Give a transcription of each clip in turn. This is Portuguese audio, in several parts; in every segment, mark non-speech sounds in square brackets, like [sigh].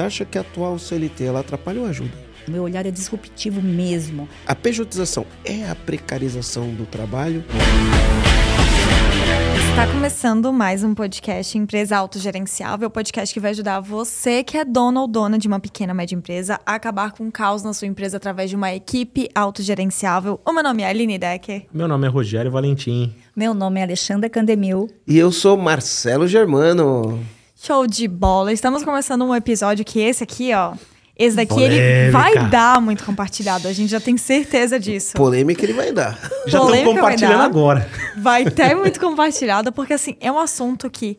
Você acha que a atual CLT ela atrapalha ou ajuda? Meu olhar é disruptivo mesmo. A pejotização é a precarização do trabalho? Está começando mais um podcast Empresa Autogerenciável, o podcast que vai ajudar você que é dono ou dona de uma pequena ou média empresa a acabar com o caos na sua empresa através de uma equipe autogerenciável. O meu nome é Aline Decker. Meu nome é Rogério Valentim. Meu nome é Alexandra Candemil. E eu sou Marcelo Germano. Show de bola! Estamos começando um episódio que esse aqui, ó. Esse daqui Polêmica. ele vai dar muito compartilhado, a gente já tem certeza disso. Polêmica ele vai dar. Já estão vai compartilhando dar. agora. Vai [laughs] ter muito compartilhado, porque assim, é um assunto que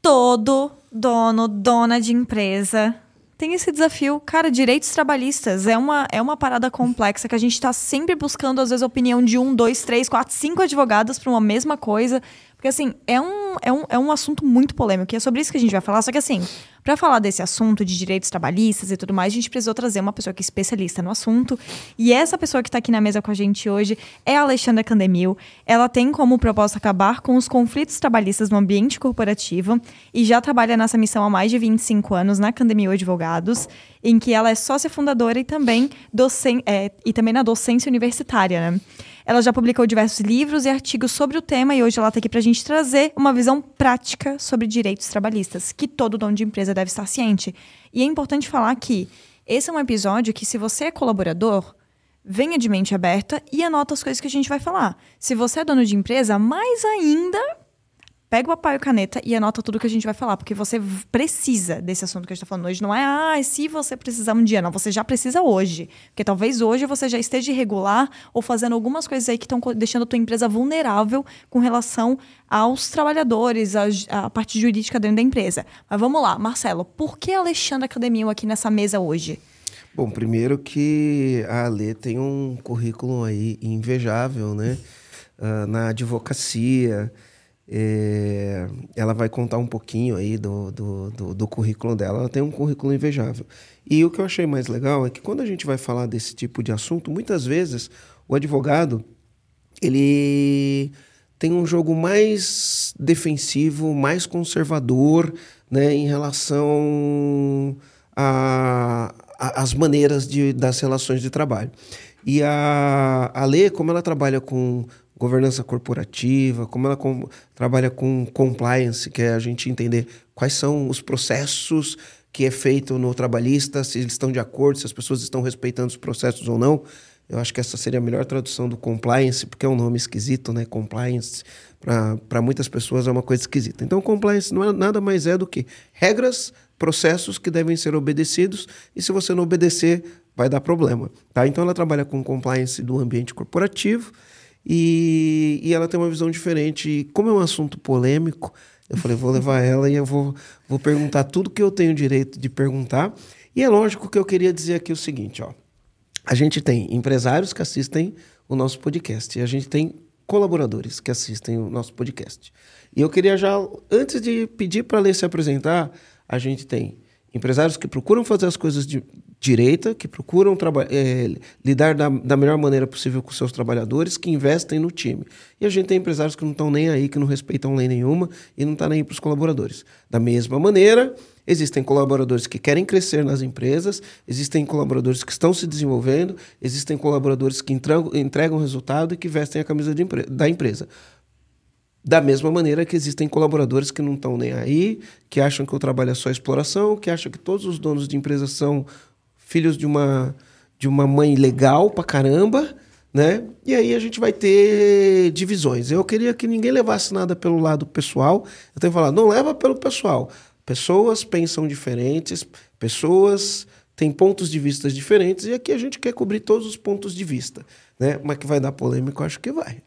todo dono, dona de empresa tem esse desafio. Cara, direitos trabalhistas é uma, é uma parada complexa que a gente está sempre buscando, às vezes, a opinião de um, dois, três, quatro, cinco advogados para uma mesma coisa. Porque, assim, é um, é, um, é um assunto muito polêmico e é sobre isso que a gente vai falar. Só que, assim, para falar desse assunto de direitos trabalhistas e tudo mais, a gente precisou trazer uma pessoa que é especialista no assunto. E essa pessoa que está aqui na mesa com a gente hoje é a Alexandra Candemil. Ela tem como propósito acabar com os conflitos trabalhistas no ambiente corporativo e já trabalha nessa missão há mais de 25 anos na Candemil Advogados, em que ela é sócia fundadora e também, docen é, e também na docência universitária, né? Ela já publicou diversos livros e artigos sobre o tema e hoje ela está aqui para a gente trazer uma visão prática sobre direitos trabalhistas, que todo dono de empresa deve estar ciente. E é importante falar que esse é um episódio que, se você é colaborador, venha de mente aberta e anota as coisas que a gente vai falar. Se você é dono de empresa, mais ainda, pega o papel e caneta e anota tudo que a gente vai falar, porque você precisa desse assunto que a gente está falando hoje. Não é, ah, se você precisar um dia, não. Você já precisa hoje. Porque talvez hoje você já esteja irregular ou fazendo algumas coisas aí que estão deixando a tua empresa vulnerável com relação aos trabalhadores, à parte jurídica dentro da empresa. Mas vamos lá, Marcelo, por que Alexandre Academia aqui nessa mesa hoje? Bom, primeiro que a Alê tem um currículo aí invejável, né? Ah, na advocacia. É, ela vai contar um pouquinho aí do, do, do, do currículo dela. Ela tem um currículo invejável. E o que eu achei mais legal é que quando a gente vai falar desse tipo de assunto, muitas vezes o advogado ele tem um jogo mais defensivo, mais conservador, né, em relação às maneiras de, das relações de trabalho. E a, a Lê, como ela trabalha com governança corporativa, como ela com- trabalha com compliance, que é a gente entender quais são os processos que é feito no trabalhista, se eles estão de acordo, se as pessoas estão respeitando os processos ou não. Eu acho que essa seria a melhor tradução do compliance, porque é um nome esquisito, né? Compliance, para muitas pessoas, é uma coisa esquisita. Então, compliance não é nada mais é do que regras, processos que devem ser obedecidos, e se você não obedecer, vai dar problema. Tá? Então, ela trabalha com compliance do ambiente corporativo, e, e ela tem uma visão diferente. E como é um assunto polêmico, eu falei, vou levar ela e eu vou, vou perguntar tudo que eu tenho direito de perguntar. E é lógico que eu queria dizer aqui o seguinte, ó. A gente tem empresários que assistem o nosso podcast e a gente tem colaboradores que assistem o nosso podcast. E eu queria já, antes de pedir para Lê se apresentar, a gente tem empresários que procuram fazer as coisas de direita, que procuram eh, lidar da, da melhor maneira possível com seus trabalhadores, que investem no time. E a gente tem empresários que não estão nem aí, que não respeitam lei nenhuma e não estão nem aí para os colaboradores. Da mesma maneira, existem colaboradores que querem crescer nas empresas, existem colaboradores que estão se desenvolvendo, existem colaboradores que entregam, entregam resultado e que vestem a camisa da empresa. Da mesma maneira que existem colaboradores que não estão nem aí, que acham que o trabalho é só exploração, que acham que todos os donos de empresas são filhos de uma, de uma mãe legal pra caramba, né? E aí a gente vai ter divisões. Eu queria que ninguém levasse nada pelo lado pessoal. Eu tenho falar, não leva pelo pessoal. Pessoas pensam diferentes, pessoas têm pontos de vista diferentes, e aqui a gente quer cobrir todos os pontos de vista, né? Mas que vai dar polêmica, eu acho que vai.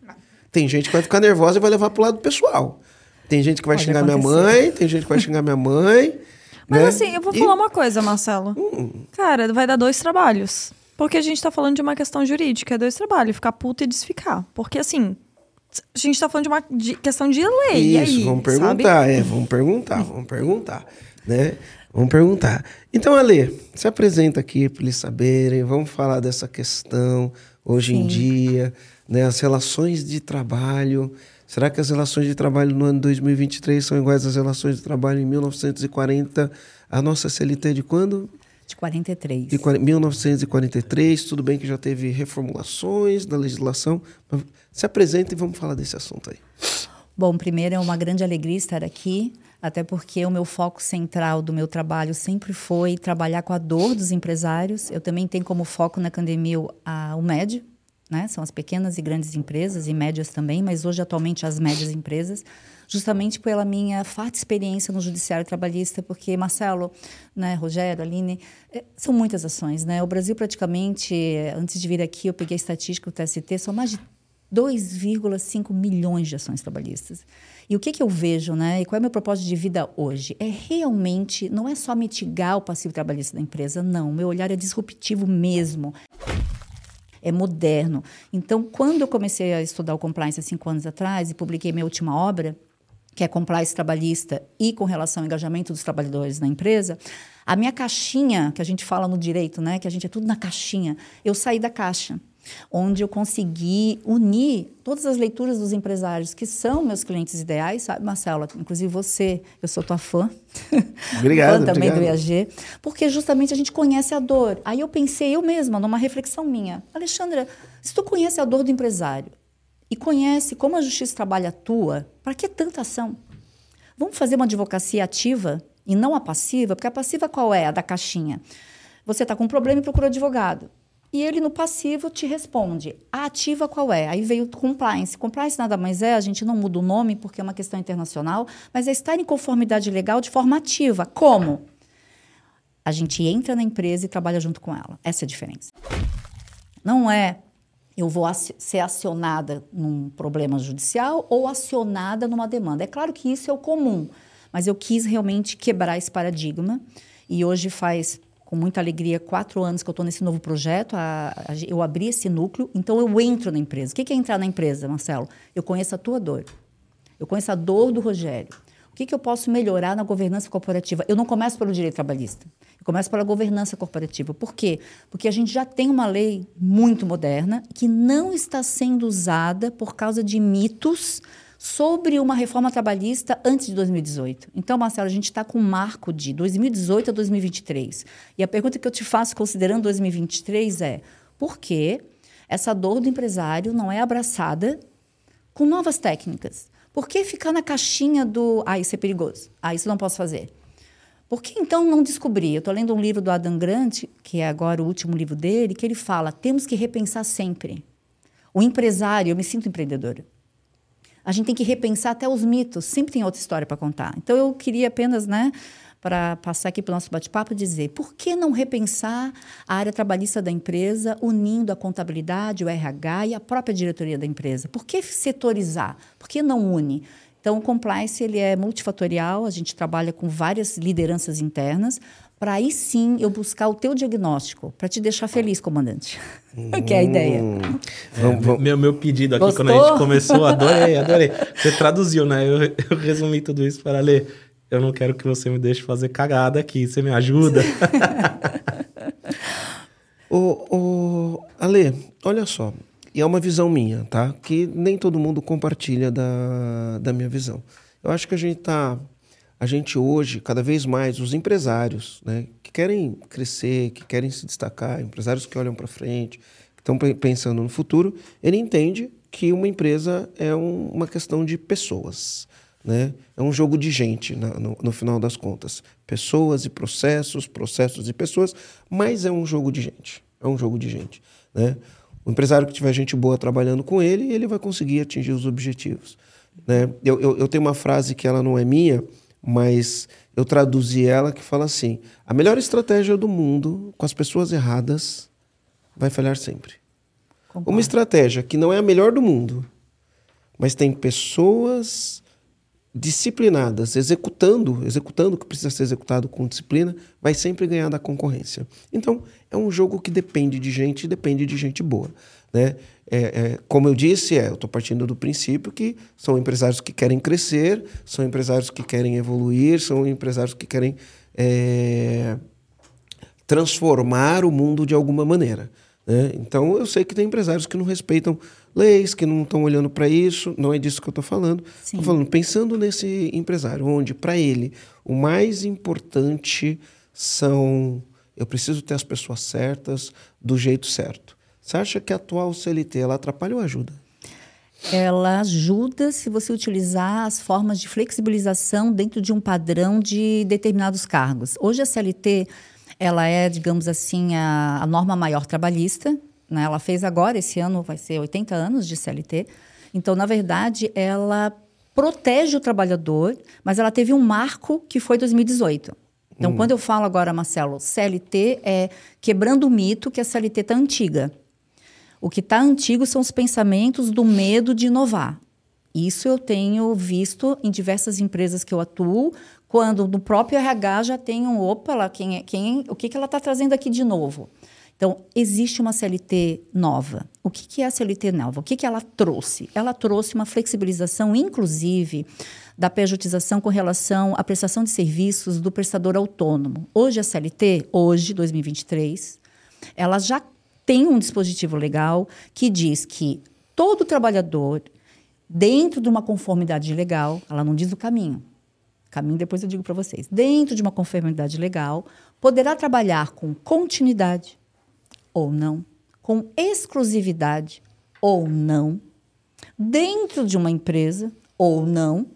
Tem gente que vai ficar nervosa e vai levar pro lado pessoal. Tem gente que vai Pode xingar minha acontecer. mãe, tem gente que vai xingar minha mãe. [laughs] Mas né? assim, eu vou E- falar uma coisa, Marcelo. Hum, Cara, vai dar dois trabalhos. Porque a gente tá falando de uma questão jurídica, é dois trabalhos, ficar puta e desficar. Porque assim, a gente tá falando de uma de- questão de lei. Isso, aí, vamos sabe? perguntar, é, vamos perguntar, vamos perguntar, né? Vamos perguntar. Então, Ale, se apresenta aqui para eles saberem, vamos falar dessa questão hoje em Sim. dia, né? As relações de trabalho. Será que as relações de trabalho no ano 2023 são iguais às relações de trabalho em 1940, A nossa CLT é de quando? De 43. De 1943. Tudo bem que já teve reformulações da legislação. se apresenta e vamos falar desse assunto aí. Bom, primeiro é uma grande alegria estar aqui, até porque o meu foco central do meu trabalho sempre foi trabalhar com a dor dos empresários. Eu também tenho como foco na academia a, o médio, né? São as pequenas e grandes empresas e médias também, mas hoje atualmente as médias empresas, justamente pela minha farta experiência no judiciário trabalhista, porque Marcelo, né, Rogério, Aline, é, são muitas ações, né? O Brasil praticamente, antes de vir aqui, eu peguei a estatística do TST, são mais de 2,5 milhões de ações trabalhistas. E o que, que eu vejo, né? E qual é o meu propósito de vida hoje? É realmente, não é só mitigar o passivo trabalhista da empresa, não. Meu olhar é disruptivo mesmo é moderno. Então, quando eu comecei a estudar o compliance há cinco anos atrás e publiquei minha última obra, que é compliance trabalhista e com relação ao engajamento dos trabalhadores na empresa, a minha caixinha, que a gente fala no direito, né, que a gente é tudo na caixinha, eu saí da caixa onde eu consegui unir todas as leituras dos empresários que são meus clientes ideais, sabe, Marcela? Inclusive você, eu sou tua fã. [laughs] Obrigado. fã também obrigado. do IAG, porque justamente a gente conhece a dor. Aí eu pensei eu mesma, numa reflexão minha, Alexandra, se tu conhece a dor do empresário e conhece como a justiça trabalha atua, para que tanta ação? Vamos fazer uma advocacia ativa e não a passiva, porque a passiva qual é? A da caixinha. Você está com um problema e procura advogado. E ele no passivo te responde. A ativa qual é? Aí veio compliance. Compliance nada mais é, a gente não muda o nome porque é uma questão internacional, mas é estar em conformidade legal de forma ativa. Como? A gente entra na empresa e trabalha junto com ela. Essa é a diferença. Não é eu vou ser acionada num problema judicial ou acionada numa demanda. É claro que isso é o comum, mas eu quis realmente quebrar esse paradigma e hoje faz com muita alegria, quatro anos que eu estou nesse novo projeto. A, a, eu abri esse núcleo, então eu entro na empresa. O que é entrar na empresa, Marcelo? Eu conheço a tua dor. Eu conheço a dor do Rogério. O que, que eu posso melhorar na governança corporativa? Eu não começo pelo direito trabalhista. Eu começo pela governança corporativa. Por quê? Porque a gente já tem uma lei muito moderna que não está sendo usada por causa de mitos sobre uma reforma trabalhista antes de 2018. Então, Marcelo, a gente está com um marco de 2018 a 2023. E a pergunta que eu te faço, considerando 2023, é: por que essa dor do empresário não é abraçada com novas técnicas? Por que ficar na caixinha do. Ah, isso é perigoso. Ah, isso não posso fazer. Por que então não descobrir? Eu estou lendo um livro do Adam Grant, que é agora o último livro dele, que ele fala: temos que repensar sempre. O empresário, eu me sinto empreendedora a gente tem que repensar até os mitos, sempre tem outra história para contar. Então eu queria apenas, né, para passar aqui para o nosso bate-papo, dizer por que não repensar a área trabalhista da empresa, unindo a contabilidade, o RH e a própria diretoria da empresa? Por que setorizar? Por que não une? Então, o compliance ele é multifatorial, a gente trabalha com várias lideranças internas, para aí sim eu buscar o teu diagnóstico, para te deixar feliz, comandante. Hum. [laughs] que é a ideia. É, meu, meu pedido aqui, Gostou? quando a gente começou, [laughs] adorei, adorei. Você traduziu, né? Eu, eu resumi tudo isso para ler. Eu não quero que você me deixe fazer cagada aqui. Você me ajuda? [laughs] ô, ô, Ale, olha só. E é uma visão minha, tá? Que nem todo mundo compartilha da, da minha visão. Eu acho que a gente está a gente hoje, cada vez mais, os empresários né, que querem crescer, que querem se destacar, empresários que olham para frente, que estão pensando no futuro, ele entende que uma empresa é um, uma questão de pessoas. Né? É um jogo de gente, na, no, no final das contas. Pessoas e processos, processos e pessoas, mas é um jogo de gente. É um jogo de gente. Né? O empresário que tiver gente boa trabalhando com ele, ele vai conseguir atingir os objetivos. Né? Eu, eu, eu tenho uma frase que ela não é minha, mas eu traduzi ela que fala assim: a melhor estratégia do mundo com as pessoas erradas vai falhar sempre. Concordo. Uma estratégia que não é a melhor do mundo, mas tem pessoas disciplinadas executando, executando o que precisa ser executado com disciplina, vai sempre ganhar da concorrência. Então, é um jogo que depende de gente, depende de gente boa. Né? É, é, como eu disse, é, eu estou partindo do princípio que são empresários que querem crescer, são empresários que querem evoluir, são empresários que querem é, transformar o mundo de alguma maneira. Né? Então, eu sei que tem empresários que não respeitam leis, que não estão olhando para isso. Não é disso que eu estou falando. Estou falando pensando nesse empresário, onde para ele o mais importante são eu preciso ter as pessoas certas do jeito certo. Você acha que a atual CLT ela atrapalha ou ajuda? Ela ajuda se você utilizar as formas de flexibilização dentro de um padrão de determinados cargos. Hoje a CLT ela é, digamos assim, a, a norma maior trabalhista. Né? Ela fez agora, esse ano vai ser 80 anos de CLT. Então, na verdade, ela protege o trabalhador, mas ela teve um marco que foi 2018. Então, hum. quando eu falo agora, Marcelo, CLT é quebrando o mito que a CLT está antiga. O que está antigo são os pensamentos do medo de inovar. Isso eu tenho visto em diversas empresas que eu atuo, quando no próprio RH já tem um opa, lá, quem é, quem, o que, que ela está trazendo aqui de novo? Então, existe uma CLT nova. O que, que é a CLT nova? O que, que ela trouxe? Ela trouxe uma flexibilização, inclusive, da pejotização com relação à prestação de serviços do prestador autônomo. Hoje, a CLT, hoje, 2023, ela já tem um dispositivo legal que diz que todo trabalhador, dentro de uma conformidade legal, ela não diz o caminho, caminho depois eu digo para vocês, dentro de uma conformidade legal, poderá trabalhar com continuidade ou não, com exclusividade ou não, dentro de uma empresa ou não,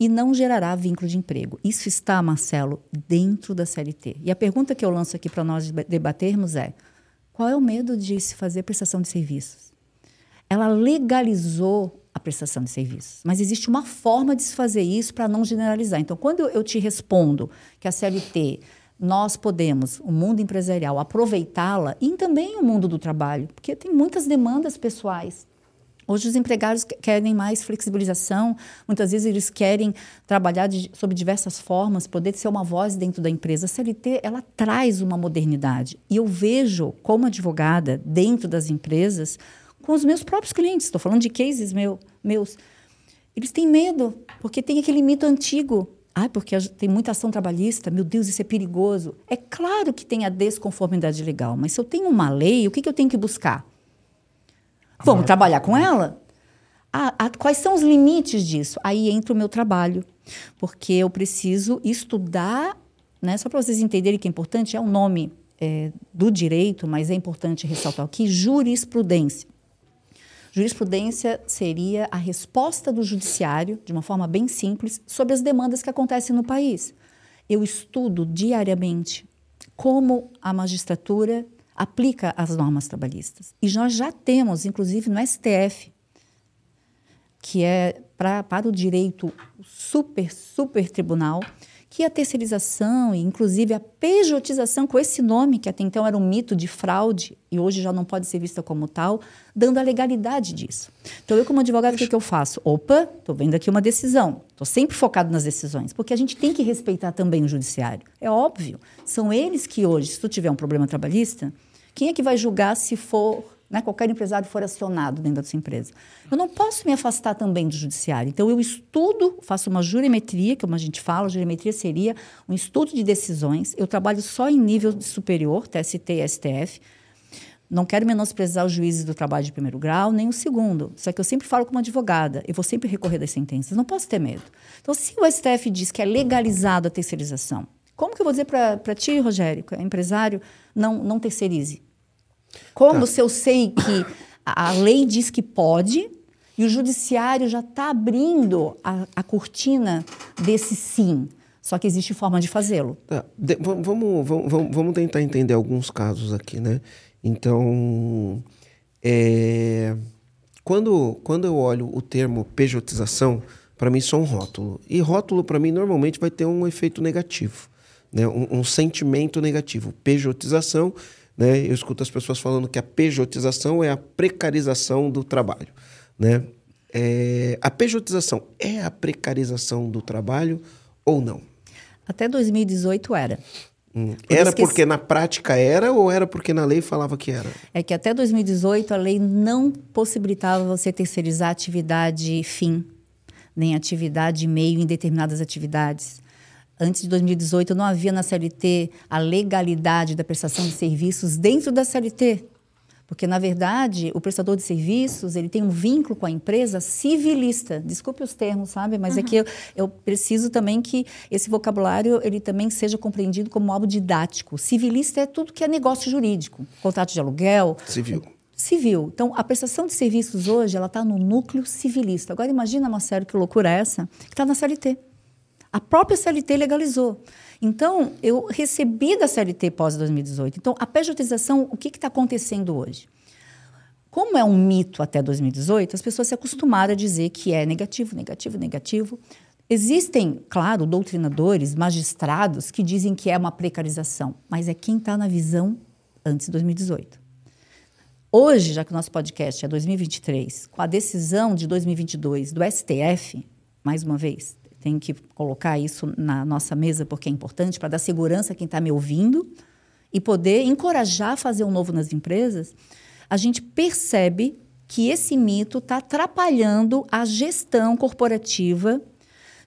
e não gerará vínculo de emprego. Isso está, Marcelo, dentro da CLT. E a pergunta que eu lanço aqui para nós debatermos é: qual é o medo de se fazer prestação de serviços? Ela legalizou a prestação de serviços. Mas existe uma forma de se fazer isso para não generalizar. Então, quando eu te respondo que a CLT nós podemos, o mundo empresarial, aproveitá-la e também o mundo do trabalho, porque tem muitas demandas pessoais. Hoje os empregados querem mais flexibilização, muitas vezes eles querem trabalhar de, sob diversas formas, poder ser uma voz dentro da empresa. A CLT, ela traz uma modernidade. E eu vejo, como advogada, dentro das empresas, com os meus próprios clientes. Estou falando de cases meu, meus. Eles têm medo, porque tem aquele mito antigo. Ah, porque tem muita ação trabalhista, meu Deus, isso é perigoso. É claro que tem a desconformidade legal, mas se eu tenho uma lei, o que, que eu tenho que buscar? Vamos ah, trabalhar com ela? Ah, ah, quais são os limites disso? Aí entra o meu trabalho, porque eu preciso estudar, né? Só para vocês entenderem que é importante, é o um nome é, do direito, mas é importante ressaltar aqui, jurisprudência. Jurisprudência seria a resposta do judiciário, de uma forma bem simples, sobre as demandas que acontecem no país. Eu estudo diariamente como a magistratura aplica as normas trabalhistas. E nós já temos, inclusive no STF, que é pra, para o direito super, super tribunal, que a terceirização e inclusive a pejotização com esse nome, que até então era um mito de fraude e hoje já não pode ser vista como tal, dando a legalidade disso. Então eu como advogado, o que, que eu faço? Opa, estou vendo aqui uma decisão. Estou sempre focado nas decisões, porque a gente tem que respeitar também o judiciário. É óbvio. São eles que hoje, se tu tiver um problema trabalhista, quem é que vai julgar se for né, qualquer empresário for acionado dentro da sua empresa. Eu não posso me afastar também do judiciário. Então, eu estudo, faço uma jurimetria, como a gente fala, jurimetria seria um estudo de decisões. Eu trabalho só em nível superior, TST e STF. Não quero menosprezar os juízes do trabalho de primeiro grau, nem o segundo. Só que eu sempre falo como advogada, eu vou sempre recorrer das sentenças. Não posso ter medo. Então, se o STF diz que é legalizado a terceirização, como que eu vou dizer para ti, Rogério, que empresário, não, não terceirize? Como tá. se eu sei que a lei diz que pode e o judiciário já está abrindo a, a, cortina desse sim? Só que existe forma de fazê-lo. Tá. De, vamos, vamos, vamos tentar entender alguns casos aqui, né? Então, é, quando, quando eu olho o termo pejotização, para mim é um rótulo. E rótulo, para mim, normalmente vai ter um efeito negativo, né? um, um sentimento negativo. Pejotização né? Eu escuto as pessoas falando que a pejotização é a precarização do trabalho. Né? É, a pejotização é a precarização do trabalho ou não? Até 2018 era. Hum. Por era porque na prática era ou era porque na lei falava que era? É que até 2018 a lei não possibilitava você terceirizar atividade fim, nem atividade meio em determinadas atividades Antes de 2018, não havia na CLT a legalidade da prestação de serviços dentro da CLT. Porque, na verdade, o prestador de serviços ele tem um vínculo com a empresa civilista. Desculpe os termos, sabe? Mas uhum. é que eu, eu, preciso também que esse vocabulário ele também seja compreendido como algo didático. Civilista é tudo que é negócio jurídico. Contrato de aluguel. Civil. Civil. Então, a prestação de serviços hoje ela está no núcleo civilista. Agora, imagina, Marcelo, que loucura é essa? Que está na CLT. A própria CLT legalizou. Então, eu recebi da CLT pós 2018. Então, a pejotização, o que está acontecendo hoje? Como é um mito até 2018, as pessoas se acostumaram a dizer que é negativo, negativo, negativo. Existem, claro, doutrinadores, magistrados que dizem que é uma precarização, mas é quem está na visão antes de 2018. Hoje, já que o nosso podcast é 2023, com a decisão de 2022 do STF, mais uma vez, tenho que colocar isso na nossa mesa porque é importante para dar segurança a quem está me ouvindo e poder encorajar a fazer um novo nas empresas. A gente percebe que esse mito está atrapalhando a gestão corporativa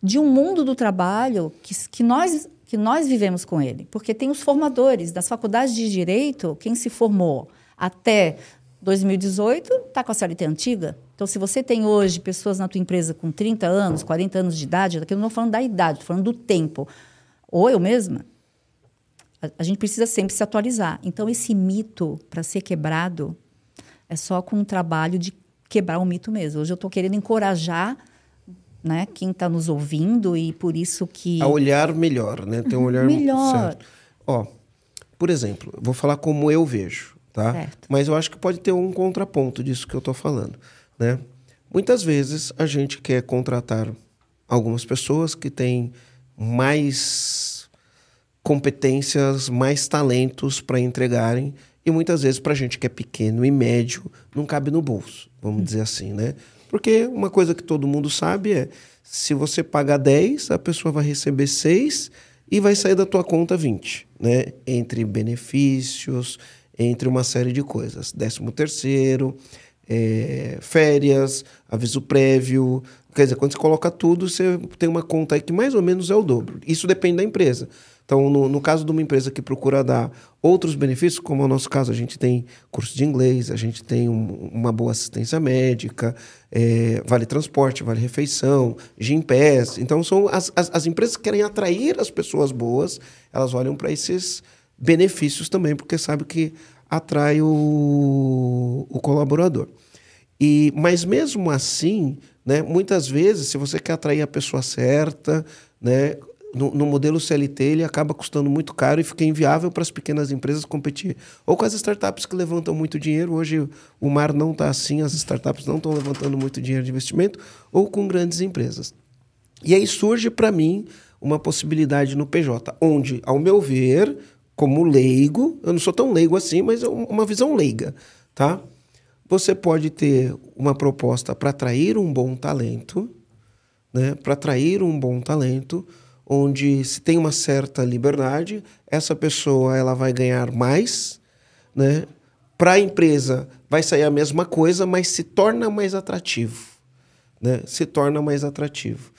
de um mundo do trabalho que, que, nós, que nós vivemos com ele. Porque tem os formadores das faculdades de direito, quem se formou até 2018 está com a CLT antiga. Então, se você tem hoje pessoas na tua empresa com 30 anos, 40 anos de idade, daqui eu não estou falando da idade, estou falando do tempo. Ou eu mesma, a, a gente precisa sempre se atualizar. Então, esse mito, para ser quebrado, é só com um trabalho de quebrar o mito mesmo. Hoje eu estou querendo encorajar né, quem está nos ouvindo e por isso que... A olhar melhor, né? Tem um olhar... Melhor. Certo. Ó, por exemplo, vou falar como eu vejo tá? Certo. Mas eu acho que pode ter um contraponto disso que eu estou falando, né? Muitas vezes a gente quer contratar algumas pessoas que têm mais competências, mais talentos para entregarem e muitas vezes para a gente que é pequeno e médio não cabe no bolso, vamos dizer assim, né? Porque uma coisa que todo mundo sabe é se você pagar 10, a pessoa vai receber 6 e vai sair da tua conta 20, né? Entre benefícios, entre uma série de coisas. Décimo terceiro, é, férias, aviso prévio. Quer dizer, quando você coloca tudo, você tem uma conta aí que mais ou menos é o dobro. Isso depende da empresa. Então, no, no caso de uma empresa que procura dar outros benefícios, como é o nosso caso, a gente tem curso de inglês, a gente tem um, uma boa assistência médica, é, vale transporte, vale refeição, Gimpass. Então, são as, as, as empresas que querem atrair as pessoas boas, elas olham para esses benefícios também, porque sabe que atrai o, o colaborador. E, mas mesmo assim, né, muitas vezes, se você quer atrair a pessoa certa, né, no, no, modelo CLT ele acaba custando muito caro e fica inviável para as pequenas empresas competir. Ou com as startups que levantam muito dinheiro, hoje o mar não está assim, as startups não estão levantando muito dinheiro de investimento, ou com grandes empresas. E aí surge para mim uma possibilidade no PJ, onde, ao meu ver, como leigo, eu não sou tão leigo assim, mas é uma visão leiga, tá? Você pode ter uma proposta para atrair um bom talento, né? Para atrair um bom talento, onde se tem uma certa liberdade, essa pessoa ela vai ganhar mais, né? Para a empresa vai sair a mesma coisa, mas se torna mais atrativo, né? Se torna mais atrativo.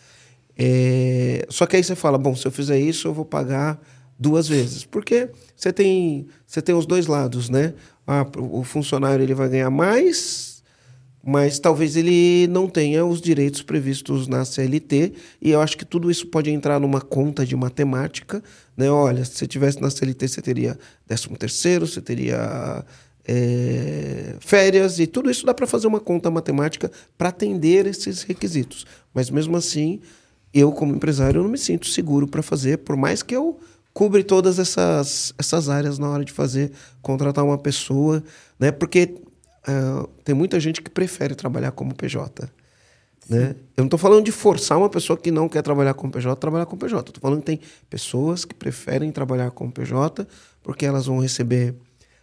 É... Só que aí você fala, bom, se eu fizer isso, eu vou pagar duas vezes. Porque você tem, você tem os dois lados, né? Ah, o funcionário ele vai ganhar mais, mas talvez ele não tenha os direitos previstos na CLT. E eu acho que tudo isso pode entrar numa conta de matemática. Né? Olha, se você tivesse na CLT, você teria 13 terceiro, você teria é, férias, e tudo isso dá para fazer uma conta matemática para atender esses requisitos. Mas mesmo assim, eu, como empresário, eu não me sinto seguro para fazer, por mais que eu cubre todas essas, essas áreas na hora de fazer, contratar uma pessoa, né? Porque uh, tem muita gente que prefere trabalhar como PJ. Né? Eu não estou falando de forçar uma pessoa que não quer trabalhar com PJ a trabalhar com PJ. Estou falando que tem pessoas que preferem trabalhar com PJ porque elas vão receber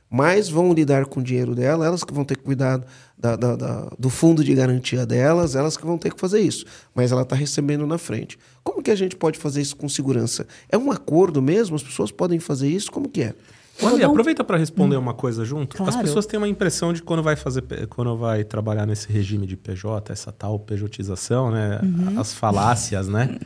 mais, vão lidar com o dinheiro dela, elas que vão ter que cuidar da, da, da, do fundo de garantia delas, elas que vão ter que fazer isso. Mas ela está recebendo na frente. Como que a gente pode fazer isso com segurança? É um acordo mesmo? As pessoas podem fazer isso? Como que é? Olha, aproveita para responder hum. uma coisa junto. Claro. As pessoas têm uma impressão de quando vai fazer, quando vai trabalhar nesse regime de PJ, essa tal pejotização, né? Uhum. As falácias, né?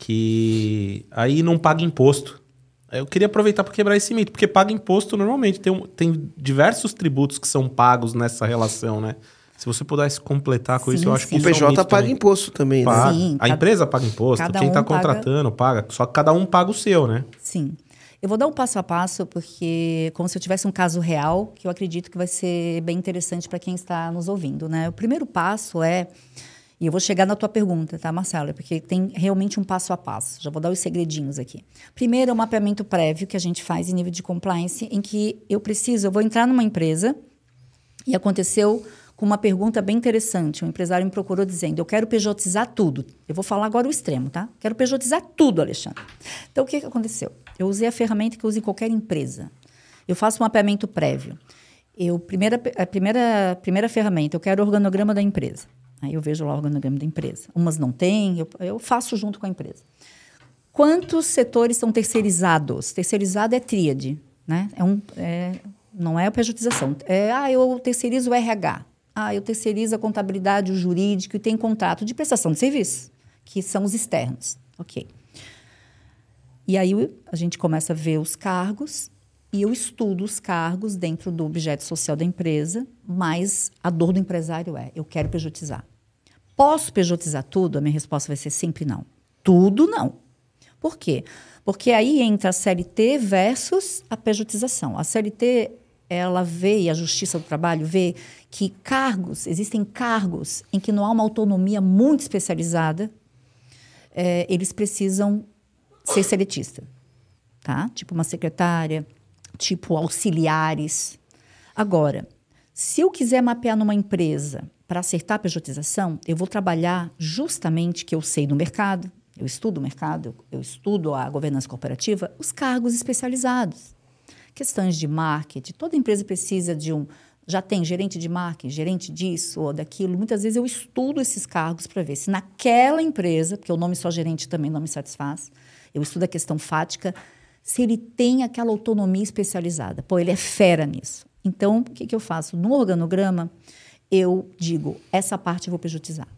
que aí não paga imposto. Eu queria aproveitar para quebrar esse mito, porque paga imposto normalmente. Tem, um, tem diversos tributos que são pagos nessa relação, né? Se você pudesse completar com sim, isso, eu acho sim. que o PJ é um paga também. imposto também, né? paga. Sim, a cada, empresa paga imposto, quem está um contratando paga... paga, só que cada um paga o seu, né? Sim. Eu vou dar um passo a passo, porque como se eu tivesse um caso real, que eu acredito que vai ser bem interessante para quem está nos ouvindo, né? O primeiro passo é e eu vou chegar na tua pergunta, tá, Marcela? Porque tem realmente um passo a passo. Já vou dar os segredinhos aqui. Primeiro, é o mapeamento prévio que a gente faz em nível de compliance, em que eu preciso, eu vou entrar numa empresa e aconteceu com uma pergunta bem interessante. Um empresário me procurou dizendo: Eu quero pejotizar tudo. Eu vou falar agora o extremo, tá? Quero pejotizar tudo, Alexandre. Então, o que, que aconteceu? Eu usei a ferramenta que eu uso em qualquer empresa. Eu faço um mapeamento prévio. Eu, primeira, a primeira, primeira ferramenta, eu quero o organograma da empresa. Aí eu vejo lá o organograma da empresa. Umas não têm, eu, eu faço junto com a empresa. Quantos setores são terceirizados? Terceirizado é tríade, né? É um, é, não é a pejotização. É, ah, eu terceirizo o RH. Ah, eu terceirizo a contabilidade, o jurídico e tem contrato de prestação de serviço, que são os externos. Ok. E aí a gente começa a ver os cargos e eu estudo os cargos dentro do objeto social da empresa, mas a dor do empresário é: eu quero pejotizar. Posso pejotizar tudo? A minha resposta vai ser sempre não. Tudo não. Por quê? Porque aí entra a CLT versus a pejotização. A CLT, ela vê, e a Justiça do Trabalho vê, que cargos, existem cargos em que não há uma autonomia muito especializada, é, eles precisam ser seletistas. Tá? Tipo uma secretária, tipo auxiliares. Agora, se eu quiser mapear numa empresa para acertar a pejotização, eu vou trabalhar justamente que eu sei do mercado, eu estudo o mercado, eu estudo a governança corporativa, os cargos especializados. Questões de marketing, toda empresa precisa de um. Já tem gerente de marketing, gerente disso ou daquilo. Muitas vezes eu estudo esses cargos para ver se naquela empresa, porque o nome só gerente também não me satisfaz, eu estudo a questão fática, se ele tem aquela autonomia especializada. Pô, ele é fera nisso. Então, o que, que eu faço? No organograma, eu digo, essa parte eu vou pejotizar.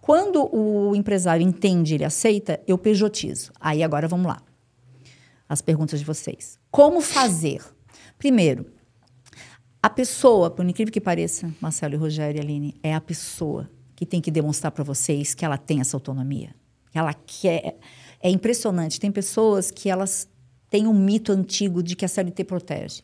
Quando o empresário entende, ele aceita, eu pejotizo. Aí agora vamos lá. As perguntas de vocês. Como fazer? Primeiro, a pessoa, por incrível que pareça, Marcelo e Rogério e Aline, é a pessoa que tem que demonstrar para vocês que ela tem essa autonomia. Que ela quer. É impressionante. Tem pessoas que elas têm um mito antigo de que a CLT protege.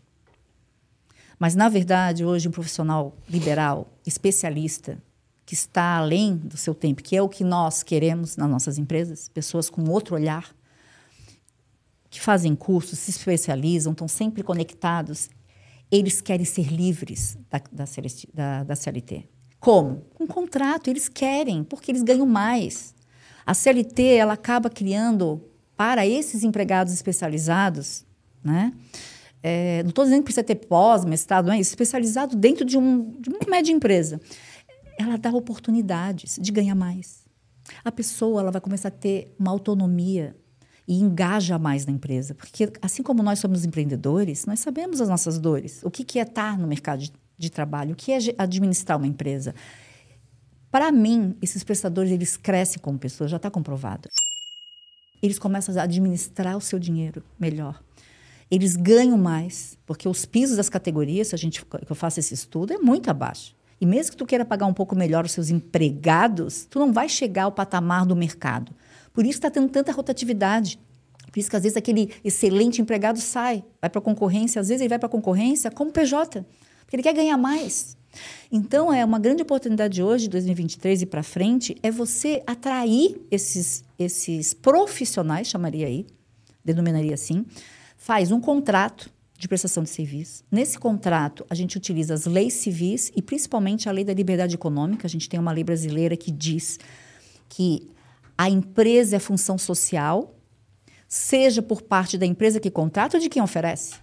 Mas, na verdade, hoje, um profissional liberal, especialista, que está além do seu tempo, que é o que nós queremos nas nossas empresas, pessoas com outro olhar, que fazem cursos, se especializam, estão sempre conectados, eles querem ser livres da, da, da, da CLT. Como? Com contrato, eles querem, porque eles ganham mais. A CLT ela acaba criando para esses empregados especializados, né? é, não estou dizendo que precisa ter pós, mestrado, não é isso, especializado dentro de, um, de uma média empresa. Ela dá oportunidades de ganhar mais. A pessoa ela vai começar a ter uma autonomia e engaja mais na empresa. Porque, assim como nós somos empreendedores, nós sabemos as nossas dores. O que, é estar no mercado de, de trabalho, o que é administrar uma empresa. Para mim, esses prestadores eles crescem como pessoas, já está comprovado. Eles começam a administrar o seu dinheiro melhor eles ganham mais, porque os pisos das categorias, se a gente que eu faço esse estudo, é muito abaixo. E mesmo que tu queira pagar um pouco melhor os seus empregados, tu não vai chegar ao patamar do mercado. Por isso está tendo tanta rotatividade. Por isso que às vezes aquele excelente empregado sai, vai para a concorrência, às vezes ele vai para a concorrência como PJ, porque ele quer ganhar mais. Então é uma grande oportunidade hoje, 2023 e para frente, é você atrair esses esses profissionais, chamaria aí, denominaria assim, faz um contrato de prestação de serviço. Nesse contrato, a gente utiliza as leis civis e principalmente a lei da liberdade econômica. A gente tem uma lei brasileira que diz que a empresa é função social, seja por parte da empresa que contrata ou de quem oferece.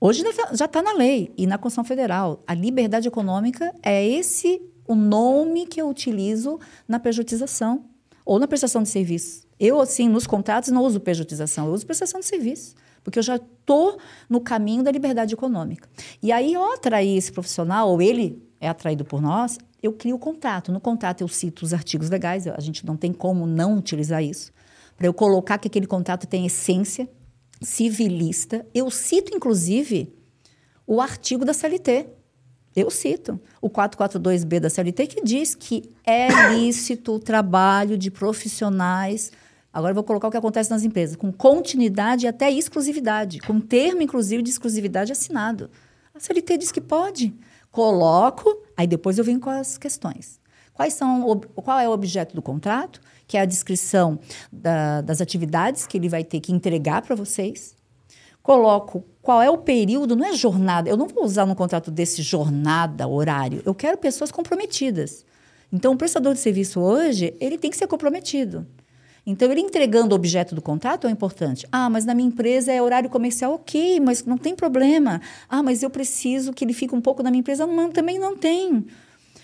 Hoje já está na lei e na Constituição Federal. A liberdade econômica é esse o nome que eu utilizo na pejotização ou na prestação de serviço. Eu, assim, nos contratos não uso pejotização, eu uso prestação de serviço porque eu já estou no caminho da liberdade econômica. E aí, eu atrair esse profissional, ou ele é atraído por nós, eu crio o contrato. No contrato, eu cito os artigos legais, a gente não tem como não utilizar isso. para eu colocar que aquele contrato tem essência civilista. Eu cito, inclusive, o artigo da CLT. Eu cito o 442B da CLT, que diz que é lícito o trabalho de profissionais. Agora vou colocar o que acontece nas empresas, com continuidade e até exclusividade, com termo, inclusive, de exclusividade assinado. A CLT diz que pode. Coloco, aí depois eu venho com as questões. Quais são, qual é o objeto do contrato? Que é a descrição da, das atividades que ele vai ter que entregar para vocês. Coloco qual é o período, não é jornada. Eu não vou usar no contrato desse jornada, horário. Eu quero pessoas comprometidas. Então, o prestador de serviço hoje, ele tem que ser comprometido. Então, ele entregando o objeto do contrato é importante. Ah, mas na minha empresa é horário comercial, ok, mas não tem problema. Ah, mas eu preciso que ele fique um pouco na minha empresa. Não, também não tem.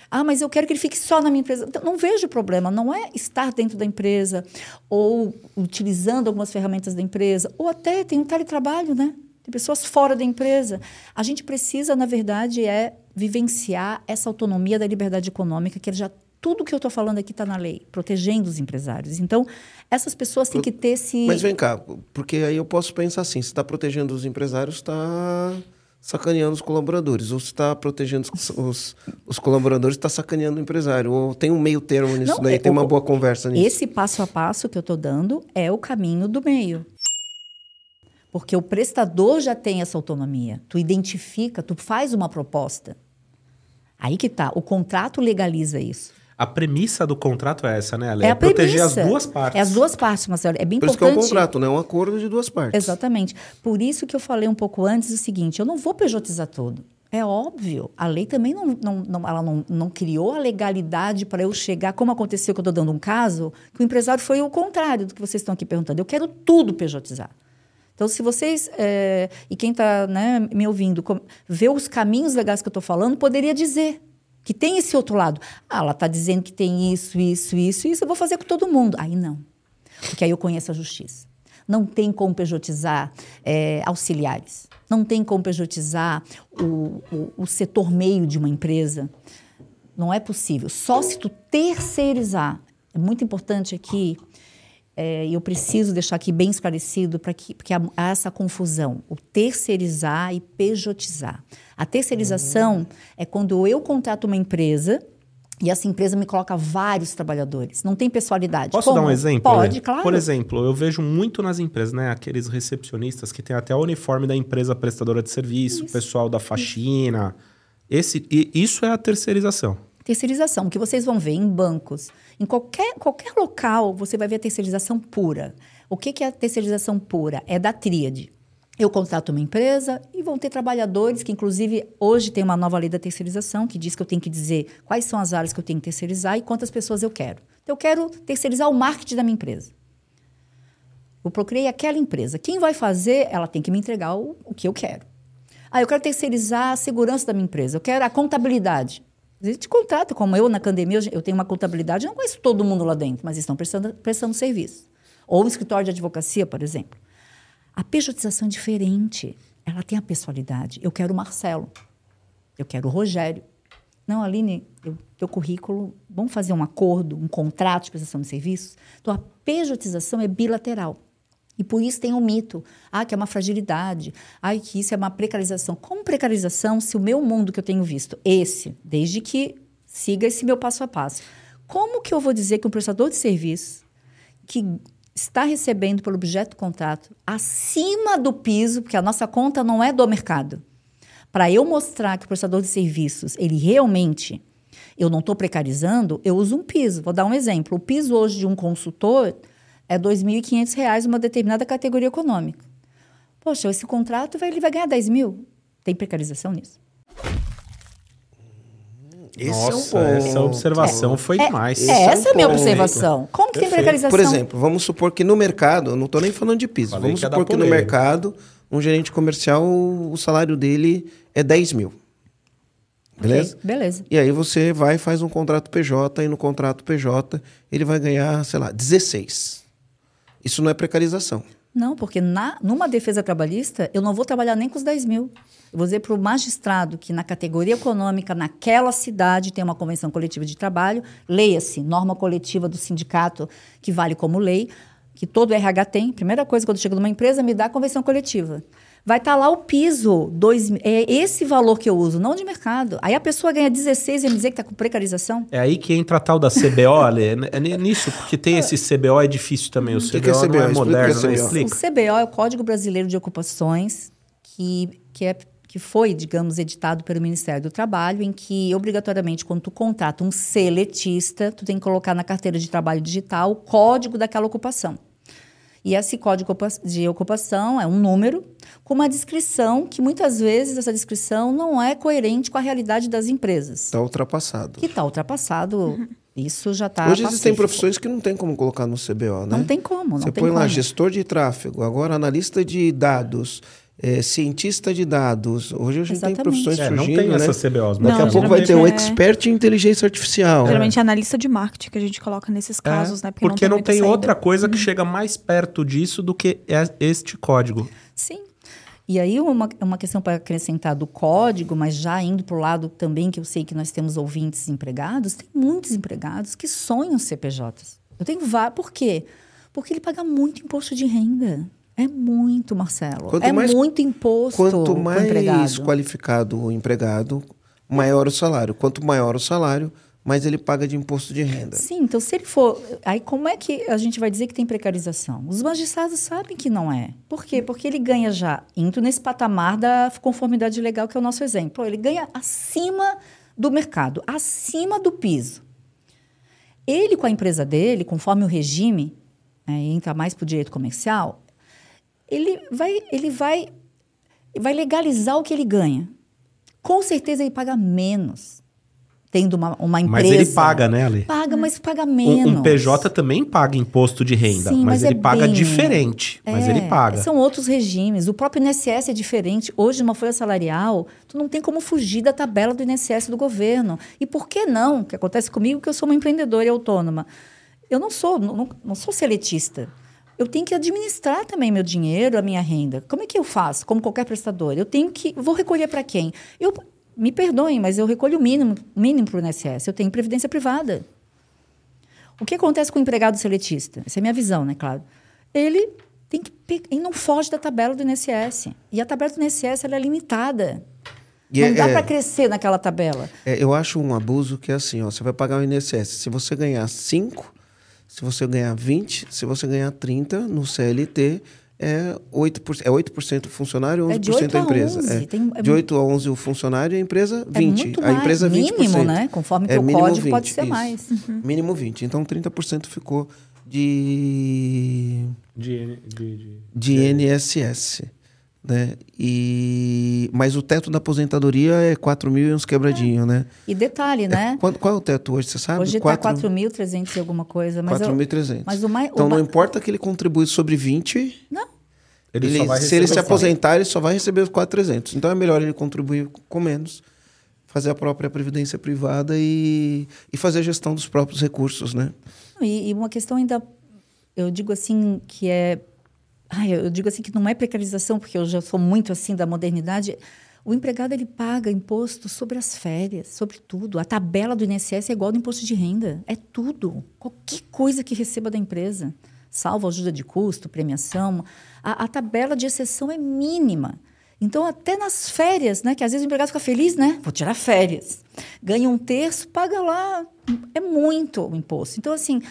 Ah, mas eu quero que ele fique só na minha empresa. Então, não vejo problema. Não é estar dentro da empresa ou utilizando algumas ferramentas da empresa. Ou até tem um teletrabalho, né? Tem pessoas fora da empresa. A gente precisa, na verdade, é vivenciar essa autonomia da liberdade econômica, que já tudo que eu estou falando aqui está na lei, protegendo os empresários. Então, essas pessoas têm que ter esse. Mas vem cá, porque aí eu posso pensar assim: se está protegendo os empresários, está sacaneando os colaboradores. Ou se está protegendo os, os, os colaboradores, está sacaneando o empresário. Ou tem um meio termo nisso Não, daí, é, tem o, uma boa conversa nisso. Esse passo a passo que eu estou dando é o caminho do meio. Porque o prestador já tem essa autonomia. Tu identifica, tu faz uma proposta. Aí que tá. O contrato legaliza isso. A premissa do contrato é essa, né, Ale? É, é proteger as duas partes. É as duas partes, Marcelo. É bem Por importante. Por isso que é um contrato, né? É um acordo de duas partes. Exatamente. Por isso que eu falei um pouco antes o seguinte: eu não vou pejotizar tudo. É óbvio. A lei também não, não, não ela não, não criou a legalidade para eu chegar, como aconteceu que eu estou dando um caso, que o empresário foi o contrário do que vocês estão aqui perguntando. Eu quero tudo pejotizar. Então, se vocês, é, e quem está né, me ouvindo, vê os caminhos legais que eu estou falando, poderia dizer que tem esse outro lado. Ah, ela está dizendo que tem isso, isso, isso, isso, eu vou fazer com todo mundo. Aí não. Porque aí eu conheço a justiça. Não tem como pejotizar é, auxiliares. Não tem como pejotizar o, o, o setor meio de uma empresa. Não é possível. Só se tu terceirizar. É muito importante aqui é, eu preciso deixar aqui bem esclarecido para que porque há, essa confusão, o terceirizar e pejotizar. A terceirização uhum. é quando eu contrato uma empresa e essa empresa me coloca vários trabalhadores. Não tem pessoalidade. Posso Como? dar um exemplo? Pode, claro. Por exemplo, eu vejo muito nas empresas, né? Aqueles recepcionistas que têm até o uniforme da empresa prestadora de serviço, isso. pessoal da faxina. Isso. Esse, isso é a terceirização. Terceirização, que vocês vão ver em bancos, em qualquer, qualquer local, você vai ver a terceirização pura. O que, que é a terceirização pura? É da tríade. Eu contrato uma empresa e vão ter trabalhadores que, inclusive, hoje tem uma nova lei da terceirização que diz que eu tenho que dizer quais são as áreas que eu tenho que terceirizar e quantas pessoas eu quero. Então, eu quero terceirizar o marketing da minha empresa. Eu procurei aquela empresa. Quem vai fazer, ela tem que me entregar o, o que eu quero. Ah, eu quero terceirizar a segurança da minha empresa. Eu quero a contabilidade. A gente contrata, como eu na academia, eu tenho uma contabilidade, eu não conheço todo mundo lá dentro, mas estão prestando, prestando serviço. Ou um escritório de advocacia, por exemplo. A pejotização é diferente. Ela tem a pessoalidade. Eu quero o Marcelo. Eu quero o Rogério. Não, Aline, eu, teu currículo, vamos fazer um acordo, um contrato de prestação de serviços? Então, a pejotização é bilateral. E por isso tem o um mito. Ah, que é uma fragilidade. Ah, que isso é uma precarização. Como precarização se o meu mundo que eu tenho visto, esse, desde que siga esse meu passo a passo, como que eu vou dizer que um prestador de serviço que está recebendo pelo objeto do contrato acima do piso, porque a nossa conta não é do mercado, para eu mostrar que o prestador de serviços, ele realmente, eu não estou precarizando, eu uso um piso. Vou dar um exemplo. O piso hoje de um consultor é R$ 2.500 uma determinada categoria econômica. Poxa, esse contrato vai, ele vai ganhar 10 mil. Tem precarização nisso. Esse Nossa, é um essa observação é, foi é, demais. É, essa é a minha observação. Como que Perfeito. tem precarização? Por exemplo, vamos supor que no mercado, não estou nem falando de piso, Falei vamos que supor que no mercado, um gerente comercial, o salário dele é 10 mil. Beleza? Okay, beleza. E aí você vai e faz um contrato PJ, e no contrato PJ ele vai ganhar, sei lá, 16. Isso não é precarização. Não, porque na, numa defesa trabalhista, eu não vou trabalhar nem com os 10 mil. Eu vou dizer para o magistrado que na categoria econômica, naquela cidade, tem uma convenção coletiva de trabalho, leia-se, norma coletiva do sindicato que vale como lei. que todo RH tem. Primeira coisa, quando chega numa empresa, me dá a convenção coletiva. Vai estar tá lá o piso, dois, é esse valor que eu uso, não de mercado. Aí a pessoa ganha 16 e me dizer que está com precarização. É aí que entra a tal da CBO, Ale. É nisso, porque tem esse CBO, é difícil também. O CBO, que é CBO? não é moderno, né? Explica. O CBO é o Código Brasileiro de Ocupações, que, que é que foi, digamos, editado pelo Ministério do Trabalho, em que obrigatoriamente quando tu contrata um seletista, tu tem que colocar na carteira de trabalho digital o código daquela ocupação. E esse código de ocupação é um número com uma descrição que muitas vezes essa descrição não é coerente com a realidade das empresas. Está ultrapassado. Que está ultrapassado. Uhum. [laughs] Isso já está. Hoje pacífico. existem profissões que não tem como colocar no CBO, né? Não tem como. Não Você põe como. lá gestor de tráfego, agora analista de dados, é, cientista de dados. Hoje a gente Exatamente. tem profissões é, surgindo, não tem né? essas CBOs. Daqui não, a pouco vai ter um é... expert em inteligência artificial. Geralmente é analista de marketing que a gente coloca nesses é, casos, né? Porque, porque não tem, não tem outra coisa que uhum. chega mais perto disso do que este código. Sim. E aí, uma, uma questão para acrescentar do código, mas já indo para o lado também que eu sei que nós temos ouvintes empregados, tem muitos empregados que sonham CPJs. Eu tenho vários. Por quê? Porque ele paga muito imposto de renda. É muito, Marcelo. Quanto é mais, muito imposto. Quanto mais qualificado o empregado, maior o salário. Quanto maior o salário, mais ele paga de imposto de renda. Sim, então se ele for. Aí como é que a gente vai dizer que tem precarização? Os magistrados sabem que não é. Por quê? Porque ele ganha já, indo nesse patamar da conformidade legal, que é o nosso exemplo. Ele ganha acima do mercado, acima do piso. Ele, com a empresa dele, conforme o regime, é, entra mais para o direito comercial, ele vai, ele vai, vai legalizar o que ele ganha. Com certeza ele paga menos tendo uma, uma empresa. Mas ele paga, né, Ali? Paga, mas paga menos. Um, um PJ também paga imposto de renda, Sim, mas, mas, ele é paga bem... diferente. É, mas ele paga. São outros regimes. O próprio INSS é diferente. Hoje, numa folha salarial, tu não tem como fugir da tabela do INSS do governo. E por que não? O que acontece comigo que eu sou uma empreendedora e autônoma. Eu não sou, não, não sou seletista eu tenho que administrar também meu dinheiro, a minha renda. Como é que eu faço? Como qualquer prestador, eu tenho que vou recolher para quem? Eu me perdoem, mas eu recolho o mínimo, mínimo para o INSS. Eu tenho previdência privada. O que acontece com o empregado seletista? Essa é a minha visão, né, claro. Ele tem que ele não foge da tabela do INSS. E a tabela do INSS é limitada. E não é, dá é, para crescer naquela tabela. É, eu acho um abuso que é assim, ó, você vai pagar o INSS. Se você ganhar 5, se você ganhar 20, se você ganhar 30 no CLT, é 8%, é 8% funcionário e 11% é a empresa. A é, Tem, é de 8 a 11 o funcionário e a empresa 20. É a empresa 20%. Mínimo, né? Conforme é, o código 20, pode ser isso. mais. Uhum. Mínimo 20. Então 30% ficou de de, de, de, de INSS. Né? E... Mas o teto da aposentadoria é 4 mil e uns quebradinhos, é. né? E detalhe, né? É, qual, qual, é o teto hoje, você sabe? Hoje está 4.300 e alguma coisa. 4.300. Mas o mais, então o não importa que ele contribui sobre 20... Não. Ele ele, se ele se aposentar, ele só vai receber os 4.300. Então é melhor ele contribuir com menos, fazer a própria previdência privada e, e fazer a gestão dos próprios recursos, né? E, e uma questão ainda, eu digo assim, que é Ai, eu digo assim que não é precarização, porque eu já sou muito assim da modernidade. O empregado ele paga imposto sobre as férias, sobre tudo. A tabela do INSS é igual ao do imposto de renda. É tudo. Qualquer coisa que receba da empresa, salvo ajuda de custo, premiação, a, a tabela de exceção é mínima. Então, até nas férias, né? Que às vezes o empregado fica feliz, né? Vou tirar férias. Ganha um terço, paga lá. É muito o imposto. Então, assim,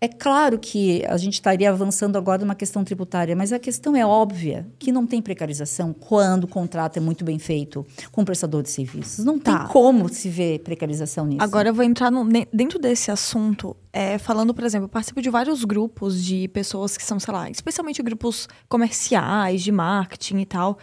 é claro que a gente estaria avançando agora numa questão tributária, mas a questão é óbvia, que não tem precarização quando o contrato é muito bem feito com o prestador de serviços. Não tá. tem como se ver precarização nisso. Agora eu vou entrar no, dentro desse assunto, é, falando, por exemplo, eu participo de vários grupos de pessoas que são, sei lá, especialmente grupos comerciais, de marketing e tal,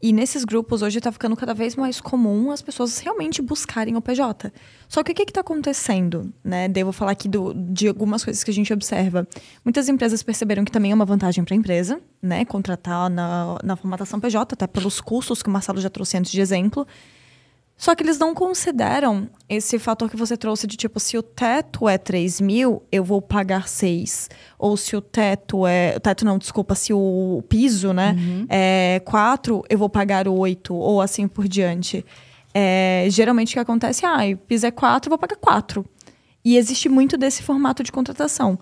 e nesses grupos hoje está ficando cada vez mais comum as pessoas realmente buscarem o PJ. Só que o que está acontecendo? Né? Devo falar aqui do, de algumas coisas que a gente observa. Muitas empresas perceberam que também é uma vantagem para a empresa, né? Contratar na, na formatação PJ, até pelos custos que o Marcelo já trouxe antes de exemplo. Só que eles não consideram esse fator que você trouxe de tipo, se o teto é 3 mil, eu vou pagar 6. Ou se o teto é. O teto não, desculpa, se o piso, né, uhum. é 4, eu vou pagar 8, ou assim por diante. É, geralmente o que acontece é, ah, o piso é 4, eu vou pagar 4. E existe muito desse formato de contratação.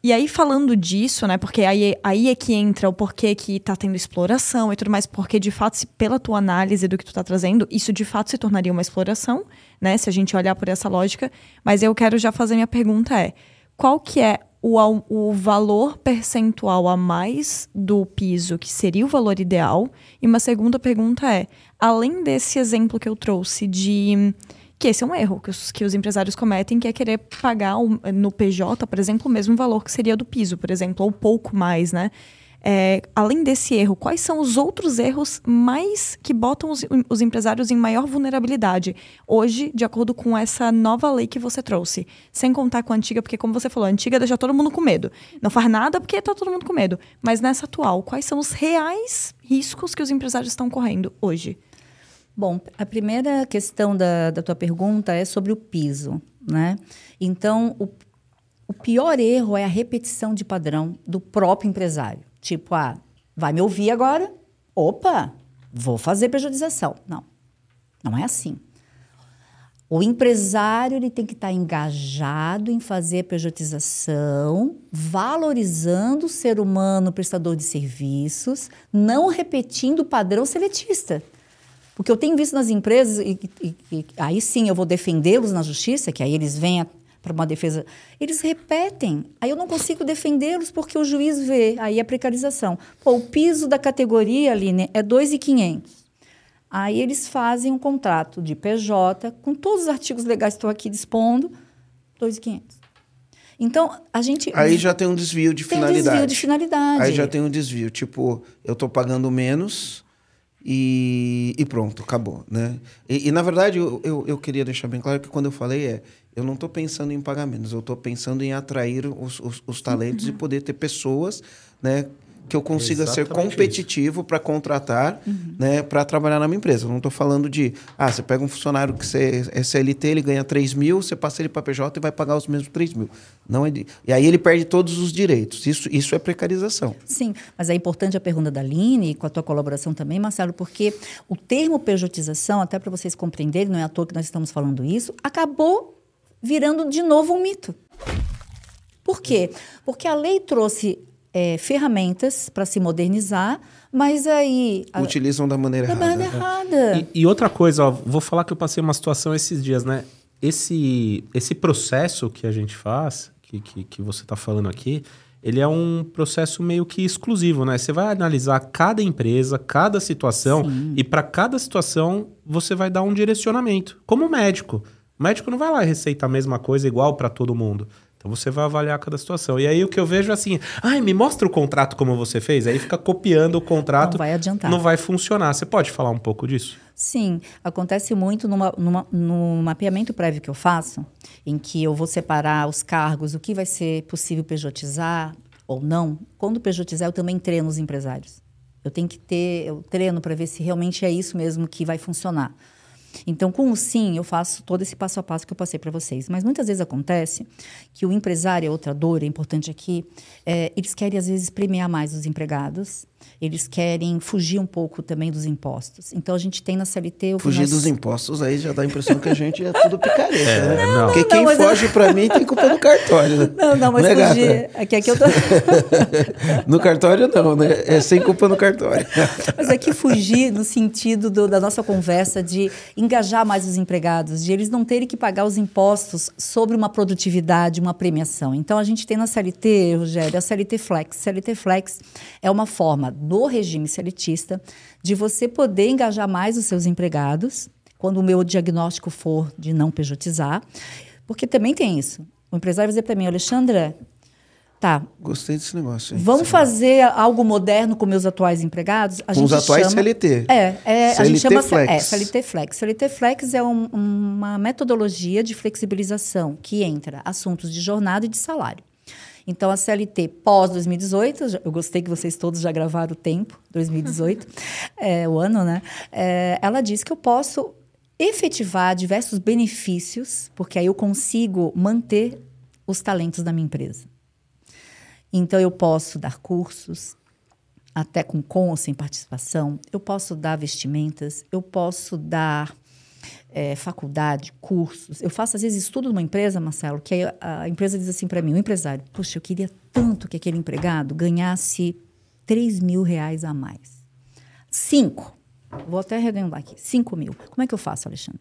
E aí, falando disso, né? Porque aí, aí é que entra o porquê que tá tendo exploração e tudo mais, porque de fato, se, pela tua análise do que tu tá trazendo, isso de fato se tornaria uma exploração, né? Se a gente olhar por essa lógica. Mas eu quero já fazer minha pergunta: é qual que é o, o valor percentual a mais do piso, que seria o valor ideal? E uma segunda pergunta é: além desse exemplo que eu trouxe de que esse é um erro que os, que os empresários cometem, que é querer pagar no PJ, por exemplo, o mesmo valor que seria do piso, por exemplo, ou pouco mais, né? É, além desse erro, quais são os outros erros mais que botam os, os, empresários em maior vulnerabilidade hoje, de acordo com essa nova lei que você trouxe? Sem contar com a antiga, porque, como você falou, a antiga deixa todo mundo com medo. Não faz nada porque está todo mundo com medo. Mas nessa atual, quais são os reais riscos que os empresários estão correndo hoje? Bom, a primeira questão da, da tua pergunta é sobre o piso, né? Então, o, o pior erro é a repetição de padrão do próprio empresário. Tipo, ah, vai me ouvir agora? Opa, vou fazer periodização. Não, não é assim. O empresário ele tem que estar engajado em fazer a pejotização, valorizando o ser humano prestador de serviços, não repetindo o padrão seletista. Porque eu tenho visto nas empresas, e, e, e aí sim eu vou defendê-los na justiça, que aí eles vêm para uma defesa. Eles repetem. Aí eu não consigo defendê-los porque o juiz vê. Aí a precarização. Pô, o piso da categoria, Aline, é 2,500. Aí eles fazem um contrato de PJ, com todos os artigos legais que estou aqui dispondo, 2,500. Então, a gente. Aí já tem um desvio de tem finalidade. Tem um desvio de finalidade. Aí já tem um desvio. Tipo, eu estou pagando menos e, e pronto, acabou, né? E, e na verdade, eu, eu, eu, queria deixar bem claro que quando eu falei é, eu não estou pensando em pagamentos, eu estou pensando em atrair os, os, os talentos uhum. e poder ter pessoas, né? Que eu consiga Exatamente ser competitivo para contratar, uhum. né, para trabalhar na minha empresa. Eu não estou falando de, ah, você pega um funcionário que você é CLT, ele ganha 3 mil, você passa ele para PJ e vai pagar os mesmos 3 mil. Não é de... E aí ele perde todos os direitos. Isso, isso é precarização. Sim, mas é importante a pergunta da Aline, com a tua colaboração também, Marcelo, porque o termo pejotização, até para vocês compreenderem, não é à toa que nós estamos falando isso, acabou virando de novo um mito. Por quê? Porque a lei trouxe é, ferramentas para se modernizar, mas aí. Utilizam da maneira da errada. Maneira errada. E, e, outra coisa, ó, vou falar que eu passei uma situação esses dias, né? Esse, esse processo que a gente faz, que, que, que você está falando aqui, ele é um processo meio que exclusivo, né? Você vai analisar cada empresa, cada situação, Sim. e para cada situação você vai dar um direcionamento. Como médico. O médico não vai lá receitar a mesma coisa igual para todo mundo. Então você vai avaliar cada situação. E aí o que eu vejo é assim, ai, me mostra o contrato como você fez. Aí fica copiando o contrato. Não vai adiantar. Não vai funcionar. Você pode falar um pouco disso? Sim, acontece muito numa, numa, no mapeamento prévio que eu faço, em que eu vou separar os cargos, o que vai ser possível pejotizar ou não. Quando pejotizar, eu também treino os empresários. Eu tenho que ter, eu treino para ver se realmente é isso mesmo que vai funcionar. Então, com o sim, eu faço todo esse passo a passo que eu passei para vocês. Mas muitas vezes acontece que o empresário, é outra dor, é importante aqui, é, eles querem, às vezes, premiar mais os empregados eles querem fugir um pouco também dos impostos. Então a gente tem na CLT. Fugir nós... dos impostos aí já dá a impressão que a gente é tudo picareta, é, né? Não, Porque não, quem foge eu... para mim tem culpa do cartório, né? Não, não, mas não é fugir. Aqui, aqui eu tô... [laughs] no cartório não, né? É sem culpa no cartório. mas aqui fugir no sentido do, da nossa conversa de engajar mais os empregados, de eles não terem que pagar os impostos sobre uma produtividade, uma premiação. Então a gente tem na CLT, Rogério, a CLT Flex. CLT Flex é uma forma do regime seletista, de você poder engajar mais os seus empregados, quando o meu diagnóstico for de não pejotizar, porque também tem isso. O empresário vai dizer para mim, Alexandra, tá. Gostei desse negócio. Hein? Vamos fazer algo moderno com meus atuais empregados? A com os atuais chama, CLT. É, é CLT a gente chama Flex. É, CLT Flex. CLT Flex é um, uma metodologia de flexibilização que entra assuntos de jornada e de salário. Então, a CLT pós-2018, eu gostei que vocês todos já gravaram o tempo, 2018, [laughs] é, o ano, né? É, ela diz que eu posso efetivar diversos benefícios, porque aí eu consigo manter os talentos da minha empresa. Então, eu posso dar cursos, até com com ou sem participação, eu posso dar vestimentas, eu posso dar é, faculdade, cursos. Eu faço, às vezes, estudo numa empresa, Marcelo, que a, a empresa diz assim para mim, o empresário, poxa, eu queria tanto que aquele empregado ganhasse 3 mil reais a mais. Cinco. Vou até arredondar aqui. 5 mil. Como é que eu faço, Alexandre?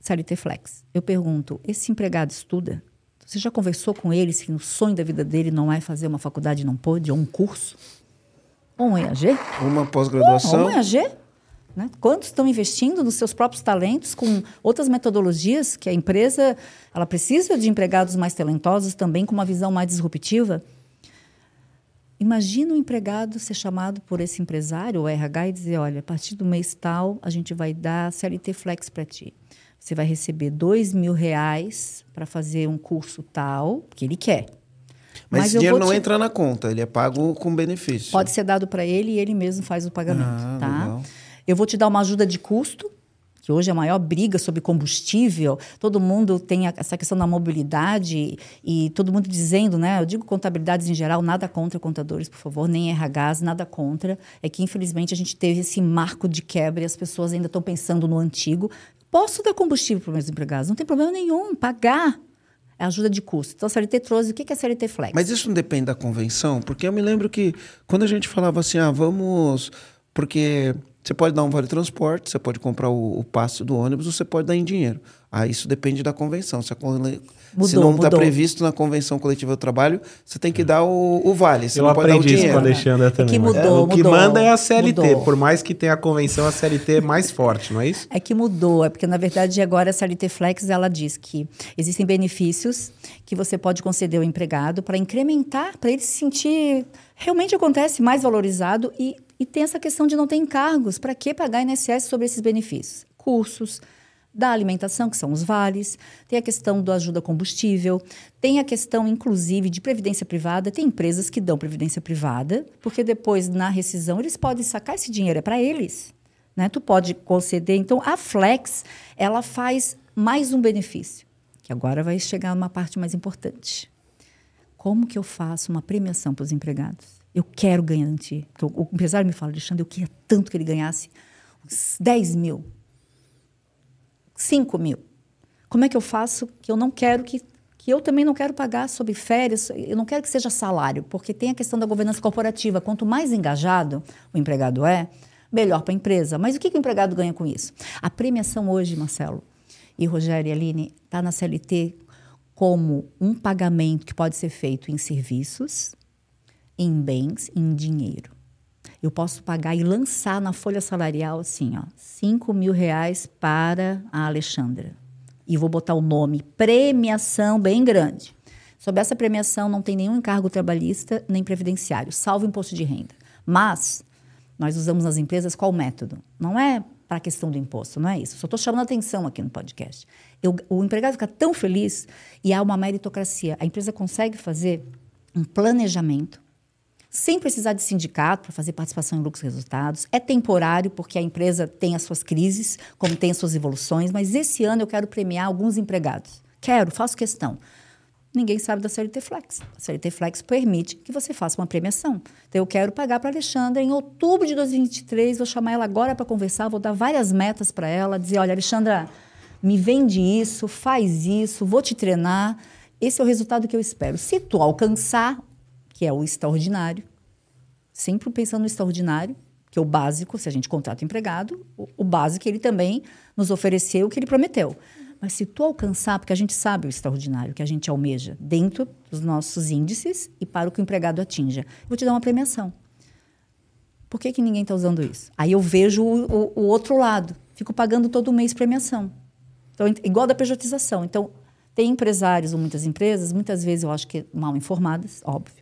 CLT Flex. Eu pergunto, esse empregado estuda? Você já conversou com ele se o sonho da vida dele não é fazer uma faculdade não pôde, ou um curso? Ou um EAG? Uma pós-graduação. Ou um EAG? Né? Quantos estão investindo nos seus próprios talentos com outras metodologias que a empresa ela precisa de empregados mais talentosos também com uma visão mais disruptiva? Imagina o um empregado ser chamado por esse empresário, o RH, e dizer: olha, a partir do mês tal, a gente vai dar CLT Flex para ti. Você vai receber dois mil reais para fazer um curso tal, que ele quer. Mas, Mas esse dinheiro não te... entra na conta, ele é pago com benefício. Pode ser dado para ele e ele mesmo faz o pagamento, ah, tá? Legal. Eu vou te dar uma ajuda de custo, que hoje é a maior briga sobre combustível. Todo mundo tem essa questão da mobilidade e todo mundo dizendo, né? Eu digo contabilidades em geral, nada contra contadores, por favor, nem RHs, nada contra. É que infelizmente a gente teve esse marco de quebra e as pessoas ainda estão pensando no antigo. Posso dar combustível para meus empregados, não tem problema nenhum, pagar é ajuda de custo. Então, a CLT trouxe, o que é CLT Flex? Mas isso não depende da convenção? Porque eu me lembro que quando a gente falava assim, ah, vamos... Porque você pode dar um vale transporte, você pode comprar o, o passe do ônibus, ou você pode dar em dinheiro. Ah, isso depende da convenção. Se, a, mudou, se não está previsto na convenção coletiva do trabalho, você tem que dar o, o vale. Você Eu não aprendi pode dar o isso com a Alexandra é também. que mudou, é, o que mudou, manda é a CLT. mudou. Por mais que tenha a convenção, a CLT é mais forte, não é isso? É que mudou. É porque, na verdade, agora a CLT Flex ela diz que existem benefícios que você pode conceder ao empregado para incrementar, para ele se sentir realmente acontece mais valorizado e, e tem essa questão de não ter encargos. Para que pagar INSS sobre esses benefícios? Cursos, da alimentação, que são os vales, tem a questão do ajuda combustível, tem a questão, inclusive, de previdência privada. Tem empresas que dão previdência privada, porque depois, na rescisão, eles podem sacar esse dinheiro, é para eles. Né? Tu pode conceder. Então, a Flex, ela faz mais um benefício, que agora vai chegar uma parte mais importante. Como que eu faço uma premiação para os empregados? Eu quero garantir. O, o empresário me fala, Alexandre, eu queria tanto que ele ganhasse 10 mil 5 mil. Como é que eu faço que eu não quero que que eu também não quero pagar sobre férias, eu não quero que seja salário, porque tem a questão da governança corporativa. Quanto mais engajado o empregado é, melhor para a empresa. Mas o que, que o empregado ganha com isso? A premiação hoje, Marcelo e Rogério e Aline, está na CLT como um pagamento que pode ser feito em serviços, em bens, em dinheiro eu posso pagar e lançar na folha salarial assim, ó, 5 mil reais para a Alexandra. E vou botar o nome premiação bem grande. Sobre essa premiação não tem nenhum encargo trabalhista nem previdenciário, salvo imposto de renda. Mas nós usamos nas empresas qual método? Não é para a questão do imposto, não é isso. Só estou chamando atenção aqui no podcast. Eu, o empregado fica tão feliz e há uma meritocracia. A empresa consegue fazer um planejamento sem precisar de sindicato para fazer participação em lucros e resultados. É temporário, porque a empresa tem as suas crises, como tem as suas evoluções, mas esse ano eu quero premiar alguns empregados. Quero, faço questão. Ninguém sabe da CLT Flex. A CLT Flex permite que você faça uma premiação. Então, eu quero pagar para a Alexandra em outubro de 2023, vou chamar ela agora para conversar, vou dar várias metas para ela, dizer, olha, Alexandra, me vende isso, faz isso, vou te treinar. Esse é o resultado que eu espero. Se tu alcançar, que é o extraordinário. Sempre pensando no extraordinário, que é o básico, se a gente contrata o empregado, o, o básico ele também nos ofereceu o que ele prometeu. Mas se tu alcançar, porque a gente sabe o extraordinário que a gente almeja dentro dos nossos índices e para o que o empregado atinja, vou te dar uma premiação. Por que, que ninguém está usando isso? Aí eu vejo o, o, o, outro lado. Fico pagando todo mês premiação. Então, igual da pejotização. Então, tem empresários ou muitas empresas, muitas vezes eu acho que mal informadas, óbvio,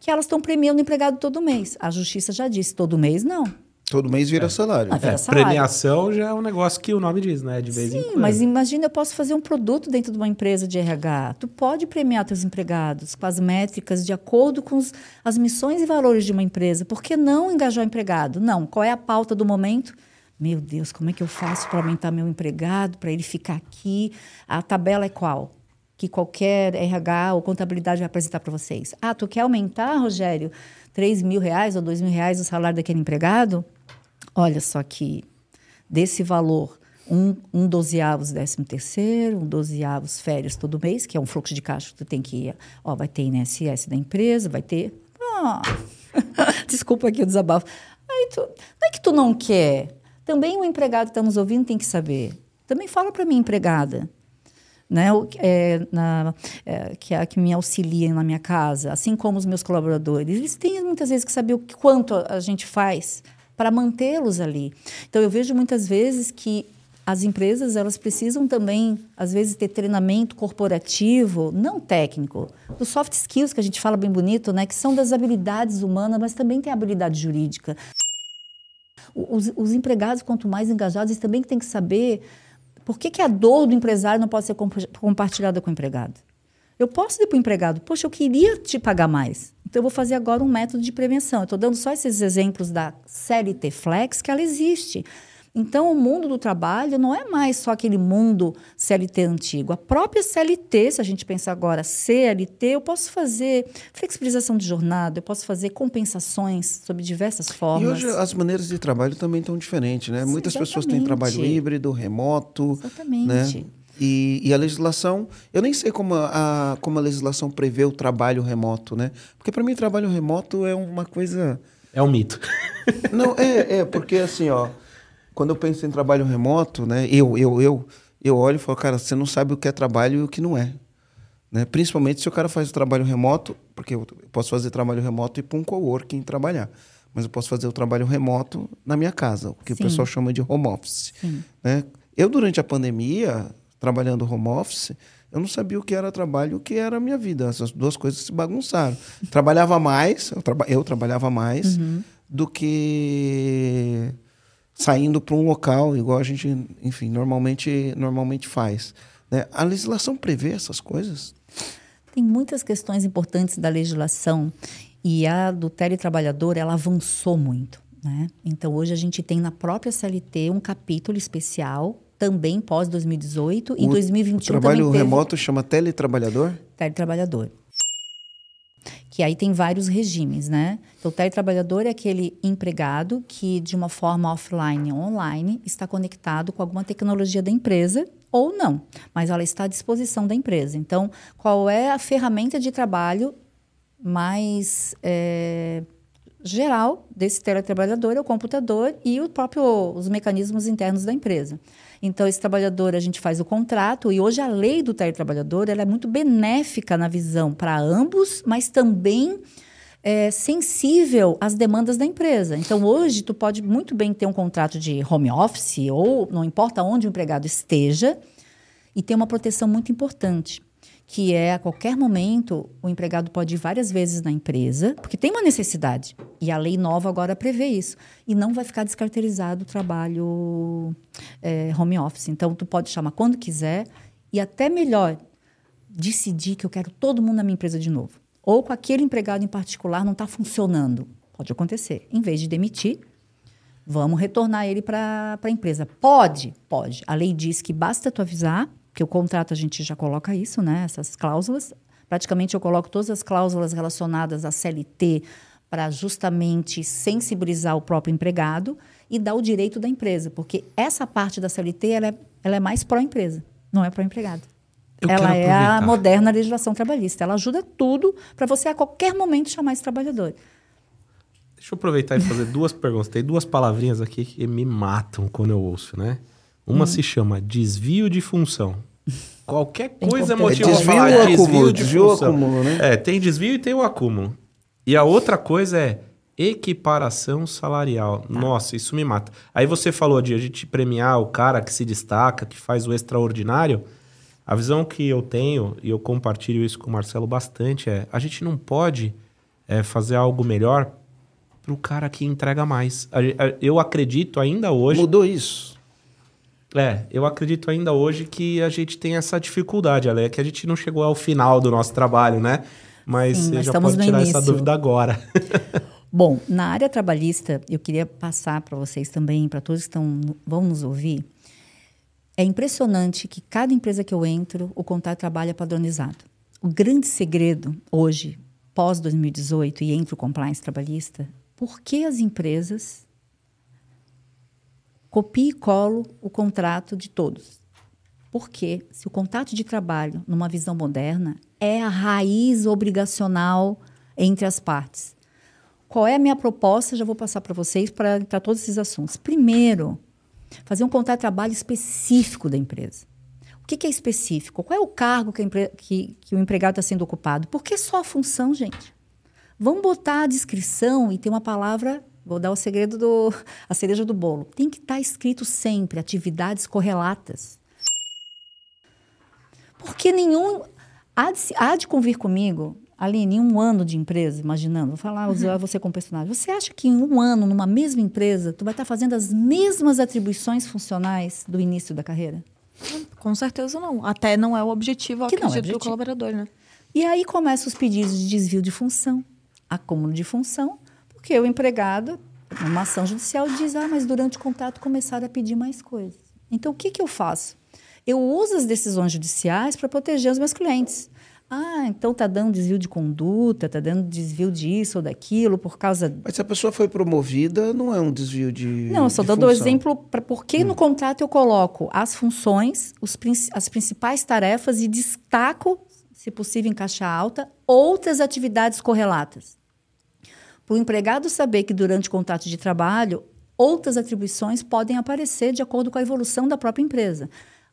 que elas estão premiando o empregado todo mês. A justiça já disse, todo mês não. Todo mês vira é. salário. Ah, vira é, salário. Premiação já é um negócio que o nome diz, né? De vez Sim, em quando. mas imagina, eu posso fazer um produto dentro de uma empresa de RH. Tu pode premiar teus empregados com as métricas de acordo com os, as missões e valores de uma empresa. Por que não engajar o empregado? Não. Qual é a pauta do momento? Meu Deus, como é que eu faço para aumentar meu empregado, para ele ficar aqui? A tabela é qual? Que qualquer RH ou contabilidade vai apresentar para vocês. Ah, tu quer aumentar, Rogério, 3 mil reais ou 2 mil reais o salário daquele empregado? Olha só que desse valor, um, um dozeavos décimo terceiro, um dozeavos férias todo mês, que é um fluxo de caixa que tu tem que ir. Ó, vai ter INSS da empresa, vai ter. Ah, [laughs] desculpa aqui o desabafo. Aí tu, não é que tu não quer. Também o empregado que está nos ouvindo tem que saber. Também fala para mim, empregada. Né, é, na, é, que, que me auxilia na minha casa, assim como os meus colaboradores. Eles têm muitas vezes que saber o quanto a gente faz para mantê-los ali. Então eu vejo muitas vezes que as empresas elas precisam também às vezes ter treinamento corporativo, não técnico, dos soft skills que a gente fala bem bonito, né, que são das habilidades humanas, mas também tem a habilidade jurídica. Os, os empregados quanto mais engajados, eles também têm que saber por que, que a dor do empresário não pode ser compartilhada com o empregado? Eu posso dizer para o empregado, poxa, eu queria te pagar mais. Então, eu vou fazer agora um método de prevenção. Eu estou dando só esses exemplos da CLT Flex, que ela existe. Então, o mundo do trabalho não é mais só aquele mundo CLT antigo. A própria CLT, se a gente pensar agora CLT, eu posso fazer flexibilização de jornada, eu posso fazer compensações sob diversas formas. E hoje as maneiras de trabalho também estão diferentes, né? Sim, Muitas exatamente. pessoas têm trabalho híbrido, remoto. Exatamente. Né? E, e, a legislação, eu nem sei como a, como a legislação prevê o trabalho remoto, né? Porque para mim trabalho remoto é uma coisa... É um mito. Não, é, é porque assim, ó quando eu penso em trabalho remoto, né, eu, eu, eu, eu olho e falo, cara, você não sabe o que é trabalho e o que não é. Né? Principalmente se o cara faz o trabalho remoto, porque eu posso fazer trabalho remoto e ir para um coworking trabalhar. Mas eu posso fazer o trabalho remoto na minha casa, o que Sim. o pessoal chama de home office. Né? Eu, durante a pandemia, trabalhando home office, eu não sabia o que era trabalho e o que era a minha vida. Essas duas coisas se bagunçaram. trabalhava mais, eu, traba eu trabalhava mais uhum. do que saindo para um local, igual a gente, enfim, normalmente, normalmente faz. Né? A legislação prevê essas coisas? Tem muitas questões importantes da legislação e a do teletrabalhador, ela avançou muito. Né? Então, hoje a gente tem na própria CLT um capítulo especial, também pós 2018 e 2021 o trabalho remoto chama teletrabalhador? Teletrabalhador que aí tem vários regimes, né? Então, o teletrabalhador é aquele empregado que, de uma forma offline ou online, está conectado com alguma tecnologia da empresa ou não, mas ela está à disposição da empresa. Então, qual é a ferramenta de trabalho mais é, geral desse teletrabalhador? É o computador e o próprio, os mecanismos internos da empresa. Então, esse trabalhador, a gente faz o contrato, e hoje a lei do teletrabalhador ela é muito benéfica na visão para ambos, mas também é, sensível às demandas da empresa. Então, hoje, tu pode muito bem ter um contrato de home office, ou não importa onde o empregado esteja, e ter uma proteção muito importante que é a qualquer momento o empregado pode ir várias vezes na empresa, porque tem uma necessidade. E a lei nova agora prevê isso. E não vai ficar descaracterizado o trabalho é, home office. Então, tu pode chamar quando quiser e até melhor decidir que eu quero todo mundo na minha empresa de novo. Ou com aquele empregado em particular não está funcionando. Pode acontecer. Em vez de demitir, vamos retornar ele para a empresa. Pode? Pode. A lei diz que basta tu avisar que o contrato a gente já coloca isso, né? Essas cláusulas. Praticamente eu coloco todas as cláusulas relacionadas à CLT para justamente sensibilizar o próprio empregado e dar o direito da empresa, porque essa parte da CLT ela é, ela é mais pró-empresa, não é pró-empregado. Ela é a moderna legislação trabalhista. Ela ajuda tudo para você a qualquer momento chamar esse trabalhador. Deixa eu aproveitar e fazer duas perguntas. Tem duas palavrinhas aqui que me matam quando eu ouço, né? Uma hum. se chama desvio de função. Qualquer coisa é motivo é desvio falar ou desvio acúmulo, de desvio acúmulo, né? É, tem desvio e tem o acúmulo. E a outra coisa é equiparação salarial. Tá. Nossa, isso me mata. Aí você falou de a gente premiar o cara que se destaca, que faz o extraordinário. A visão que eu tenho, e eu compartilho isso com o Marcelo bastante, é a gente não pode é, fazer algo melhor para o cara que entrega mais. Eu acredito ainda hoje. Mudou isso. É, eu acredito ainda hoje que a gente tem essa dificuldade, Ale, que a gente não chegou ao final do nosso trabalho, né? Mas Sim, você já pode tirar início. essa dúvida agora. [laughs] Bom, na área trabalhista, eu queria passar para vocês também, para todos que estão, vão nos ouvir. É impressionante que cada empresa que eu entro, o contrato de trabalho é padronizado. O grande segredo hoje, pós 2018 e entre o compliance trabalhista, por que as empresas copie e colo o contrato de todos. Porque se o contrato de trabalho, numa visão moderna, é a raiz obrigacional entre as partes. Qual é a minha proposta? Já vou passar para vocês para todos esses assuntos. Primeiro, fazer um contrato de trabalho específico da empresa. O que, que é específico? Qual é o cargo que, que, que o empregado está sendo ocupado? Por que só a função, gente? Vamos botar a descrição e ter uma palavra Vou dar o segredo do a cereja do bolo. Tem que estar tá escrito sempre atividades correlatas. Porque nenhum há de, há de convir comigo, Aline, em um ano de empresa, imaginando, vou falar, uhum. você como personagem. Você acha que em um ano, numa mesma empresa, tu vai estar tá fazendo as mesmas atribuições funcionais do início da carreira? Com certeza não. Até não é o objetivo, que não é objetivo. do colaborador, né? E aí começam os pedidos de desvio de função, acúmulo de função, porque o empregado, numa ação judicial, diz: ah, mas durante o contrato começaram a pedir mais coisas. Então, o que, que eu faço? Eu uso as decisões judiciais para proteger os meus clientes. Ah, então tá dando desvio de conduta, tá dando desvio disso ou daquilo por causa. Mas se a pessoa foi promovida, não é um desvio de. Não, eu só dando o exemplo para por que hum. no contrato eu coloco as funções, os, as principais tarefas e destaco, se possível em caixa alta, outras atividades correlatas para o empregado saber que durante o contrato de trabalho, outras atribuições podem aparecer de acordo com a evolução da própria empresa.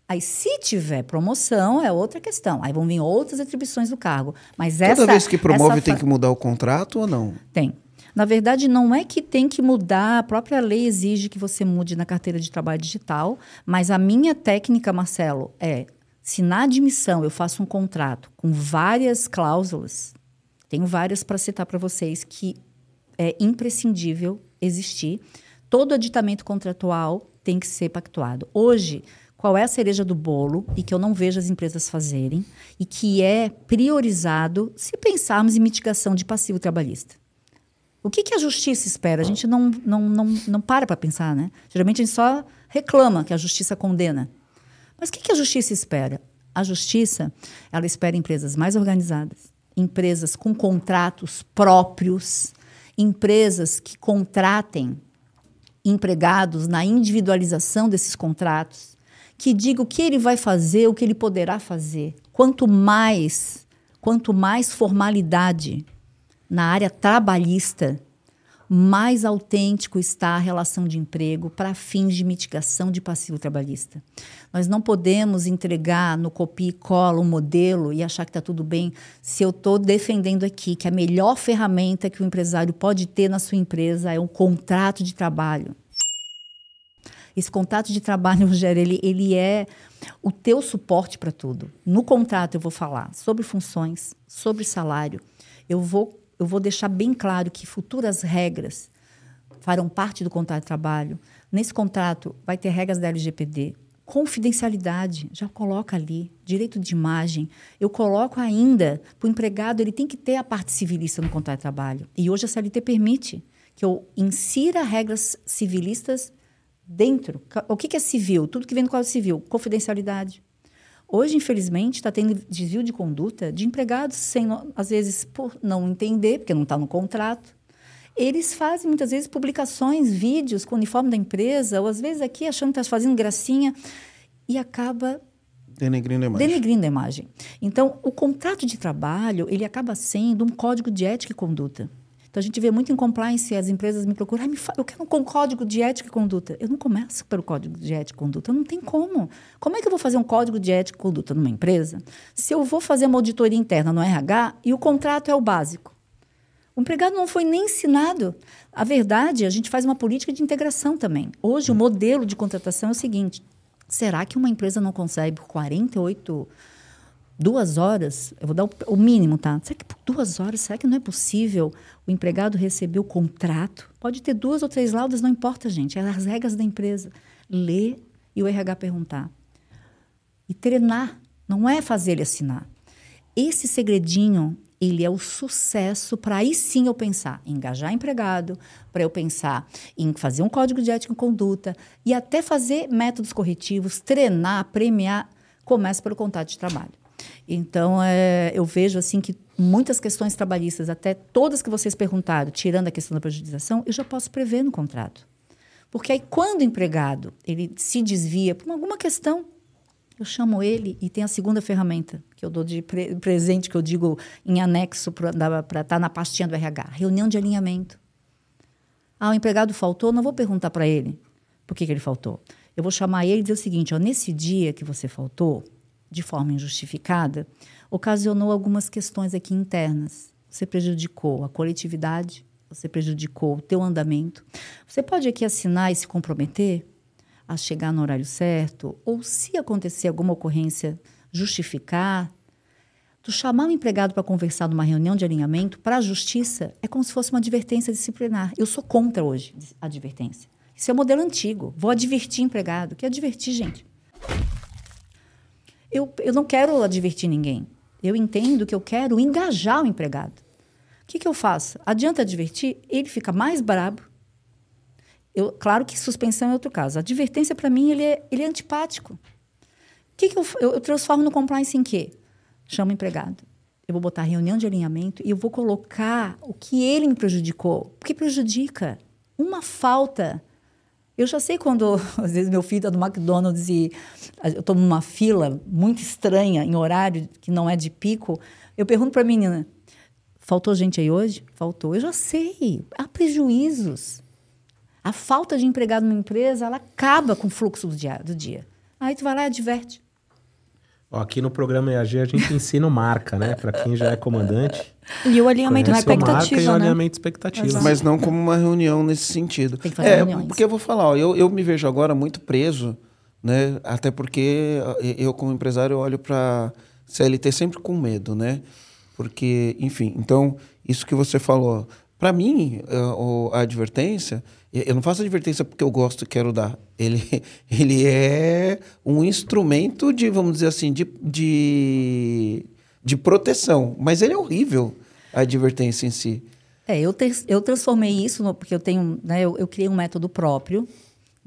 Aí, se tiver promoção, é outra questão. Aí vão vir outras atribuições do cargo. Mas Toda essa, vez que promove, tem que mudar o contrato ou não? Tem. Na verdade, não é que tem que mudar, a própria lei exige que você mude na carteira de trabalho digital, mas a minha técnica, Marcelo, é se na admissão eu faço um contrato com várias cláusulas, tenho várias para citar para vocês, que é imprescindível existir. Todo aditamento contratual tem que ser pactuado. Hoje, qual é a cereja do bolo e que eu não vejo as empresas fazerem e que é priorizado se pensarmos em mitigação de passivo trabalhista? O que, que a justiça espera? A gente não, não, não, não para para pensar, né? Geralmente a gente só reclama que a justiça condena. Mas o que, que a justiça espera? A justiça, ela espera empresas mais organizadas, empresas com contratos próprios, empresas que contratem empregados na individualização desses contratos, que diga o que ele vai fazer, o que ele poderá fazer. Quanto mais, quanto mais formalidade na área trabalhista, mais autêntico está a relação de emprego para fins de mitigação de passivo trabalhista. Nós não podemos entregar no copia e cola um modelo e achar que está tudo bem se eu estou defendendo aqui que a melhor ferramenta que o empresário pode ter na sua empresa é um contrato de trabalho. Esse contrato de trabalho, [laughs] Rogério, ele, ele é o teu suporte para tudo. No contrato eu vou falar sobre funções, sobre salário, eu vou eu vou deixar bem claro que futuras regras farão parte do contrato de trabalho. Nesse contrato vai ter regras da LGPD, confidencialidade, já coloca ali, direito de imagem. Eu coloco ainda, para o empregado, ele tem que ter a parte civilista no contrato de trabalho. E hoje a CLT permite que eu insira regras civilistas dentro. O que é civil? Tudo que vem do Código Civil. Confidencialidade, Hoje, infelizmente, está tendo desvio de conduta de empregados, sem, às vezes, por não entender, porque não está no contrato. Eles fazem, muitas vezes, publicações, vídeos com o uniforme da empresa, ou às vezes aqui achando que está fazendo gracinha, e acaba denegrindo a imagem. Denegrindo a imagem. Então, o contrato de trabalho, ele acaba sendo um código de ética e conduta. Então a gente vê muito em compliance, as empresas me procuram, ah, me eu quero um código de ética e conduta. Eu não começo pelo código de ética e conduta, não tem como. Como é que eu vou fazer um código de ética e conduta numa empresa se eu vou fazer uma auditoria interna no RH e o contrato é o básico? O empregado não foi nem ensinado. A verdade, a gente faz uma política de integração também. Hoje, o modelo de contratação é o seguinte: será que uma empresa não consegue, por 48 duas horas, eu vou dar o, o, mínimo, tá? Será que por duas horas, será que não é possível o empregado receber o contrato? Pode ter duas ou três laudas, não importa, gente. É as regras da empresa. Ler e o RH perguntar. E treinar, não é fazer ele assinar. Esse segredinho, ele é o sucesso para aí sim eu pensar em engajar empregado, para eu pensar em fazer um código de ética e conduta e até fazer métodos corretivos, treinar, premiar. Começa pelo contato de trabalho. Então, é, eu vejo assim que muitas questões trabalhistas, até todas que vocês perguntaram, tirando a questão da prejudicação, eu já posso prever no contrato. Porque aí, quando o empregado ele se desvia por alguma questão, eu chamo ele e tem a segunda ferramenta que eu dou de pre presente, que eu digo em anexo para estar tá na pastinha do RH. Reunião de alinhamento. Ah, o empregado faltou, não vou perguntar para ele por que, que ele faltou. Eu vou chamar ele e dizer o seguinte: ó, nesse dia que você faltou, de forma injustificada, ocasionou algumas questões aqui internas. Você prejudicou a coletividade, você prejudicou o teu andamento. Você pode aqui assinar e se comprometer a chegar no horário certo, ou se acontecer alguma ocorrência, justificar. Tu chamar o empregado para conversar numa reunião de alinhamento para a justiça é como se fosse uma advertência disciplinar. Eu sou contra hoje a advertência. Isso é um modelo antigo. Vou advertir empregado. Que advertir, gente? Eu, eu não quero advertir ninguém. Eu entendo que eu quero engajar o empregado. O que, que eu faço? Adianta advertir, ele fica mais brabo. Eu, claro que suspensão é outro caso. A advertência, para mim, ele é, ele é antipático. O que, que eu, eu, eu transformo no compliance em quê? Chamo o empregado. Eu vou botar reunião de alinhamento e eu vou colocar o que ele me prejudicou. Porque prejudica. Uma falta eu já sei quando, [laughs] às vezes, meu filho está no McDonald's e eu estou numa fila muito estranha, em horário que não é de pico, eu pergunto para a menina, faltou gente aí hoje? Faltou. Eu já sei, há prejuízos. A falta de empregado numa empresa, ela acaba com o fluxo do dia. Do dia. Aí tu vai lá e adverte. Aqui no programa EAG a gente ensina marca, né? Para quem já é comandante. E o alinhamento de expectativa, e né? o alinhamento de expectativa. Mas não como uma reunião nesse sentido. Tem que fazer é, reuniões. porque eu vou falar, ó, eu, eu me vejo agora muito preso, né? Até porque eu como empresário olho para CLT sempre com medo, né? Porque, enfim, então isso que você falou, para mim a, a advertência eu não faço advertência porque eu gosto e quero dar. Ele, [laughs] ele é um instrumento de, vamos dizer assim, de, de, de proteção. Mas ele é horrível, a advertência em si. É, eu, te, eu transformei isso, no, porque eu tenho, né, eu, eu criei um método próprio,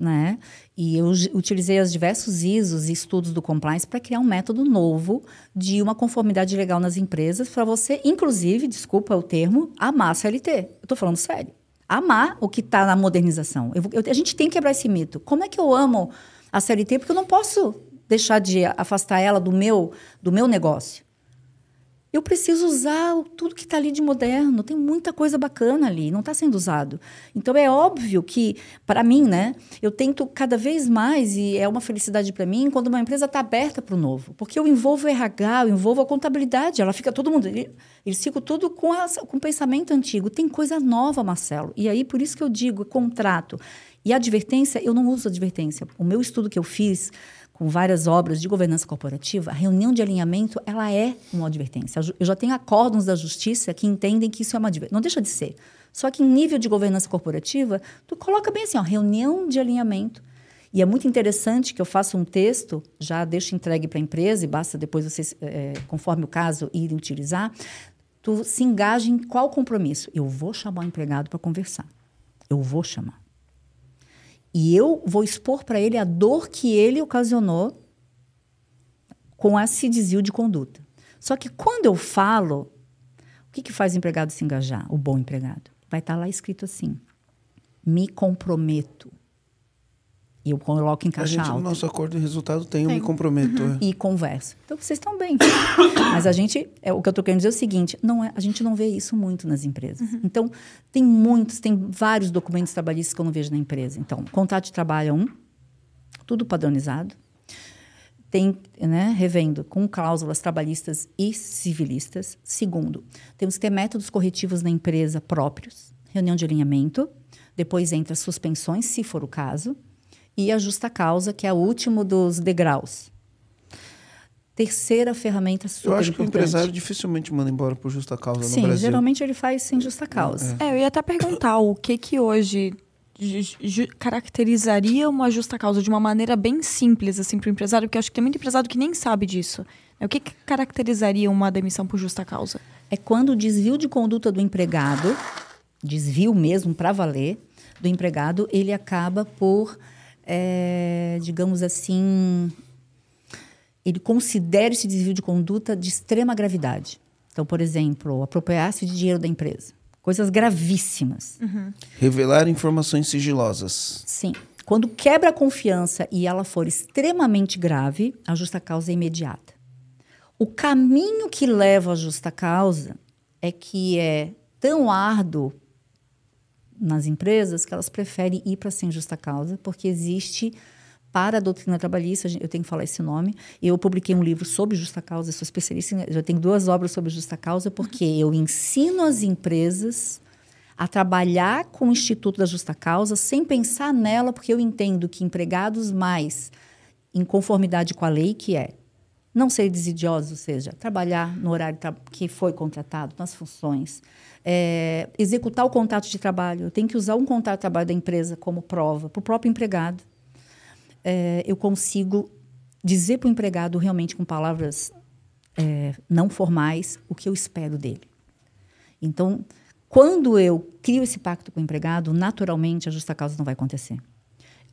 né? E eu utilizei os diversos ISOs e estudos do compliance para criar um método novo de uma conformidade legal nas empresas para você, inclusive, desculpa o termo, amar a CLT. Eu estou falando sério amar o que está na modernização. Eu, eu, a gente tem que quebrar esse mito. Como é que eu amo a CLT? Porque eu não posso deixar de afastar ela do meu, do meu negócio. Eu preciso usar tudo que está ali de moderno. Tem muita coisa bacana ali, não está sendo usado. Então é óbvio que, para mim, né, eu tento cada vez mais, e é uma felicidade para mim, quando uma empresa está aberta para o novo. Porque eu envolvo o RH, eu envolvo a contabilidade, ela fica todo mundo. Eles ficam tudo com, a, com o pensamento antigo. Tem coisa nova, Marcelo. E aí, por isso que eu digo, contrato. E advertência, eu não uso advertência. O meu estudo que eu fiz com várias obras de governança corporativa, a reunião de alinhamento ela é uma advertência. Eu já tenho acórdons da justiça que entendem que isso é uma advertência. Não deixa de ser. Só que em nível de governança corporativa, tu coloca bem assim, ó, reunião de alinhamento. E é muito interessante que eu faça um texto, já deixo entregue para a empresa, e basta depois vocês, é, conforme o caso, irem utilizar. Tu se engaja em qual compromisso? Eu vou chamar o empregado para conversar. Eu vou chamar. E eu vou expor para ele a dor que ele ocasionou com esse desvio de conduta. Só que quando eu falo, o que, que faz o empregado se engajar? O bom empregado. Vai estar tá lá escrito assim: me comprometo e eu coloco em caixa a gente, alta. No nosso acordo de resultado tem, tem. eu me comprometo. Uhum. É. E converso. Então vocês estão bem. [coughs] Mas a gente, é, o que eu estou querendo dizer é o seguinte: não é, a gente não vê isso muito nas empresas. Uhum. Então, tem muitos, tem vários documentos trabalhistas que eu não vejo na empresa. Então, contrato de trabalho é um, tudo padronizado. Tem, né, revendo, com cláusulas trabalhistas e civilistas. Segundo, temos que ter métodos corretivos na empresa próprios, reunião de alinhamento. Depois entra suspensões, se for o caso e a justa causa, que é o último dos degraus. Terceira ferramenta super Eu acho que o empresário dificilmente manda embora por justa causa Sim, no Brasil. geralmente ele faz sem justa causa. É. é, eu ia até perguntar o que que hoje caracterizaria uma justa causa de uma maneira bem simples assim para o empresário, porque acho que tem muito empresário que nem sabe disso. O que, que caracterizaria uma demissão por justa causa? É quando o desvio de conduta do empregado, desvio mesmo para valer, do empregado, ele acaba por é, digamos assim, ele considera esse desvio de conduta de extrema gravidade. Então, por exemplo, apropriar-se de dinheiro da empresa. Coisas gravíssimas. Revelar informações sigilosas. Sim. Quando quebra a confiança e ela for extremamente grave, a justa causa é imediata. O caminho que leva à justa causa é que é tão árduo nas empresas que elas preferem ir para sem justa causa, porque existe para a doutrina trabalhista, eu tenho que falar esse nome. Eu publiquei um livro sobre justa causa, sou especialista, já tenho duas obras sobre justa causa, porque eu ensino as empresas a trabalhar com o Instituto da Justa Causa sem pensar nela, porque eu entendo que empregados mais em conformidade com a lei, que é não ser desidiosos, ou seja, trabalhar no horário que foi contratado, nas funções, é, executar o contrato de trabalho. Eu tenho que usar um contrato de trabalho da empresa como prova para o próprio empregado é, eu consigo dizer para o empregado realmente com palavras é, não formais o que eu espero dele. Então, quando eu crio esse pacto com o empregado, naturalmente a justa causa não vai acontecer.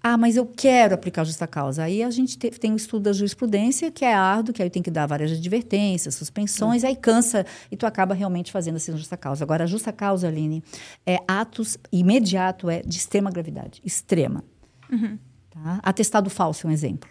Ah, mas eu quero aplicar a justa causa. Aí a gente te, tem o estudo da jurisprudência, que é árduo, que aí tem que dar várias advertências, suspensões, aí cansa e tu acaba realmente fazendo assim a justa causa. Agora, a justa causa, Aline, é atos imediato, é de extrema gravidade, extrema. Uhum. Tá? Atestado falso é um exemplo.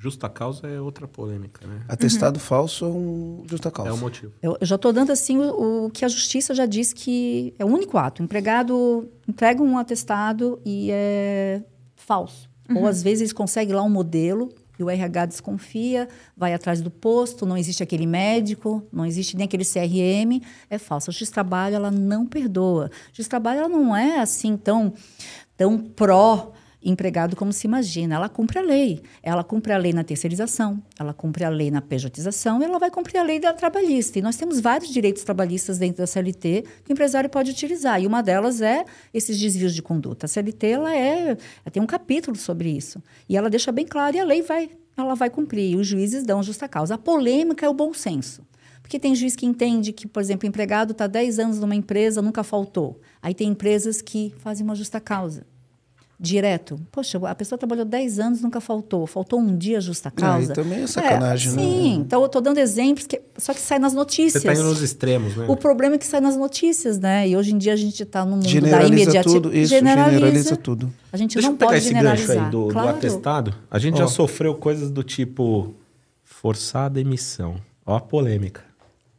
Justa causa é outra polêmica, né? Atestado uhum. falso é um justa causa. É o um motivo. Eu, eu já estou dando assim o, o, que a justiça já diz que é o único ato. O empregado entrega um atestado e é falso. Uhum. Ou às vezes consegue lá um modelo e o RH desconfia, vai atrás do posto, não existe aquele médico, não existe nem aquele CRM, é falso. A Justiça Trabalho, ela não perdoa. A Justiça Trabalho, ela não é assim tão, tão pró empregado como se imagina. Ela cumpre a lei. Ela cumpre a lei na terceirização, ela cumpre a lei na pejotização, ela vai cumprir a lei da trabalhista. E nós temos vários direitos trabalhistas dentro da CLT que o empresário pode utilizar. E uma delas é esses desvios de conduta. A CLT ela é, ela tem um capítulo sobre isso. E ela deixa bem claro e a lei vai, ela vai cumprir. E os juízes dão justa causa. A polêmica é o bom senso. Porque tem juiz que entende que, por exemplo, o empregado está 10 anos numa empresa, nunca faltou. Aí tem empresas que fazem uma justa causa direto. Poxa, a pessoa trabalhou 10 anos, nunca faltou. Faltou um dia justa causa. É, também é sacanagem, é, né? Sim, então eu estou dando exemplos, que, só que sai nas notícias. Você está indo nos extremos, né? O problema é que sai nas notícias, né? E hoje em dia a gente está no mundo generaliza da imediatez. Tudo, isso, generaliza, generaliza tudo. A gente Deixa não eu pegar pode esse generalizar. gancho aí do, claro. do atestado. A gente Ó. já sofreu coisas do tipo forçar a demissão. Ó a polêmica.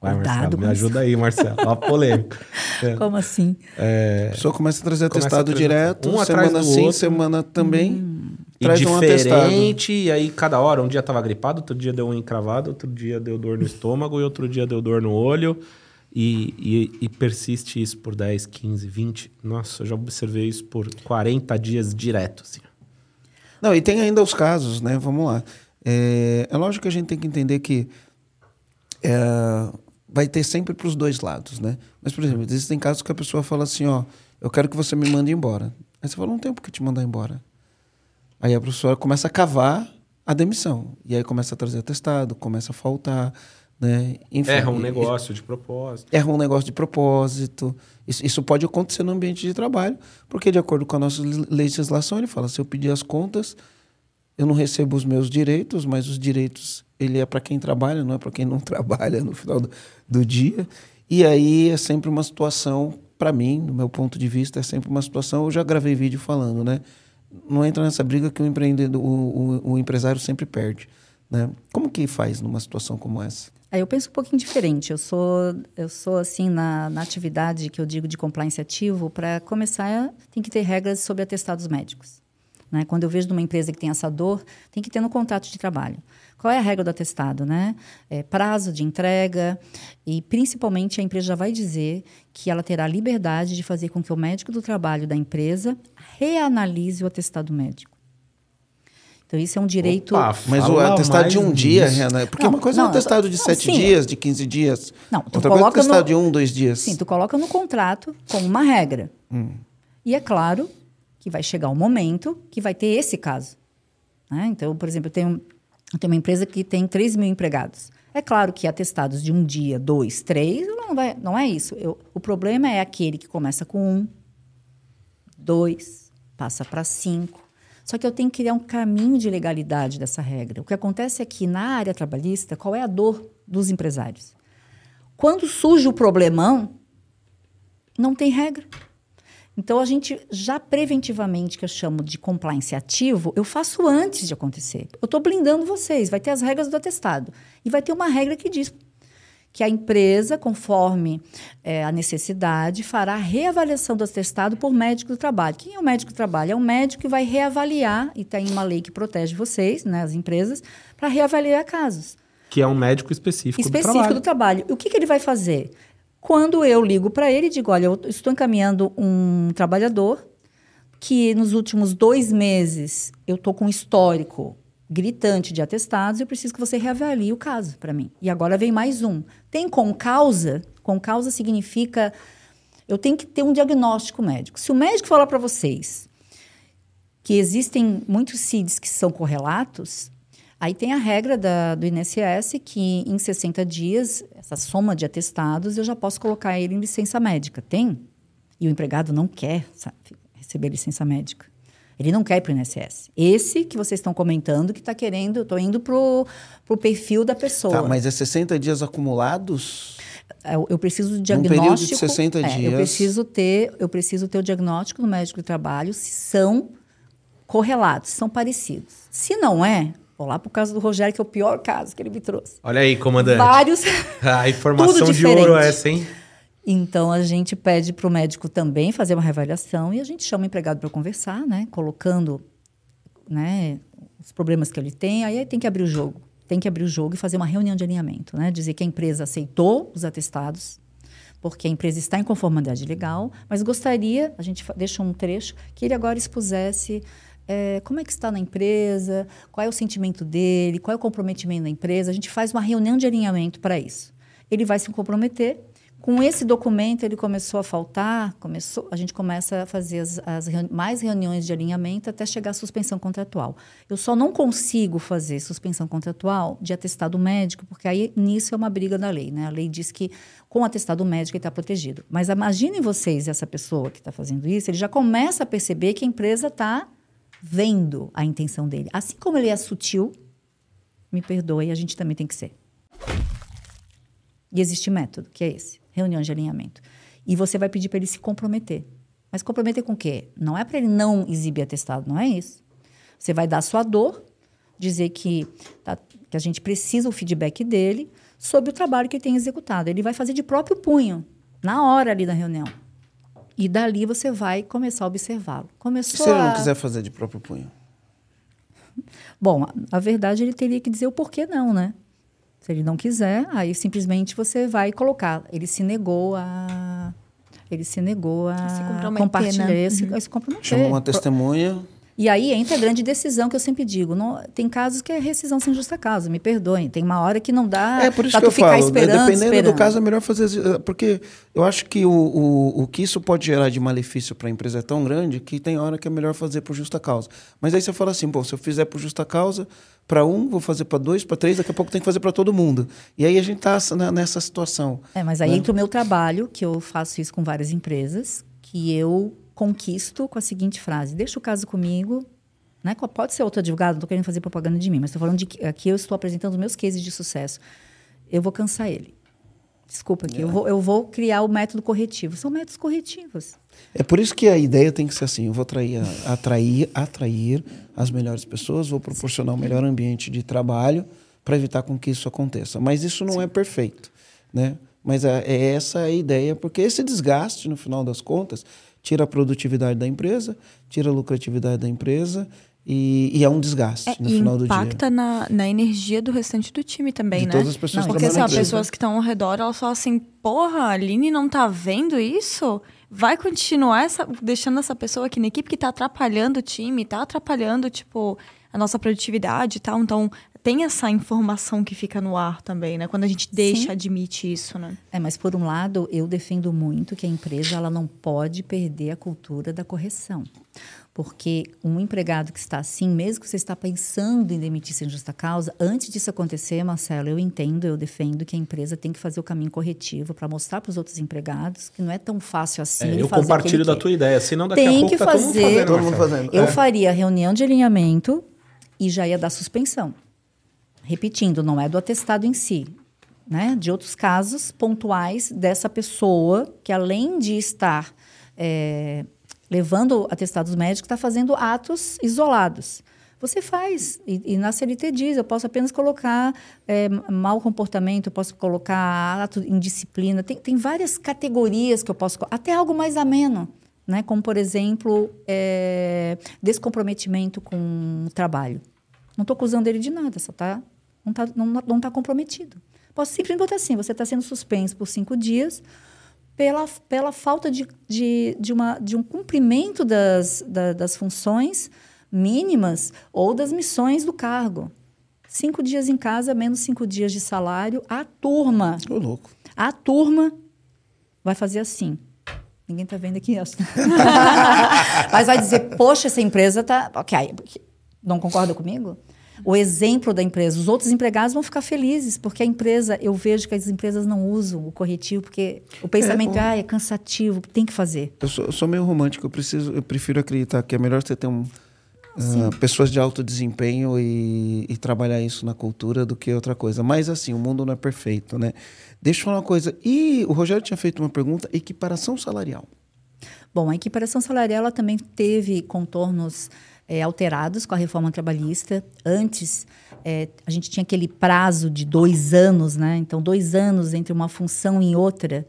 Vai, Cuidado Marcelo, me ajuda aí, Marcelo. Ó a polêmica. [laughs] É. Como assim? A pessoa começa a trazer Começa atestado a trazer direto, um atrás semana do sim, outro. semana também. Hum. E Traz um atestado. diferente, e aí cada hora, um dia tava gripado, outro dia deu um encravado, outro dia deu dor no estômago e outro dia deu dor no olho. E, e, e persiste isso por 10, 15, 20. Nossa, eu já observei isso por 40 dias direto. Assim. Não, e tem ainda os casos, né? Vamos lá. É, é lógico que a gente tem que entender que é, vai ter sempre para os dois lados, né? Mas, por exemplo, existem casos que a pessoa fala assim, ó, eu quero que você me mande embora. Aí você fala, não tenho por que te mandar embora. Aí a professora começa a cavar a demissão. E aí começa a trazer atestado, começa a faltar, né? Enfim, Erra um negócio de propósito. erra um negócio de propósito. Isso, isso pode acontecer no ambiente de trabalho, porque de acordo com a nossa le- legislação, ele fala, se eu pedir as contas, eu não recebo os meus direitos, mas os direitos ele é para quem trabalha, não é para quem não [laughs] trabalha no final do, do dia. E aí é sempre uma situação, para mim, do meu ponto de vista, é sempre uma situação. Eu já gravei vídeo falando, né? Não entra nessa briga que o empreendedor, o, o, o empresário sempre perde, né? Como que faz numa situação como essa? Aí eu penso um pouquinho diferente. Eu sou, eu sou assim, na, na atividade que eu digo de compliance ativo, para começar, tem que ter regras sobre atestados médicos. Né? Quando eu vejo numa empresa que tem essa dor, tem que ter no contrato de trabalho. Qual é a regra do atestado? Né? É prazo de entrega e, principalmente, a empresa já vai dizer que ela terá liberdade de fazer com que o médico do trabalho da empresa reanalise o atestado médico. Então, isso é um direito... Opa, Mas o atestado de um dia. Renan, porque Não, uma coisa é um não, atestado de não, sete sim. dias, de 15 dias. Não, tu Outra coisa é um coloca atestado no- de um, dois dias. Sim, tu coloca no contrato como uma regra. E é claro que vai chegar um momento que vai ter esse caso. né? Então, por exemplo, eu tenho, tenho uma empresa que tem 3 mil empregados. É claro que atestados de um dia, dois, três, não, vai, não é isso. Eu- o problema é aquele que começa com um, dois, passa para cinco. Só que eu tenho que criar um caminho de legalidade dessa regra. O que acontece é que na área trabalhista, qual é a dor dos empresários? Quando surge o problemão, Não tem regra. Então, a gente já preventivamente, que eu chamo de compliance ativo, eu faço antes de acontecer. Eu estou blindando vocês. Vai ter as regras do atestado. E vai ter uma regra que diz que a empresa, conforme é, a necessidade, fará a reavaliação do atestado por médico do trabalho. Quem é o médico do trabalho? É um médico que vai reavaliar, e tem uma lei que protege vocês, né, as empresas, para reavaliar casos. Que é um médico específico, específico do trabalho. do trabalho. O que, que ele vai fazer? Quando eu ligo para ele e digo, olha, eu estou encaminhando um trabalhador que nos últimos dois meses eu estou com um histórico gritante de atestados, eu preciso que você reavalie o caso para mim. E agora vem mais um. Tem com causa? Com causa significa eu tenho que ter um diagnóstico médico. Se o médico falar para vocês que existem muitos CIDs que são correlatos, aí tem a regra da, do INSS que em 60 dias, essa soma de atestados, eu já posso colocar ele em licença médica. Tem? E o empregado não quer sabe, receber licença médica. Ele não quer ir para o INSS. Esse que vocês estão comentando que está querendo, eu estou indo para o perfil da pessoa. Tá, mas é 60 dias acumulados? Eu, eu preciso de diagnóstico. período de 60 é, dias. Eu preciso ter, eu preciso ter o diagnóstico do médico de trabalho se são correlatos, são parecidos. Se não é, vou lá para o caso do Rogério, que é o pior caso que ele me trouxe. Olha aí, comandante. Vários. [laughs] A informação de ouro diferente. essa, hein? Então a gente pede para o médico também fazer uma reavaliação e a gente chama o empregado para conversar, né? Colocando, né, os problemas que ele tem. Aí tem que abrir o jogo, tem que abrir o jogo e fazer uma reunião de alinhamento, né? Dizer que a empresa aceitou os atestados, porque a empresa está em conformidade legal, mas gostaria, a gente deixa um trecho que ele agora expusesse é, como é que está na empresa, qual é o sentimento dele, qual é o comprometimento da empresa. A gente faz uma reunião de alinhamento para isso. Ele vai se comprometer. Com esse documento, ele começou a faltar, começou, a gente começa a fazer as, as reuni- mais reuniões de alinhamento até chegar à suspensão contratual. Eu só não consigo fazer suspensão contratual de atestado médico, porque aí nisso é uma briga da lei. Né? A lei diz que com atestado médico ele está protegido. Mas imaginem vocês, essa pessoa que está fazendo isso, ele já começa a perceber que a empresa está vendo a intenção dele. Assim como ele é sutil, me perdoe, a gente também tem que ser. E existe método, que é esse, reunião de alinhamento. E você vai pedir para ele se comprometer. Mas comprometer com o quê? Não é para ele não exibir atestado, não é isso. Você vai dar sua dor, dizer que, tá- que a gente precisa o feedback dele sobre o trabalho que ele tem executado. Ele vai fazer de próprio punho, na hora ali da reunião. E dali você vai começar a observá-lo. E Começou se ele a... não quiser fazer de próprio punho? [laughs] Bom, a, a verdade ele teria que dizer o porquê não, né? Se ele não quiser, aí simplesmente você vai colocar. Ele se negou a. Ele se negou a Se compartilhar, né? esse, Uhum. a se comprometer. Chama uma testemunha. E aí entra a grande decisão que eu sempre digo. Não, tem casos que é rescisão sem justa causa, me perdoem. Tem uma hora que não dá É por isso que eu falo, né? dependendo esperando. do caso, é melhor fazer. Porque eu acho que o, o, o que isso pode gerar de malefício para a empresa é tão grande que tem hora que é melhor fazer por justa causa. Mas aí você fala assim, pô, se eu fizer por justa causa, para um, vou fazer para dois, para três, daqui a pouco tem que fazer para todo mundo. E aí a gente está nessa situação. É, mas aí né? entra o meu trabalho, que eu faço isso com várias empresas, que eu conquisto com a seguinte frase: deixa o caso comigo. Né? Pode ser outro advogado, não estou querendo fazer propaganda de mim, mas estou falando de que aqui eu estou apresentando os meus cases de sucesso. Eu vou cansar ele. Desculpa aqui, eu, vou, eu vou criar o método corretivo. São métodos corretivos. É por isso que a ideia tem que ser assim: eu vou atrair, atrair, atrair as melhores pessoas, vou proporcionar o melhor ambiente de trabalho para evitar com que isso aconteça. Mas isso não é perfeito, né? Mas é, é essa a ideia, porque esse desgaste, no final das contas, tira a produtividade da empresa, tira a lucratividade da empresa e, e é um desgaste É, no final do dia. impacta na, na energia do restante do time também, De né? todas as pessoas Não, que Porque trabalham assim, pessoas que estão ao redor, elas falam assim, porra, a Aline não tá vendo isso? Vai continuar essa, deixando essa pessoa aqui na equipe que tá atrapalhando o time, tá atrapalhando, tipo, a nossa produtividade e tal. Então, tem essa informação que fica no ar também, né? Quando a gente deixa, admite isso, né? É, mas por um lado, eu defendo muito que a empresa ela não pode perder a cultura da correção. Porque um empregado que está assim, mesmo que você está pensando em demitir sem justa causa, antes disso acontecer, Marcelo, eu entendo, eu defendo que a empresa tem que fazer o caminho corretivo para mostrar para os outros empregados que não é tão fácil assim. É, eu fazer compartilho da quer. tua ideia, senão daqui a Tem pouco que tá todo mundo fazer. fazendo. Todo mundo fazendo. Eu É. faria reunião de alinhamento e já ia dar suspensão. Repetindo, não é do atestado em si. né, de outros casos pontuais dessa pessoa que, além de estar é, levando atestados médicos, está fazendo atos isolados. Você faz, e, e, na CLT diz, eu posso apenas colocar é, mau comportamento, eu posso colocar ato indisciplina, tem, tem várias categorias que eu posso, até algo mais ameno, né? como, por exemplo, é, descomprometimento com o trabalho. Não estou acusando ele de nada, só tá, não está não, não tá comprometido. Posso simplesmente botar assim, você está sendo suspenso por cinco dias pela, pela falta de, de, de, uma, de um cumprimento das, da, das funções mínimas ou das missões do cargo. Cinco dias em casa, menos cinco dias de salário. A turma. Ô, louco. A turma vai fazer assim. Ninguém está vendo aqui. [laughs] Mas vai dizer, poxa, essa empresa está. Ok, não concorda comigo? O exemplo da empresa. Os outros empregados vão ficar felizes, porque a empresa, eu vejo que as empresas não usam o corretivo, porque o pensamento é, ah, é cansativo, tem que fazer. Eu sou, eu sou meio romântico, eu, preciso, eu prefiro acreditar que é melhor você ter um Uh, pessoas de alto desempenho e, e, trabalhar isso na cultura do que outra coisa. Mas assim, o mundo não é perfeito, né? Deixa eu falar uma coisa. E o Rogério tinha feito uma pergunta: equiparação salarial. Bom, a equiparação salarial ela também teve contornos é, alterados com a reforma trabalhista. Antes, é, a gente tinha aquele prazo de dois anos, né? Então, dois anos entre uma função e outra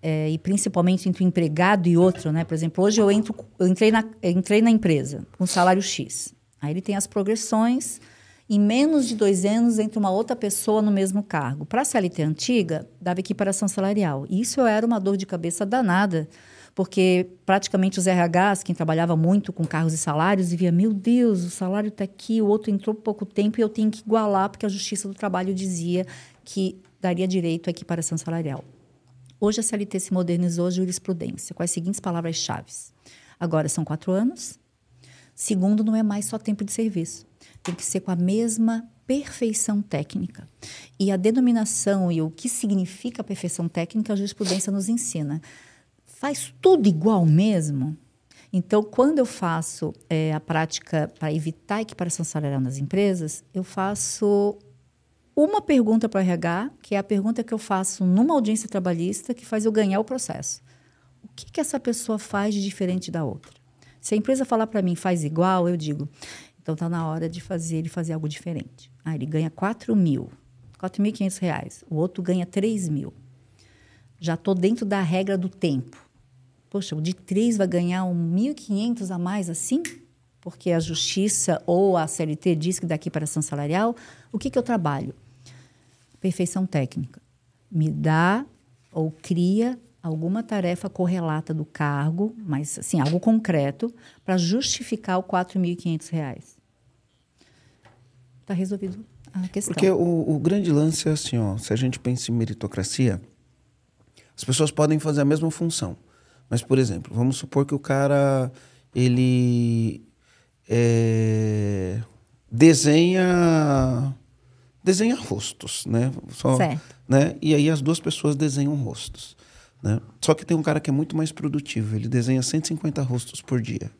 é, e principalmente entre um empregado e outro, né? Por exemplo, hoje eu, entro, eu entrei, na, entrei na empresa com salário X. Aí ele tem as progressões. Em menos de dois anos, entre uma outra pessoa no mesmo cargo. Para a CLT antiga, dava equiparação salarial. E isso era uma dor de cabeça danada, porque praticamente os RHs, quem trabalhava muito com cargos e salários, via, meu Deus, o salário está aqui, o outro entrou pouco tempo e eu tenho que igualar, porque a Justiça do Trabalho dizia que daria direito à equiparação salarial. Hoje a CLT se modernizou a jurisprudência com as seguintes palavras-chave. Agora são quatro anos. Segundo, não é mais só tempo de serviço. Tem que ser com a mesma perfeição técnica. E a denominação e o que significa perfeição técnica, a jurisprudência nos ensina. Faz tudo igual mesmo? Então, quando eu faço é, a prática para evitar a equiparação salarial nas empresas, eu faço uma pergunta para o RH, que é a pergunta que eu faço numa audiência trabalhista, que faz eu ganhar o processo. O que, que essa pessoa faz de diferente da outra? Se a empresa falar para mim faz igual, eu digo, então está na hora de fazer ele fazer algo diferente. Ah, ele ganha 4 mil, 4.500 reais. O outro ganha 3 mil. Já estou dentro da regra do tempo. Poxa, o de 3 vai ganhar um 1.500 a mais assim? Porque a justiça ou a CLT diz que daqui para ação salarial, o que, que eu trabalho? perfeição técnica. Me dá ou cria alguma tarefa correlata do cargo, mas assim, algo concreto, para justificar o R$ 4.500. Está resolvido a questão. Porque o, o, grande lance é assim, ó, se a gente pensa em meritocracia, as pessoas podem fazer a mesma função. Mas, por exemplo, vamos supor que o cara ele é, desenha desenha rostos, né? Só, certo. Né? E aí as duas pessoas desenham rostos. Né? Só que tem um cara que é muito mais produtivo. Ele desenha 150 rostos por dia.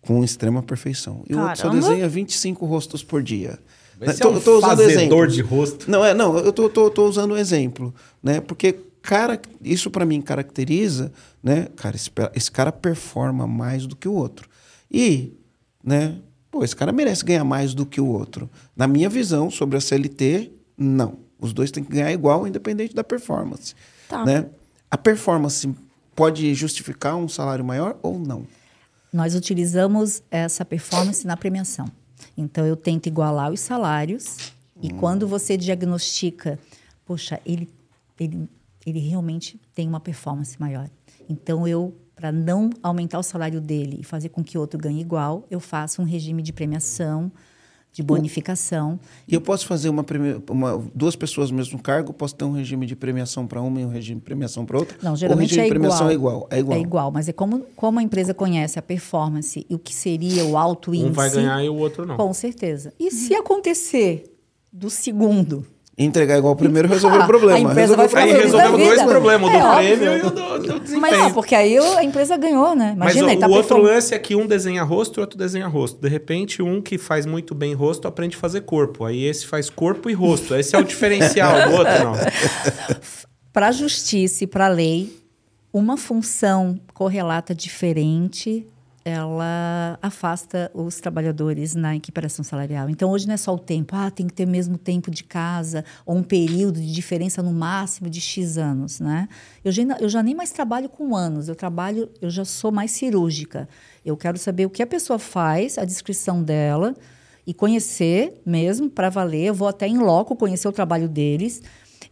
Com extrema perfeição. E Caramba. o outro só desenha 25 rostos por dia. Né? Tô, é um tô usando exemplo. de rosto. Não, é, não, eu tô, tô, tô usando um exemplo. Né? Porque cara, isso para mim caracteriza, né? Cara, esse, esse cara performa mais do que o outro. E, né? pô, esse cara merece ganhar mais do que o outro. Na minha visão sobre a CLT, não. Os dois têm que ganhar igual, independente da performance. Tá. Né? A performance pode justificar um salário maior ou não? Nós utilizamos essa performance na premiação. Então, eu tento igualar os salários e hum. quando você diagnostica, poxa, ele, ele, ele realmente tem uma performance maior. Então, eu para não aumentar o salário dele e fazer com que outro ganhe igual, eu faço um regime de premiação, de bonificação. E eu posso fazer uma, uma duas pessoas no mesmo cargo, posso ter um regime de premiação para uma e um regime de premiação para outra? Não, geralmente o regime é de premiação igual. é igual. É igual. É igual, mas é como, como a empresa conhece a performance e o que seria o alto índice. Um vai ganhar e o outro não. Com certeza. E se acontecer do segundo Entregar igual o primeiro [laughs] resolveu o problema. A empresa vai Resolveu- ficar Aí feliz da resolveu dois vida. problemas, o do É prêmio óbvio. e o do, do desempenho. Mas não, porque aí o- a empresa ganhou, né? Mas Imagina, o, ele tá o outro perform- lance é que um desenha rosto e o outro desenha rosto. De repente, um que faz muito bem rosto aprende a fazer corpo. Aí esse faz corpo e rosto. Esse é o diferencial. O outro não. [laughs] para a justiça e para a lei, uma função correlata diferente, ela afasta os trabalhadores na equiparação salarial. Então, hoje não é só o tempo, ah, tem que ter mesmo tempo de casa, ou um período de diferença no máximo de X anos, né? Eu já, eu já nem mais trabalho com anos, eu trabalho, eu já sou mais cirúrgica. Eu quero saber o que a pessoa faz, a descrição dela, e conhecer mesmo, para valer. Eu vou até em loco conhecer o trabalho deles.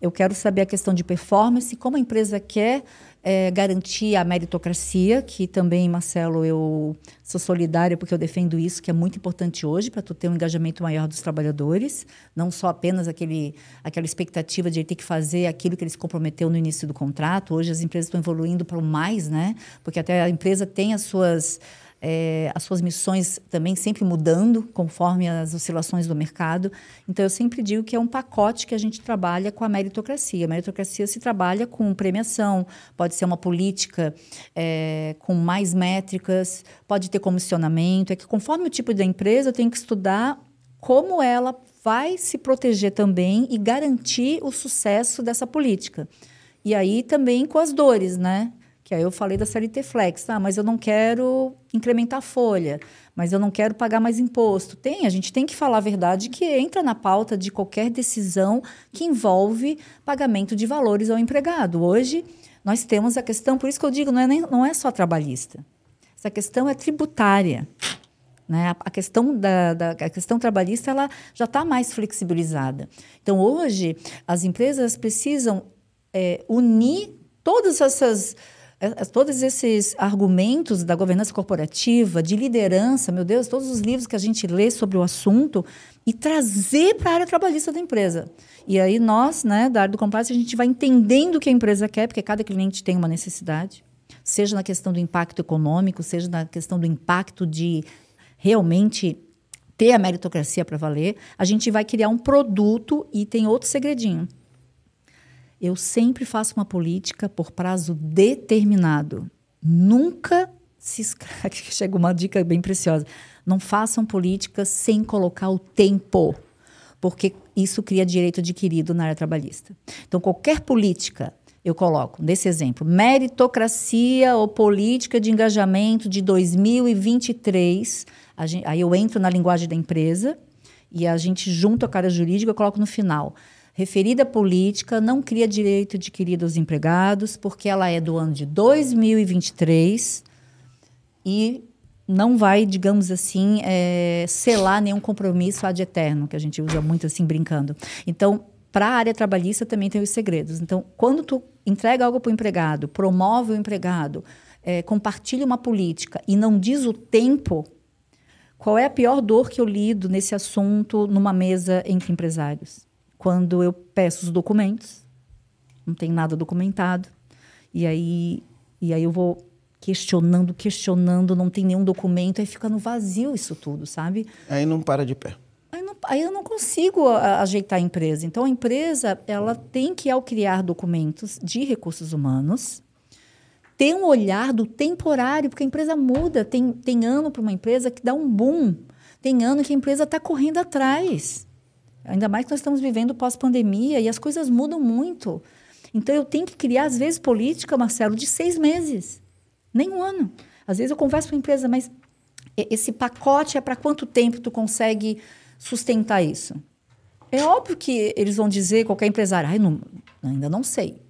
Eu quero saber a questão de performance, como a empresa quer eh, garantir a meritocracia, que também, Marcelo, eu sou solidária porque eu defendo isso, que é muito importante hoje para tu ter um engajamento maior dos trabalhadores, não só apenas aquele, aquela expectativa de ele ter que fazer aquilo que ele se comprometeu no início do contrato. Hoje as empresas estão evoluindo para o mais, né? Porque até a empresa tem as suas é, as suas missões também sempre mudando conforme as oscilações do mercado. Então, eu sempre digo que é um pacote que a gente trabalha com a meritocracia. A meritocracia se trabalha com premiação, pode ser uma política é, com mais métricas, pode ter comissionamento. É que conforme o tipo da empresa, eu tenho que estudar como ela vai se proteger também e garantir o sucesso dessa política. E aí também com as dores, né? Que aí eu falei da CLT Flex, ah, mas eu não quero incrementar a folha, mas eu não quero pagar mais imposto. Tem, a gente tem que falar a verdade que entra na pauta de qualquer decisão que envolve pagamento de valores ao empregado. Hoje, nós temos a questão, por isso que eu digo, não é, nem, não é só trabalhista. Essa questão é tributária. Né? A, questão da, da a questão trabalhista ela já está mais flexibilizada. Então, hoje, as empresas precisam é, unir todas essas todos esses argumentos da governança corporativa, de liderança, meu Deus, todos os livros que a gente lê sobre o assunto e trazer para a área trabalhista da empresa. E aí nós, né, da área do compliance, a gente vai entendendo o que a empresa quer, porque cada cliente tem uma necessidade, seja na questão do impacto econômico, seja na questão do impacto de realmente ter a meritocracia para valer, a gente vai criar um produto e tem outro segredinho. Eu sempre faço uma política por prazo determinado. Nunca se escreve. [laughs] Chega uma dica bem preciosa. Não façam políticas sem colocar o tempo, porque isso cria direito adquirido na área trabalhista. Então, qualquer política, eu coloco, nesse exemplo, meritocracia ou política de engajamento de 2023. Gente, aí eu entro na linguagem da empresa e a gente, junto à cara jurídica, eu coloco no final referida política não cria direito adquirido aos empregados, porque ela é do ano de 2023 e não vai, digamos assim, é, selar nenhum compromisso ad eterno, que a gente usa muito assim, brincando. Então, para a área trabalhista também tem os segredos. Então, quando tu entrega algo para o empregado, promove o empregado, é, compartilha uma política e não diz o tempo, qual é a pior dor que eu lido nesse assunto numa mesa entre empresários? Quando eu peço os documentos, não tem nada documentado, e aí, e aí eu vou questionando, questionando, não tem nenhum documento, aí fica no vazio isso tudo, sabe? Aí não para de pé. Aí, não, aí eu não consigo a, ajeitar a empresa. Então, a empresa ela tem que, ao criar documentos de recursos humanos, ter um olhar do temporário, porque a empresa muda. Tem, tem ano para uma empresa que dá um boom. Tem ano que a empresa está correndo atrás. Ainda mais que nós estamos vivendo pós-pandemia e as coisas mudam muito. Então, eu tenho que criar, às vezes, política, Marcelo, de seis meses. Nem um ano. Às vezes eu converso com a empresa, mas esse pacote é para quanto tempo tu consegue sustentar isso? É óbvio que eles vão dizer, qualquer empresário, não, ainda não sei.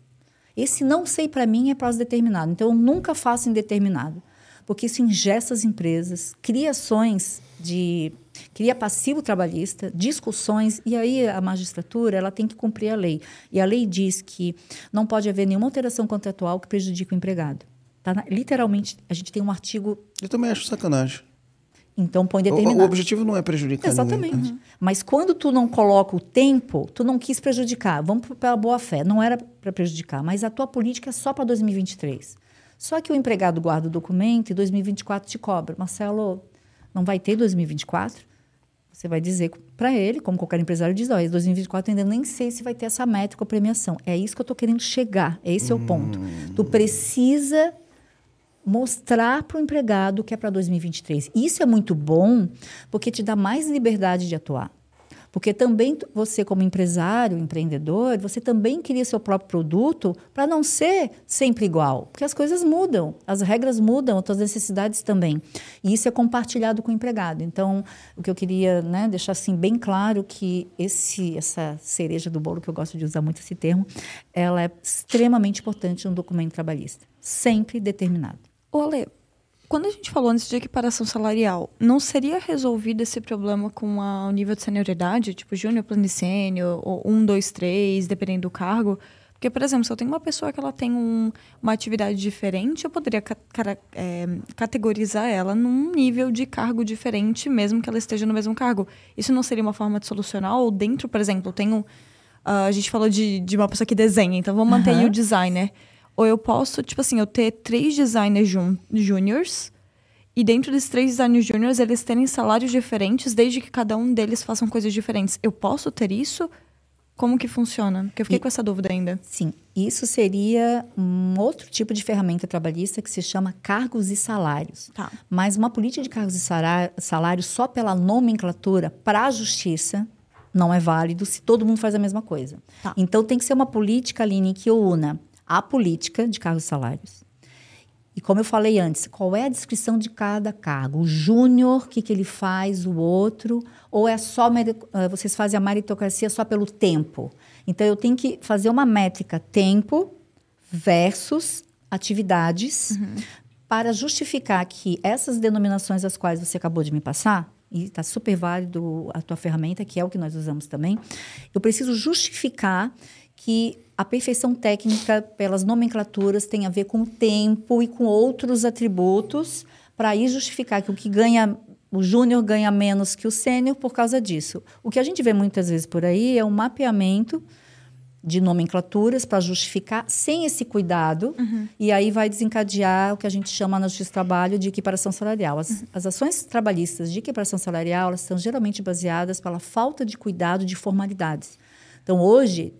Esse não sei para mim é prazo determinado. Então, eu nunca faço indeterminado. Porque isso ingesta as empresas, cria ações de cria passivo trabalhista, discussões, e aí a magistratura ela tem que cumprir a lei. E a lei diz que não pode haver nenhuma alteração contratual que prejudique o empregado. Tá literalmente, a gente tem um artigo. Eu também acho sacanagem. Então põe O, determinado. o objetivo não é prejudicar Exatamente. ninguém. Mas quando tu não coloca o tempo, tu não quis prejudicar. Vamos pela boa fé. Não era para prejudicar, mas a tua política é só para 2023. Só que o empregado guarda o documento e 2024 te cobra. Marcelo, não vai ter 2024? Você vai dizer para ele, como qualquer empresário diz, olha, 2024 ainda nem sei se vai ter essa métrica ou premiação. É isso que eu estou querendo chegar. Esse é o ponto. Tu precisa mostrar para o empregado que é para 2023. Isso é muito bom porque te dá mais liberdade de atuar. Porque também você, como empresário, empreendedor, você também cria seu próprio produto para não ser sempre igual. Porque as coisas mudam, as regras mudam, as necessidades também. E isso é compartilhado com o empregado. Então, o que eu queria né, deixar assim bem claro que esse, essa cereja do bolo, que eu gosto de usar muito esse termo, ela é extremamente importante no documento trabalhista. Sempre determinado. Ale, quando a gente falou antes de equiparação salarial, não seria resolvido esse problema com a, o nível de senioridade, tipo júnior, planicênio, ou um, dois, três, dependendo do cargo? Porque, por exemplo, se eu tenho uma pessoa que ela tem um, uma atividade diferente, eu poderia ca é, categorizar ela num nível de cargo diferente, mesmo que ela esteja no mesmo cargo. Isso não seria uma forma de solucionar? Ou dentro, por exemplo, eu tenho... Uh, a gente falou de, de uma pessoa que desenha, então vamos manter uhum. o designer. Ou eu posso, tipo assim, eu ter três designers júniors e dentro desses três designers júniors eles terem salários diferentes desde que cada um deles façam coisas diferentes. Eu posso ter isso? Como que funciona? Porque eu fiquei e, com essa dúvida ainda. Sim, isso seria um outro tipo de ferramenta trabalhista que se chama cargos e salários. Tá. Mas uma política de cargos e salários só pela nomenclatura para a justiça não é válido se todo mundo faz a mesma coisa. Tá. Então tem que ser uma política, Aline, que una a política de cargos e salários. E como eu falei antes, qual é a descrição de cada cargo? O júnior, o que, que ele faz, o outro? Ou é só ah, vocês fazem a meritocracia só pelo tempo? Então eu tenho que fazer uma métrica tempo versus atividades uhum. para justificar que essas denominações as quais você acabou de me passar, e está super válido a tua ferramenta, que é o que nós usamos também, eu preciso justificar que a perfeição técnica pelas nomenclaturas tem a ver com o tempo e com outros atributos para aí justificar que o que ganha o júnior ganha menos que o sênior por causa disso. O que a gente vê muitas vezes por aí é um mapeamento de nomenclaturas para justificar sem esse cuidado uhum. e aí vai desencadear o que a gente chama na justiça do trabalho de equiparação salarial. As, uhum. as ações trabalhistas de equiparação salarial elas são geralmente baseadas pela falta de cuidado de formalidades. Então hoje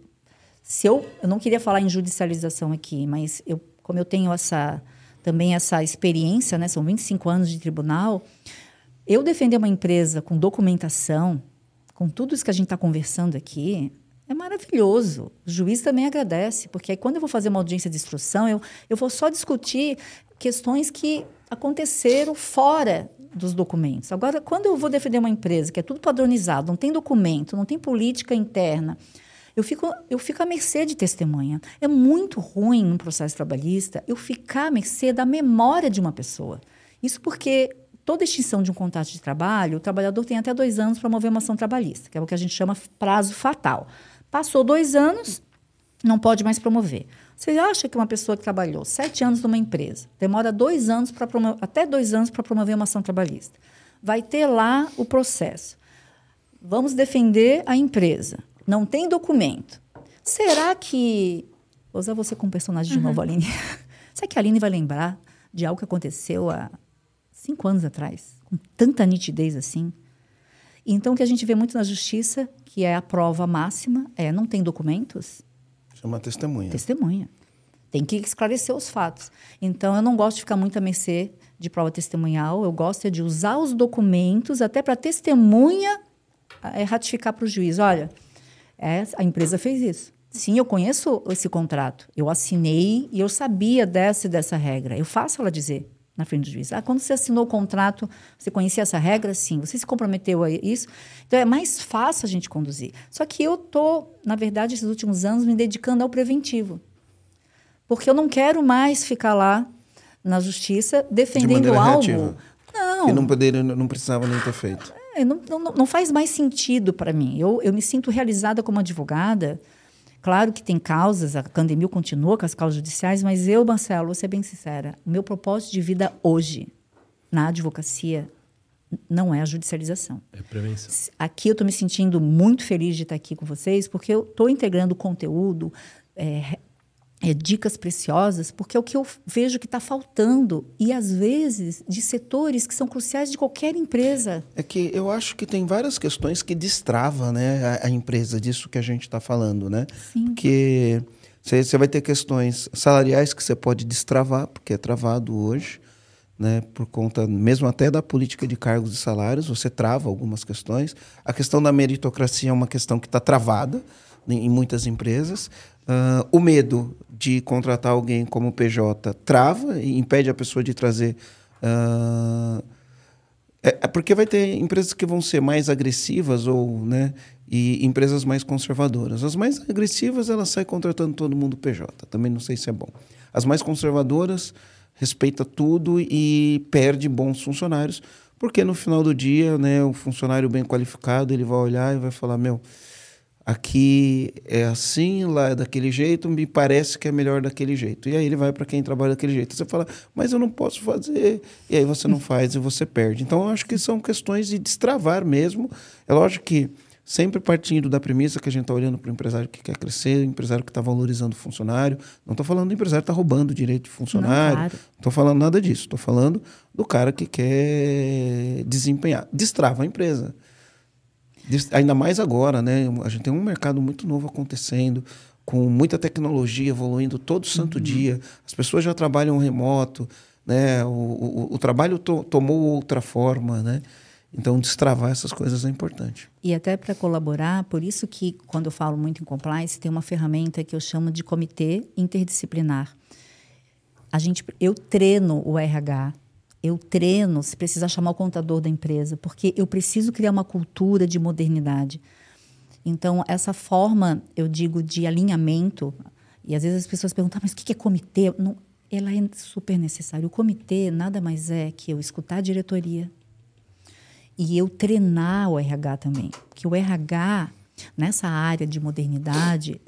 se eu, eu não queria falar em judicialização aqui, mas eu, como eu tenho essa também essa experiência, né, são 25 anos de tribunal, eu defender uma empresa com documentação, com tudo isso que a gente está conversando aqui, é maravilhoso. O juiz também agradece, porque aí quando eu vou fazer uma audiência de instrução, eu, eu vou só discutir questões que aconteceram fora dos documentos. Agora, quando eu vou defender uma empresa que é tudo padronizado, não tem documento, não tem política interna, eu fico, eu fico à mercê de testemunha. É muito ruim num processo trabalhista eu ficar à mercê da memória de uma pessoa. Isso porque toda extinção de um contrato de trabalho, o trabalhador tem até dois anos para mover uma ação trabalhista, que é o que a gente chama prazo fatal. Passou dois anos, não pode mais promover. Você acha que uma pessoa que trabalhou sete anos numa empresa demora dois anos para até dois anos para promover uma ação trabalhista? Vai ter lá o processo. Vamos defender a empresa não tem documento. Será que. Vou usar você como personagem de uhum. novo, Aline. [laughs] Será que a Aline vai lembrar de algo que aconteceu há cinco anos atrás, com tanta nitidez assim? Então, o que a gente vê muito na justiça, que é a prova máxima, é não tem documentos. Chama testemunha. Testemunha. Tem que esclarecer os fatos. Então, eu não gosto de ficar muito à mercê de prova testemunhal. Eu gosto é de usar os documentos até para testemunha é, ratificar para o juiz. Olha, é, a empresa fez isso. Sim, eu conheço esse contrato. Eu assinei e eu sabia dessa e dessa regra. Eu faço ela dizer na frente do juiz. Ah, quando você assinou o contrato, você conhecia essa regra? Sim. Você se comprometeu a isso? Então, é mais fácil a gente conduzir. Só que eu estou, na verdade, esses últimos anos, me dedicando ao preventivo. Porque eu não quero mais ficar lá na justiça defendendo de algo. Reativa. Não. Que não, poderia, não precisava nem ter feito. É, não, não, não faz mais sentido para mim. Eu, eu me sinto realizada como advogada. Claro que tem causas, a Candemil continua com as causas judiciais, mas eu, Marcelo, vou ser bem sincera, o meu propósito de vida hoje na advocacia não é a judicialização. É prevenção. Aqui eu estou me sentindo muito feliz de estar aqui com vocês, porque eu estou integrando conteúdo, é, é, dicas preciosas, porque é o que eu vejo que está faltando, e às vezes de setores que são cruciais de qualquer empresa. É que eu acho que tem várias questões que destrava né, a, a empresa disso que a gente está falando, né? Sim. Porque você vai ter questões salariais que você pode destravar, porque é travado hoje, né? Por conta mesmo até da política de cargos e salários, você trava algumas questões. A questão da meritocracia é uma questão que está travada em muitas empresas. Uh, o medo de contratar alguém como PJ trava e impede a pessoa de trazer. Uh, é, porque vai ter empresas que vão ser mais agressivas ou, né, e empresas mais conservadoras. As mais agressivas elas saem contratando todo mundo PJ. Também não sei se é bom. As mais conservadoras respeita tudo e perde bons funcionários, porque no final do dia, né, o funcionário bem qualificado ele vai olhar e vai falar meu aqui é assim, lá é daquele jeito, me parece que é melhor daquele jeito. E aí ele vai para quem trabalha daquele jeito. Você fala, mas eu não posso fazer. E aí você não [laughs] faz e você perde. Então eu acho que são questões de destravar mesmo. É lógico que sempre partindo da premissa que a gente está olhando para o empresário que quer crescer, o empresário que está valorizando o funcionário. Não estou falando do empresário que está roubando o direito de funcionário. Não estou claro. falando nada disso. Estou falando do cara que quer desempenhar. Destrava a empresa. Ainda mais agora, né? A gente tem um mercado muito novo acontecendo, com muita tecnologia evoluindo todo santo uhum. dia. As pessoas já trabalham remoto, né? O, o, o trabalho to, tomou outra forma, né? Então, destravar essas coisas é importante. E até para colaborar, por isso que, quando eu falo muito em compliance, tem uma ferramenta que eu chamo de comitê interdisciplinar. A gente, eu treino o RH eu treino, se precisar chamar o contador da empresa, porque eu preciso criar uma cultura de modernidade. Então, essa forma, eu digo, de alinhamento, e às vezes as pessoas perguntam, ah, mas o que é comitê? Não, ela é super necessária. O comitê nada mais é que eu escutar a diretoria e eu treinar o RH também. Porque o RH, nessa área de modernidade,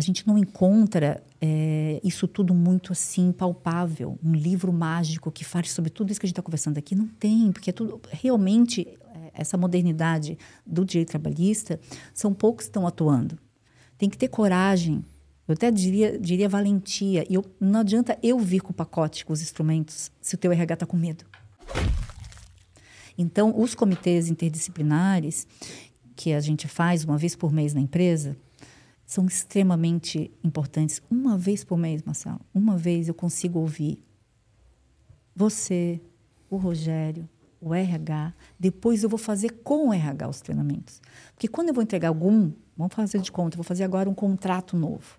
a gente não encontra é, isso tudo muito assim palpável, um livro mágico que fale sobre tudo isso que a gente está conversando aqui. Não tem, porque é tudo realmente é, essa modernidade do direito trabalhista são poucos que estão atuando. Tem que ter coragem. Eu até diria, diria valentia. E eu, não adianta eu vir com o pacote, com os instrumentos, se o teu RH está com medo. Então, os comitês interdisciplinares que a gente faz uma vez por mês na empresa, são extremamente importantes. Uma vez por mês, Marcelo, uma vez eu consigo ouvir você, o Rogério, o RH. Depois eu vou fazer com o RH os treinamentos. Porque quando eu vou entregar algum, vamos fazer de conta, eu vou fazer agora um contrato novo.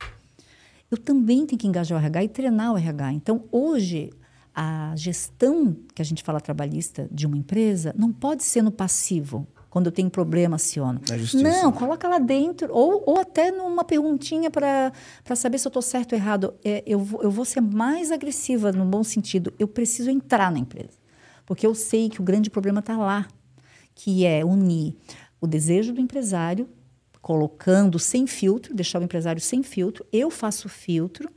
Eu também tenho que engajar o RH e treinar o RH. Então, hoje, a gestão que a gente fala trabalhista de uma empresa não pode ser no passivo. Quando eu tenho problema, aciono. Não, coloca lá dentro. Ou, ou até numa perguntinha para saber se eu estou certo ou errado. É, eu, eu vou ser mais agressiva, no bom sentido. Eu preciso entrar na empresa. Porque eu sei que o grande problema está lá, que é unir o desejo do empresário, colocando sem filtro, deixar o empresário sem filtro. Eu faço filtro,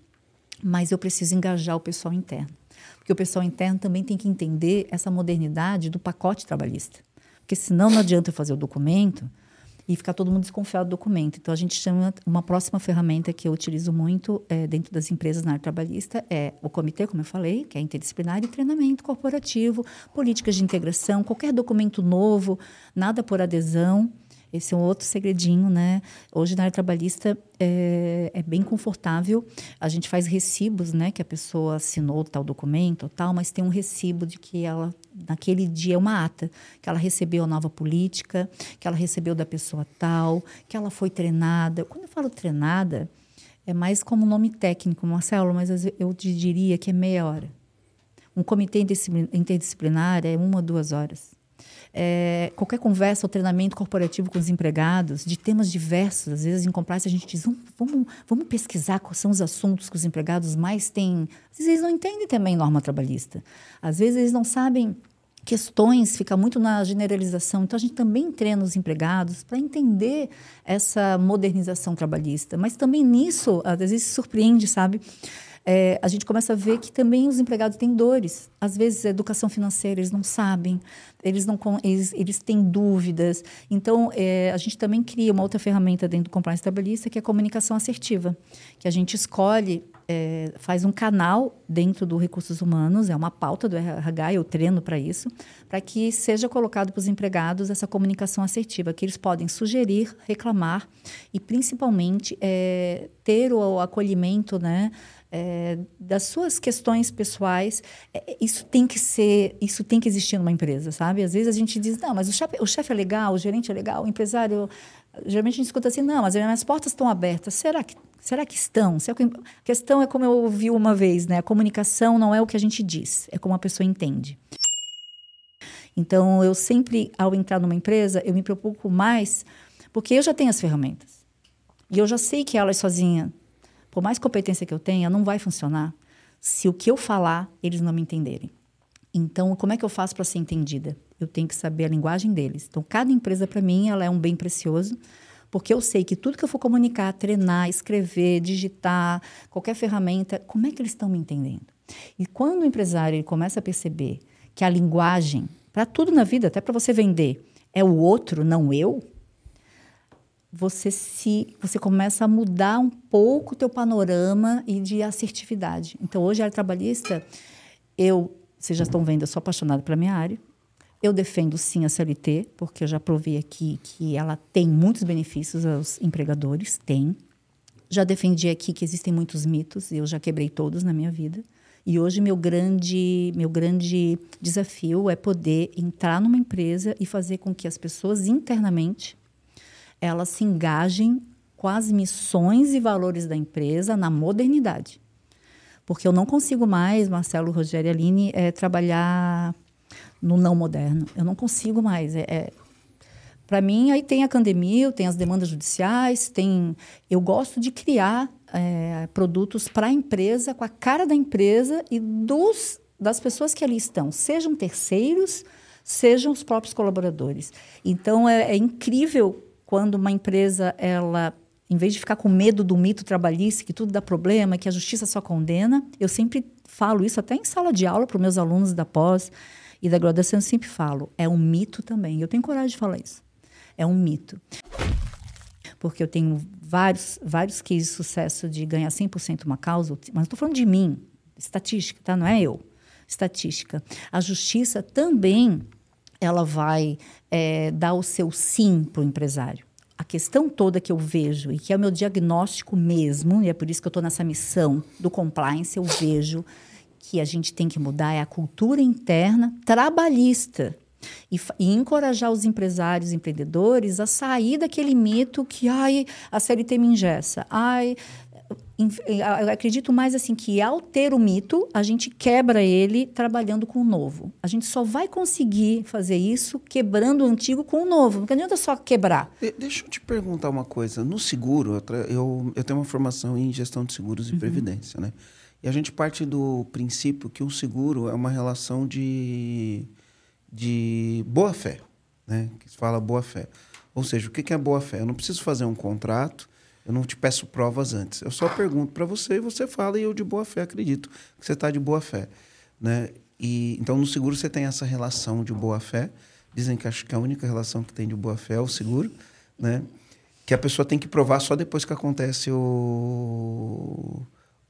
mas eu preciso engajar o pessoal interno. Porque o pessoal interno também tem que entender essa modernidade do pacote trabalhista. Porque senão não adianta eu fazer o documento e ficar todo mundo desconfiado do documento. Então, a gente chama uma próxima ferramenta que eu utilizo muito é, dentro das empresas na área trabalhista é o comitê, como eu falei, que é interdisciplinar e treinamento corporativo, políticas de integração, qualquer documento novo, nada por adesão. Esse é um outro segredinho, né? Hoje na área trabalhista é, é, bem confortável. A gente faz recibos, né? Que a pessoa assinou tal documento, tal, mas tem um recibo de que ela naquele dia uma ata que ela recebeu a nova política, que ela recebeu da pessoa tal, que ela foi treinada. Quando eu falo treinada, é mais como nome técnico, Marcelo, mas eu te diria que é meia hora. Um comitê interdisciplinar é uma duas horas é, qualquer conversa ou treinamento corporativo com os empregados, de temas diversos. Às vezes, em compliance, a gente diz: vamos, vamos pesquisar quais são os assuntos que os empregados mais têm. Às vezes, eles não entendem também norma trabalhista. Às vezes, eles não sabem questões, fica muito na generalização. Então, a gente também treina os empregados para entender essa modernização trabalhista. Mas também nisso, às vezes, surpreende, sabe? É, a gente começa a ver que também os empregados têm dores. Às vezes, educação financeira, eles não sabem, eles, não, eles, eles têm dúvidas. Então, é, a gente também cria uma outra ferramenta dentro do compliance trabalhista, que é a comunicação assertiva, que a gente escolhe é, faz um canal dentro do Recursos Humanos, é uma pauta do RH, eu treino para isso, para que seja colocado para os empregados essa comunicação assertiva, que eles podem sugerir, reclamar e, principalmente, é, ter o acolhimento, né? É, das suas questões pessoais, é, isso tem que ser, isso tem que existir numa empresa, sabe? Às vezes a gente diz, não, mas o chefe, o é legal, o gerente é legal, o empresário, geralmente a gente escuta assim, não, mas as portas estão abertas. Será que Será que estão? A questão é como eu ouvi uma vez, né? A comunicação não é o que a gente diz, é como a pessoa entende. Então, eu sempre, ao entrar numa empresa, eu me preocupo mais porque eu já tenho as ferramentas. E eu já sei que elas sozinha, por mais competência que eu tenha, não vai funcionar se o que eu falar eles não me entenderem. Então, como é que eu faço para ser entendida? Eu tenho que saber a linguagem deles. Então, cada empresa para mim, ela é um bem precioso porque eu sei que tudo que eu for comunicar, treinar, escrever, digitar, qualquer ferramenta, como é que eles estão me entendendo? E quando o empresário ele começa a perceber que a linguagem, para tudo na vida, até para você vender, é o outro, não eu, você se você começa a mudar um pouco o teu panorama e de assertividade. Então, hoje, a área trabalhista, eu, vocês já estão vendo, eu sou apaixonada pela minha área, eu defendo sim a CLT, porque eu já provei aqui que ela tem muitos benefícios aos empregadores, tem. Já defendi aqui que existem muitos mitos, eu já quebrei todos na minha vida. E hoje meu grande, meu grande desafio é poder entrar numa empresa e fazer com que as pessoas internamente elas se engajem com as missões e valores da empresa na modernidade. Porque eu não consigo mais, Marcelo, Rogério e Aline, é, trabalhar no não moderno. Eu não consigo mais. É, é para mim, aí tem a academia, tem as demandas judiciais, tem. Eu gosto de criar é, produtos para a empresa, com a cara da empresa e dos, das pessoas que ali estão, sejam terceiros, sejam os próprios colaboradores. Então, é, é incrível quando uma empresa, ela em vez de ficar com medo do mito trabalhista, que tudo dá problema, que a justiça só condena, eu sempre falo isso até em sala de aula para os meus alunos da pós e da graduação eu sempre falo, é um mito também. Eu tenho coragem de falar isso. É um mito. Porque eu tenho vários, vários cases de sucesso de ganhar 100% uma causa, mas estou falando de mim, estatística, tá? Não é eu. Estatística. A justiça também ela vai é, dar o seu sim para o empresário. A questão toda que eu vejo, e que é o meu diagnóstico mesmo, e é por isso que eu estou nessa missão do compliance, eu vejo que a gente tem que mudar é a cultura interna trabalhista. E, e, encorajar os empresários, empreendedores a sair daquele mito que ai, a CLT me ingessa. Ai, eu acredito mais assim que ao ter o mito, a gente quebra ele trabalhando com o novo. A gente só vai conseguir fazer isso quebrando o antigo com o novo. Não adianta só quebrar. deixa eu te perguntar uma coisa. No seguro, eu, eu tenho uma formação em gestão de seguros e uhum. previdência, né? E a gente parte do princípio que o seguro é uma relação de, de boa-fé, né? Que se fala boa-fé. Ou seja, o que é boa-fé? Eu não preciso fazer um contrato, eu não te peço provas antes. Eu só pergunto para você e você fala e eu de boa-fé acredito que você está de boa-fé. Né? E, então, no seguro você tem essa relação de boa-fé. Dizem que acho que a única relação que tem de boa-fé é o seguro, né? Que a pessoa tem que provar só depois que acontece o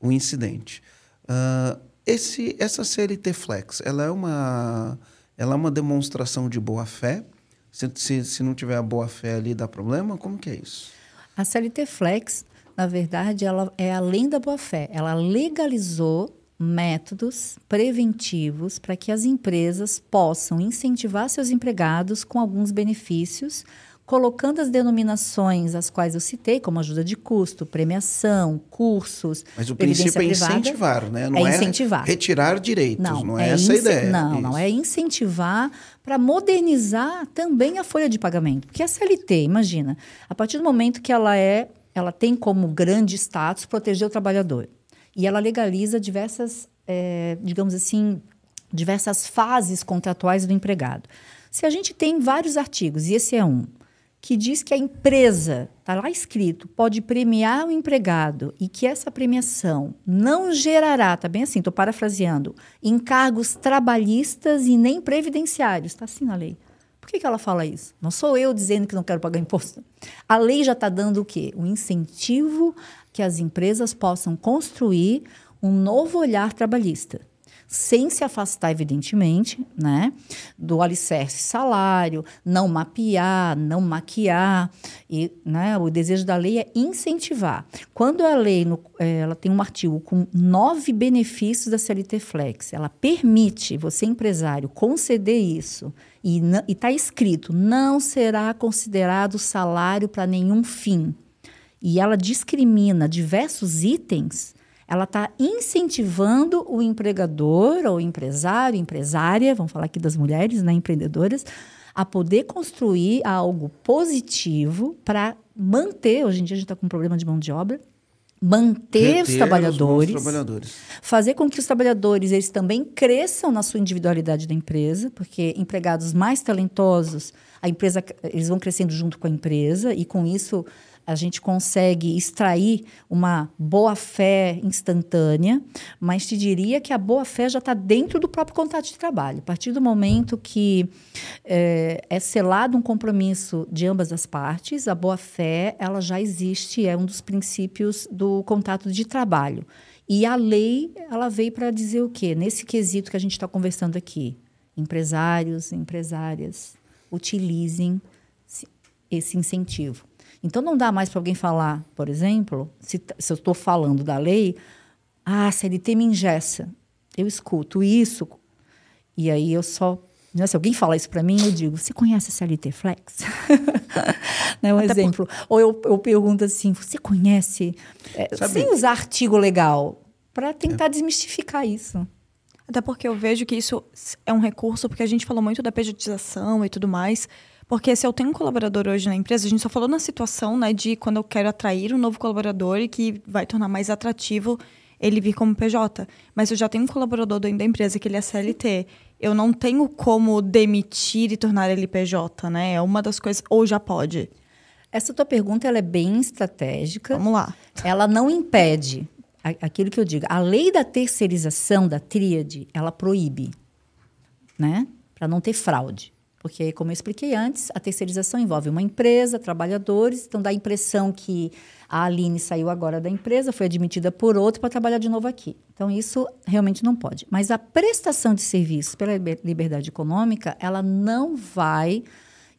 o incidente. Uh, esse, essa CLT Flex, ela é uma, ela é uma demonstração de boa fé? Se, se, se não tiver a boa fé ali, dá problema? Como que é isso? A CLT Flex, na verdade, ela é além da boa fé. Ela legalizou métodos preventivos para que as empresas possam incentivar seus empregados com alguns benefícios, colocando as denominações as quais eu citei, como ajuda de custo, premiação, cursos. Mas o princípio é incentivar, né? Não é, incentivar. retirar direitos, não, não é, é essa a ideia. Não, Isso. não, é incentivar para modernizar também a folha de pagamento. Porque a CLT, imagina, a partir do momento que ela é, ela tem como grande status proteger o trabalhador. E ela legaliza diversas, é, digamos assim, diversas fases contratuais do empregado. Se a gente tem vários artigos, e esse é um, que diz que a empresa está lá escrito, pode premiar o empregado e que essa premiação não gerará, tá bem assim, estou parafraseando, encargos trabalhistas e nem previdenciários. Está assim na lei. Por que, que ela fala isso? Não sou eu dizendo que não quero pagar imposto. A lei já está dando o quê? Um incentivo que as empresas possam construir um novo olhar trabalhista sem se afastar, evidentemente, né, do alicerce salário, não mapear, não maquiar. E, né, o desejo da lei é incentivar. Quando a lei no, é, ela tem um artigo com nove benefícios da CLT Flex, ela permite você, empresário, conceder isso. E está escrito: não será considerado salário para nenhum fim. E ela discrimina diversos itens ela está incentivando o empregador ou empresário, empresária, vamos falar aqui das mulheres, né, empreendedoras, a poder construir algo positivo para manter. Hoje em dia a gente está com um problema de mão de obra. Manter os trabalhadores, os trabalhadores, fazer com que os trabalhadores eles também cresçam na sua individualidade da empresa, porque empregados mais talentosos, a empresa eles vão crescendo junto com a empresa e com isso a gente consegue extrair uma boa fé instantânea, mas te diria que a boa fé já está dentro do próprio contrato de trabalho. A partir do momento que é, é selado um compromisso de ambas as partes, a boa fé ela já existe, é um dos princípios do contrato de trabalho. E a lei ela veio para dizer o quê? Nesse quesito que a gente está conversando aqui, empresários, empresárias, utilizem esse incentivo. Então não dá mais para alguém falar, por exemplo, se, se eu estou falando da lei, ah, a CLT me ingessa. Eu escuto isso e aí eu só né, se alguém fala isso para mim, eu digo: Você conhece a CLT Flex? [laughs] né, um Até exemplo. Por... Ou eu, eu pergunto assim: Você conhece? É, sem usar artigo legal, para tentar é. desmistificar isso. Até porque eu vejo que isso é um recurso, porque a gente falou muito da pejotização e tudo mais. Porque se eu tenho um colaborador hoje na empresa, a gente só falou na situação, né, de quando eu quero atrair um novo colaborador e que vai tornar mais atrativo ele vir como PJ. Mas eu já tenho um colaborador dentro da empresa que ele é CLT. Eu não tenho como demitir e tornar ele PJ, né? É uma das coisas. Ou já pode. Essa tua pergunta ela é bem estratégica. Vamos lá. Ela não impede aquilo que eu digo. A lei da terceirização da tríade, ela proíbe, né? Para não ter fraude. Porque, como eu expliquei antes, a terceirização envolve uma empresa, trabalhadores, então dá a impressão que a Aline saiu agora da empresa, foi admitida por outro para trabalhar de novo aqui. Então, isso realmente não pode. Mas a prestação de serviço pela liberdade econômica, ela não vai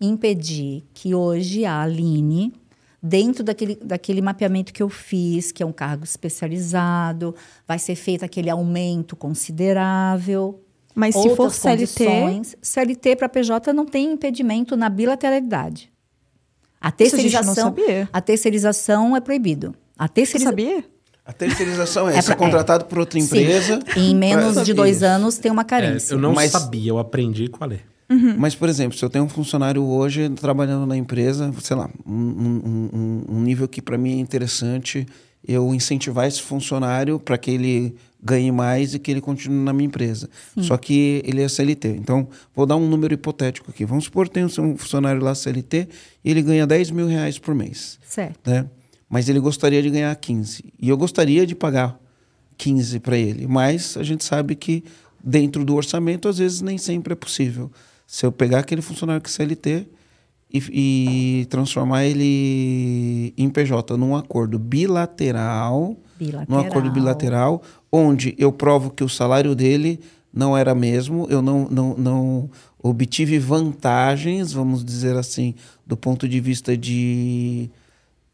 impedir que hoje a Aline, dentro daquele, daquele mapeamento que eu fiz, que é um cargo especializado, vai ser feito aquele aumento considerável, mas se for CLT. CLT para PJ não tem impedimento na bilateralidade. A terceirização, a, a terceirização é proibido. A terceirização. sabia? A terceirização é, é, é contratado por outra empresa. Sim. Em menos de dois anos tem uma carência. É, eu não Mas, sabia, eu aprendi com a lei. Uhum. Mas, por exemplo, se eu tenho um funcionário hoje trabalhando na empresa, sei lá, um, um, um nível que para mim é interessante, eu incentivar esse funcionário para que ele ganhe mais e que ele continue na minha empresa. Sim. Só que ele é CLT. Então, vou dar um número hipotético aqui. Vamos supor que tem um funcionário lá CLT e ele ganha 10 mil reais por mês. Certo. Né? Mas ele gostaria de ganhar 15. E eu gostaria de pagar 15 para ele. Mas a gente sabe que dentro do orçamento, às vezes, nem sempre é possível. Se eu pegar aquele funcionário que é CLT e, e transformar ele em PJ num acordo bilateral, bilateral, num acordo bilateral, onde eu provo que o salário dele não era mesmo, eu não, não, não obtive vantagens, vamos dizer assim, do ponto de vista de.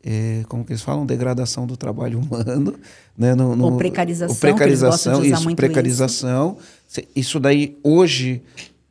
É, como que eles falam? Degradação do trabalho humano. [laughs] Né? No, no, ou precarização. Ou precarização, isso, precarização. Isso. isso daí hoje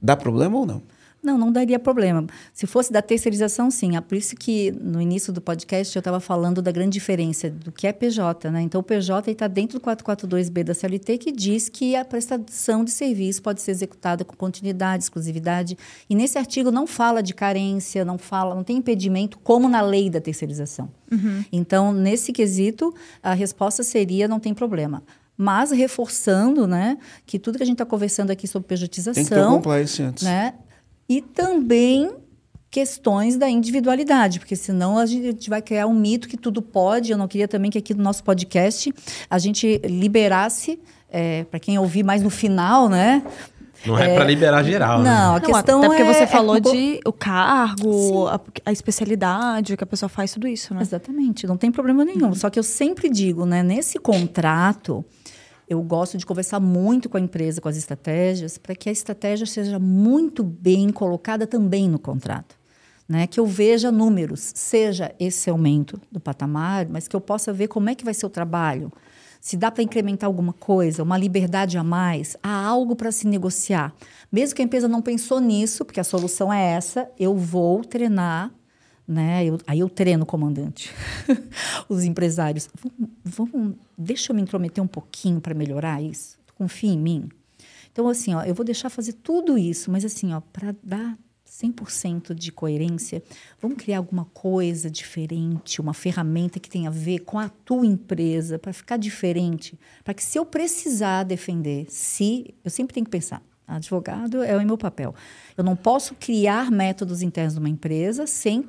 dá problema ou não? Não, não daria problema. Se fosse da terceirização, sim. É por isso que no início do podcast eu estava falando da grande diferença do que é PJ. Né? Então, o PJ está dentro do 442B da CLT, que diz que a prestação de serviço pode ser executada com continuidade, exclusividade. E nesse artigo não fala de carência, não fala, não tem impedimento, como na lei da terceirização. Uhum. Então, nesse quesito, a resposta seria: não tem problema mas reforçando, né, que tudo que a gente está conversando aqui sobre pejotização, tem que ter compliance antes. né, e também questões da individualidade, porque senão a gente vai criar um mito que tudo pode. Eu não queria também que aqui no nosso podcast a gente liberasse, é, para quem ouvir mais no final, né? Não é, é para liberar geral. Não, né? a Não, questão até porque é, você é falou como- de o cargo, a, a especialidade, que a pessoa faz tudo isso, né? Exatamente, não tem problema nenhum. Só que eu sempre digo, né, nesse contrato, eu gosto de conversar muito com a empresa, com as estratégias, para que a estratégia seja muito bem colocada também no contrato. Né? Que eu veja números, seja esse aumento do patamar, mas que eu possa ver como é que vai ser o trabalho. Se dá para incrementar alguma coisa, uma liberdade a mais, há algo para se negociar. Mesmo que a empresa não pensou nisso, porque a solução é essa, eu vou treinar né? Eu, aí eu treino o comandante, [laughs] os empresários. Vamos, vamos, deixa eu me intrometer um pouquinho para melhorar isso. Confia em mim. Então, assim, ó, eu vou deixar fazer tudo isso, mas assim, ó, para dar 100% de coerência, vamos criar alguma coisa diferente, uma ferramenta que tenha a ver com a tua empresa, para ficar diferente, para que se eu precisar defender, se eu sempre tenho que pensar, advogado é o meu papel. Eu não posso criar métodos internos de uma empresa sem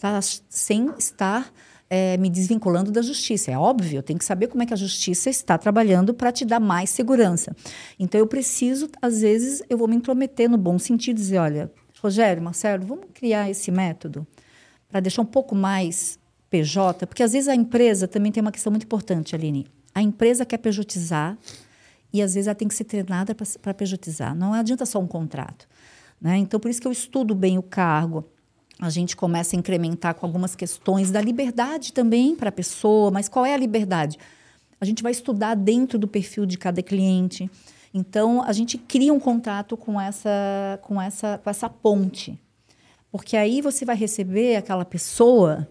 tá, sem estar é, me desvinculando da justiça. É óbvio, eu tenho que saber como é que a justiça está trabalhando para te dar mais segurança. Então, eu preciso, às vezes, eu vou me intrometer no bom sentido, dizer, olha, Rogério, Marcelo, vamos criar esse método para deixar um pouco mais PJ, porque às vezes a empresa também tem uma questão muito importante, Aline. A empresa quer pejotizar e às vezes ela tem que ser treinada para pejotizar. Não adianta só um contrato. Né? Então, por isso que eu estudo bem o cargo, a gente começa a incrementar com algumas questões da liberdade também para a pessoa, mas qual é a liberdade? A gente vai estudar dentro do perfil de cada cliente. Então, a gente cria um contato com essa, com essa, com essa ponte. Porque aí você vai receber aquela pessoa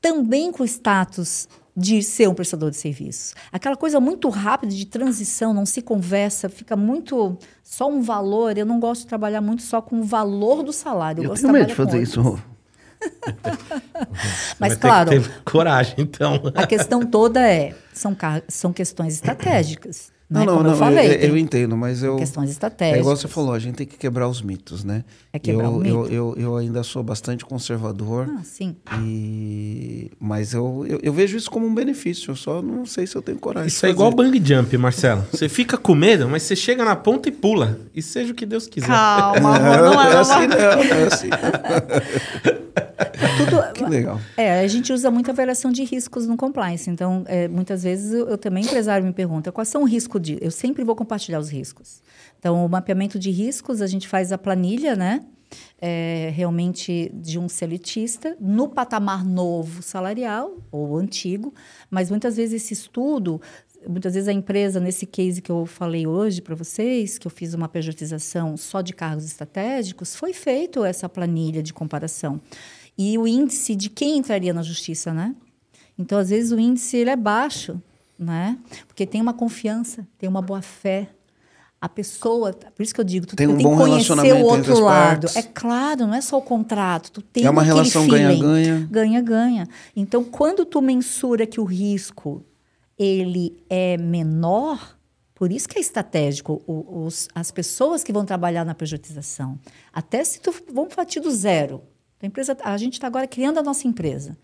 também com o status de ser um prestador de serviços. Aquela coisa muito rápida de transição, não se conversa, fica muito só um valor. Eu não gosto de trabalhar muito só com o valor do salário. Eu, Eu gosto tenho medo de fazer isso. [laughs] Mas ter claro, que ter coragem, então. a questão toda é são, são questões estratégicas. Não, né? não, Como não. eu falei, eu, eu entendo, mas eu. questões É estratégicas. igual você falou, a gente tem que quebrar os mitos, né? É quebrar eu, o eu, mito. eu, eu ainda sou bastante conservador. Ah, sim. E... Mas eu, eu, eu vejo isso como um benefício. Eu só não sei se eu tenho coragem. Isso de é igual bang jump, Marcelo. Você fica com medo, mas você chega na ponta e pula. E seja o que Deus quiser. Calma, amor, não é é uma assim, não, é [laughs] assim. Tudo, [laughs] Que legal. É, a gente usa muita avaliação de riscos no compliance. Então, é, muitas vezes eu, eu também, empresário, me pergunta quais são o risco de. Eu sempre vou compartilhar os riscos. Então, o mapeamento de riscos, a gente faz a planilha, né? É, realmente de um seletista no patamar novo salarial ou antigo, mas muitas vezes esse estudo, muitas vezes a empresa, nesse case que eu falei hoje para vocês, que eu fiz uma pejotização só de cargos estratégicos, foi feito essa planilha de comparação. E o índice de quem entraria na justiça, né? Então, às vezes, o índice ele é baixo, né? Porque tem uma confiança, tem uma boa fé. A pessoa, por isso que eu digo, tu Tem um tem bom que conhecer o outro lado. partes. É claro, não é só o contrato, tu tem É uma relação ganha-ganha. Ganha-ganha. Então, quando tu mensura que o risco ele é menor, por isso que é estratégico os- as pessoas que vão trabalhar na pejotização. Até se tu vamos partir do zero. A, empresa, a gente está agora criando a nossa empresa.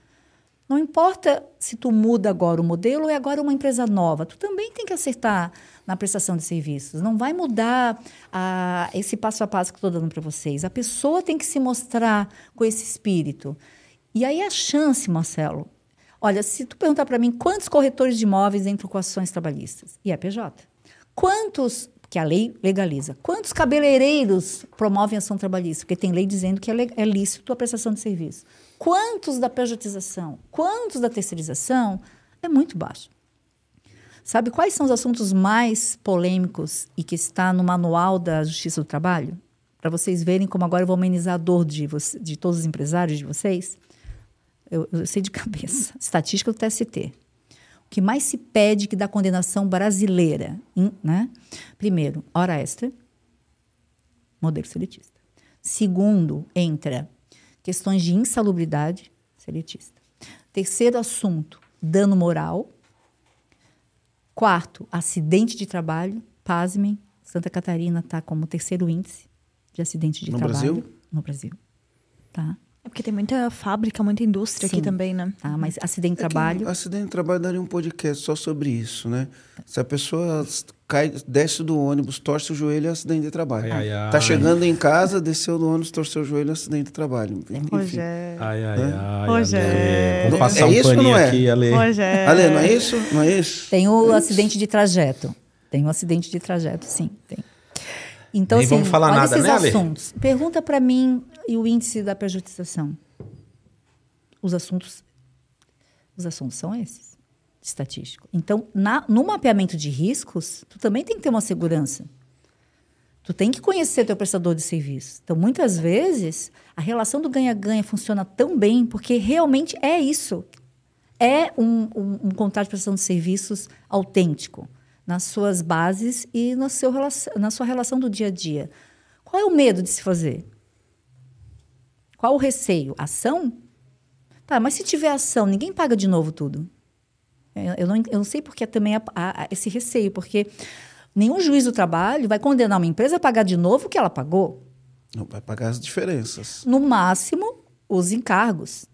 Não importa se tu muda agora o modelo ou é agora uma empresa nova, tu também tem que acertar na prestação de serviços. Não vai mudar ah, esse passo a passo que estou dando para vocês. A pessoa tem que se mostrar com esse espírito. E aí a chance, Marcelo. Olha, se tu perguntar para mim quantos corretores de imóveis entram com ações trabalhistas? E é PJ. Quantos, que a lei legaliza, quantos cabeleireiros promovem ação trabalhista? Porque tem lei dizendo que é, é lícito a prestação de serviço. Quantos da pejotização? Quantos da terceirização? É muito baixo. Sabe quais são os assuntos mais polêmicos e que está no manual da Justiça do Trabalho? Para vocês verem como agora eu vou amenizar a dor de, você- de todos os empresários de vocês. Eu, eu sei de cabeça. Estatística do TST. Que mais se pede que da condenação brasileira, né? Primeiro, hora extra, modelo seletista. Segundo, entra questões de insalubridade seletista. Terceiro assunto, dano moral. Quarto, acidente de trabalho. Pasmem, Santa Catarina está como terceiro índice de acidente de No trabalho. Brasil? No Brasil. tá? É porque tem muita fábrica, muita indústria Sim. aqui também, né? Tá, mas acidente de É que trabalho. Acidente de trabalho daria um podcast só sobre isso, né? Se a pessoa cai, desce do ônibus, torce o joelho, é acidente de trabalho. Ai, ai, Tá ai. chegando em casa, desceu do ônibus, torceu o joelho, é acidente de trabalho. Enfim. Rogério. Ai, ai, ai. Rogério. Ale. Vamos É passar um isso ou paninho não é? aqui, Ale. Rogério. Ale, não é isso? Não é isso? Tem o acidente de trajeto. Tem o acidente de trajeto, sim, tem. Então, Nem assim, vamos falar olha nada, esses né, Ale? assuntos. Pergunta para mim e o índice da pejotização. Os assuntos, os assuntos são esses, estatístico. Então, na, no mapeamento de riscos, tu também tem que ter uma segurança. Tu tem que conhecer teu prestador de serviço. Então, muitas vezes, a relação do ganha-ganha funciona tão bem porque realmente é isso. É um, um, um contrato de prestação de serviços autêntico nas suas bases e no seu, na sua relação do dia a dia. Qual é o medo de se fazer? Qual o receio? Ação? Tá, mas se tiver ação, ninguém paga de novo tudo. É, Eu não, eu não sei porque também há, há- há esse receio, porque nenhum juiz do trabalho vai condenar uma empresa a pagar de novo o que ela pagou. Não, vai pagar as diferenças. No máximo, os encargos.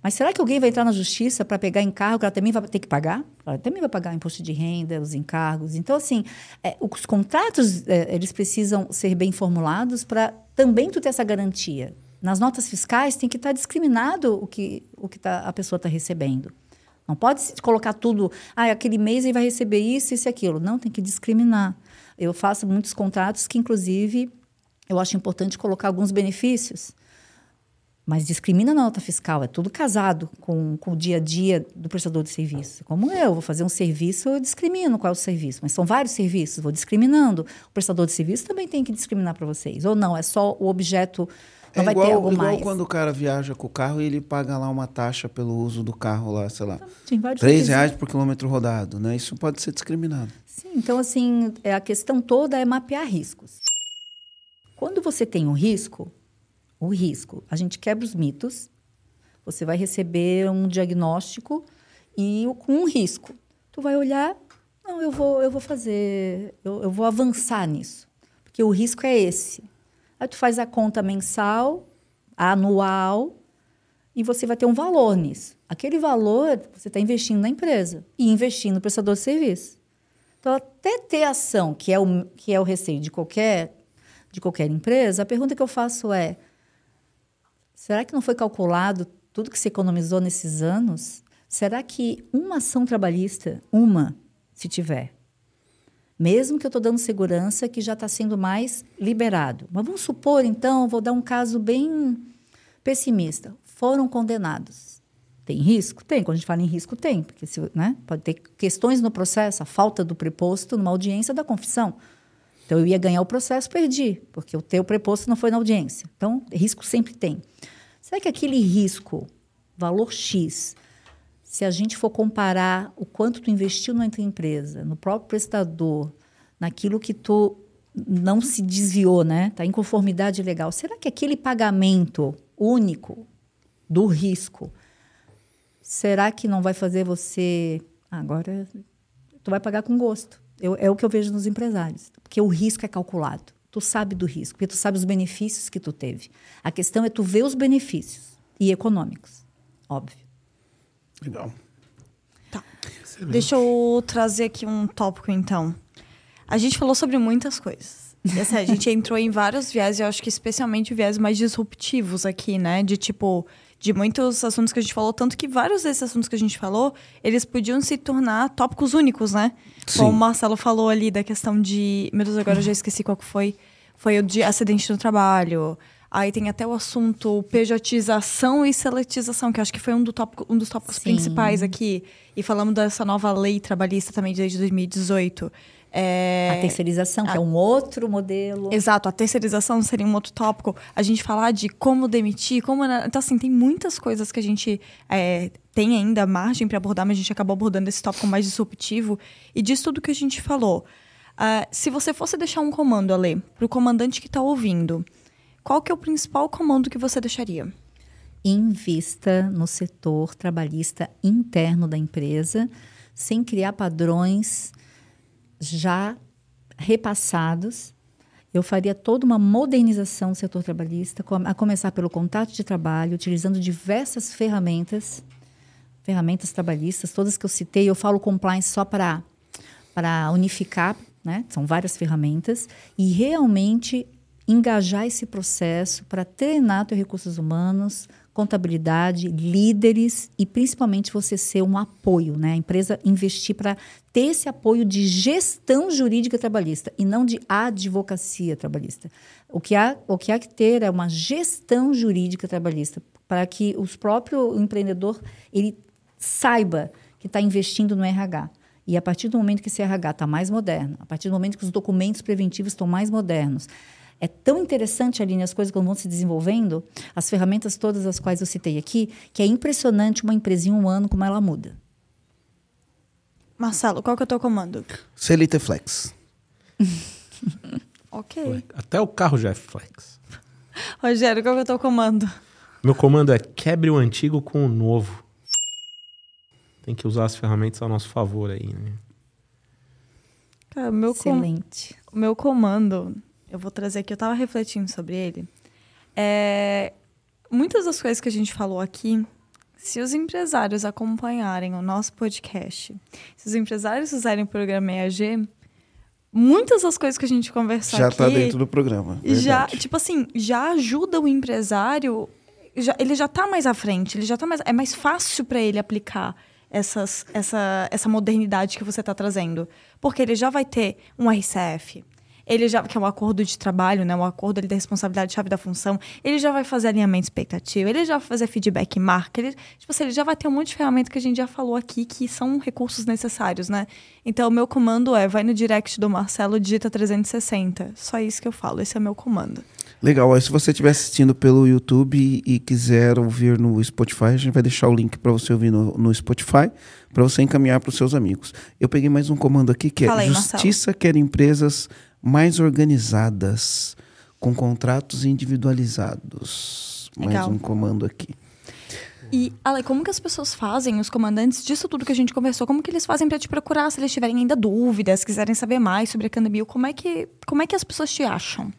Mas será que alguém vai entrar na justiça para pegar encargo que ela também vai ter que pagar? Ela também vai pagar imposto de renda, os encargos. Então, assim, é, os contratos, é, eles precisam ser bem formulados para também tu ter essa garantia. Nas notas fiscais tem que estar discriminado o que, o que tá, a pessoa está recebendo. Não pode colocar tudo, ah, aquele mês ele vai receber isso, isso e aquilo. Não, tem que discriminar. Eu faço muitos contratos que, inclusive, eu acho importante colocar alguns benefícios. Mas discrimina na nota fiscal, é tudo casado com, com o dia a dia do prestador de serviço. Como eu, vou fazer um serviço, eu discrimino qual é o serviço. Mas são vários serviços, vou discriminando. O prestador de serviço também tem que discriminar para vocês. Ou não, é só o objeto, não é vai igual, ter algo igual mais. quando o cara viaja com o carro e ele paga lá uma taxa pelo uso do carro lá, sei lá, Tem vários três requisitos. reais por quilômetro rodado, né? Isso pode ser discriminado. Sim, então assim, é, a questão toda é mapear riscos. Quando você tem um risco, o risco, a gente quebra os mitos, você vai receber um diagnóstico e com um risco. Tu vai olhar, não, eu vou, eu vou fazer, eu, eu vou avançar nisso, porque o risco é esse. Aí tu faz a conta mensal, anual, e você vai ter um valor nisso. Aquele valor você está investindo na empresa e investindo no prestador de serviço. Então, até ter ação, que é o, que é o receio de qualquer, de qualquer empresa, a pergunta que eu faço é: será que não foi calculado tudo que se economizou nesses anos? Será que uma ação trabalhista, uma, se tiver, mesmo que eu estou dando segurança que já está sendo mais liberado. Mas vamos supor, então, vou dar um caso bem pessimista. Foram condenados. Tem risco? Tem. Quando a gente fala em risco, tem. Porque se, né, pode ter questões no processo, a falta do preposto numa audiência da confissão. Então, eu ia ganhar o processo, perdi, porque o teu preposto não foi na audiência. Então, risco sempre tem. Será que aquele risco, valor X, se a gente for comparar o quanto tu investiu na tua empresa, no próprio prestador, naquilo que tu não se desviou, né? Tá em conformidade legal. Será que aquele pagamento único do risco, será que não vai fazer você Ah, agora tu vai pagar com gosto? Eu- é o que eu vejo nos empresários, porque o risco é calculado. Tu sabe do risco, porque tu sabe os benefícios que tu teve. A questão é tu ver os benefícios e econômicos, óbvio. Legal. Deixa eu trazer aqui um tópico, então. A gente falou sobre muitas coisas. E, assim, a gente [laughs] entrou em vários viés, e eu acho que especialmente viés mais disruptivos aqui, né? De tipo, de muitos assuntos que a gente falou, tanto que vários desses assuntos que a gente falou, eles podiam se tornar tópicos únicos, né? Sim. Como o Marcelo falou ali da questão de. Meu Deus, agora eu já esqueci qual que foi. Foi o de acidente no trabalho. Aí tem até o assunto pejotização e seletização, que eu acho que foi um, do tópico- um dos tópicos Sim. principais aqui. E falamos dessa nova lei trabalhista também desde 2018. É... A terceirização, que é um outro modelo. Exato, a terceirização seria um outro tópico. A gente falar de como demitir, como. Então, assim, tem muitas coisas que a gente é, tem ainda margem para abordar, mas a gente acabou abordando esse tópico mais disruptivo. E disso tudo que a gente falou. Ah, se você fosse deixar um comando, Ale, para o comandante que está ouvindo, qual que é o principal comando que você deixaria? invista no setor trabalhista interno da empresa, sem criar padrões já repassados. Eu faria toda uma modernização do setor trabalhista, a começar pelo contrato de trabalho, utilizando diversas ferramentas, ferramentas trabalhistas, todas que eu citei. Eu falo compliance só para para unificar, né? São várias ferramentas e realmente engajar esse processo para treinar teus recursos humanos, contabilidade, líderes e principalmente você ser um apoio, né? A empresa investir para ter esse apoio de gestão jurídica trabalhista e não de advocacia trabalhista. O que há, o que há que ter é uma gestão jurídica trabalhista para que os próprio empreendedor ele saiba que está investindo no RH. E a partir do momento que esse RH está mais moderno, a partir do momento que os documentos preventivos estão mais modernos, é tão interessante, Aline, as coisas quando vão se desenvolvendo, as ferramentas todas as quais eu citei aqui, que é impressionante uma empresa em um ano como ela muda. Marcelo, qual que é o teu comando? Celita Flex. [laughs] Ok. Até o carro já é flex. Rogério, qual que é o teu comando? Meu comando é quebre o antigo com o novo. Tem que usar as ferramentas a nosso favor aí, né? Cara, o meu, com... Excelente. o meu comando, eu vou trazer aqui, eu tava refletindo sobre ele. É... Muitas das coisas que a gente falou aqui, se os empresários acompanharem o nosso podcast, se os empresários usarem o programa EAG, muitas das coisas que a gente conversou Já aqui... está dentro do programa. já, verdade. tipo assim, já ajuda o empresário, já- ele já tá mais à frente, ele já tá mais, é mais fácil para ele aplicar essas, essa, essa modernidade que você está trazendo, porque ele já vai ter um RCF, ele já que é um acordo de trabalho, né, um acordo ali da responsabilidade chave da função, ele já vai fazer alinhamento expectativa, ele já vai fazer feedback marca, ele, tipo assim, ele já vai ter um monte de ferramentas que a gente já falou aqui que são recursos necessários, né? Então o meu comando é vai no direct do Marcelo, digita 360. Só isso que eu falo, esse é o meu comando. Legal, ó, se você estiver assistindo pelo YouTube e, quiser ouvir no Spotify, a gente vai deixar o link para você ouvir no, no Spotify, para você encaminhar para os seus amigos. Eu peguei mais um comando aqui que é aí, Marcelo. Justiça quer empresas mais organizadas, com contratos individualizados. Mais Legal. um comando aqui. E, Ale, como que as pessoas fazem, os comandantes disso tudo que a gente conversou, como que eles fazem para te procurar, se eles tiverem ainda dúvidas, quiserem saber mais sobre a Candemil, como é que, como é que as pessoas te acham?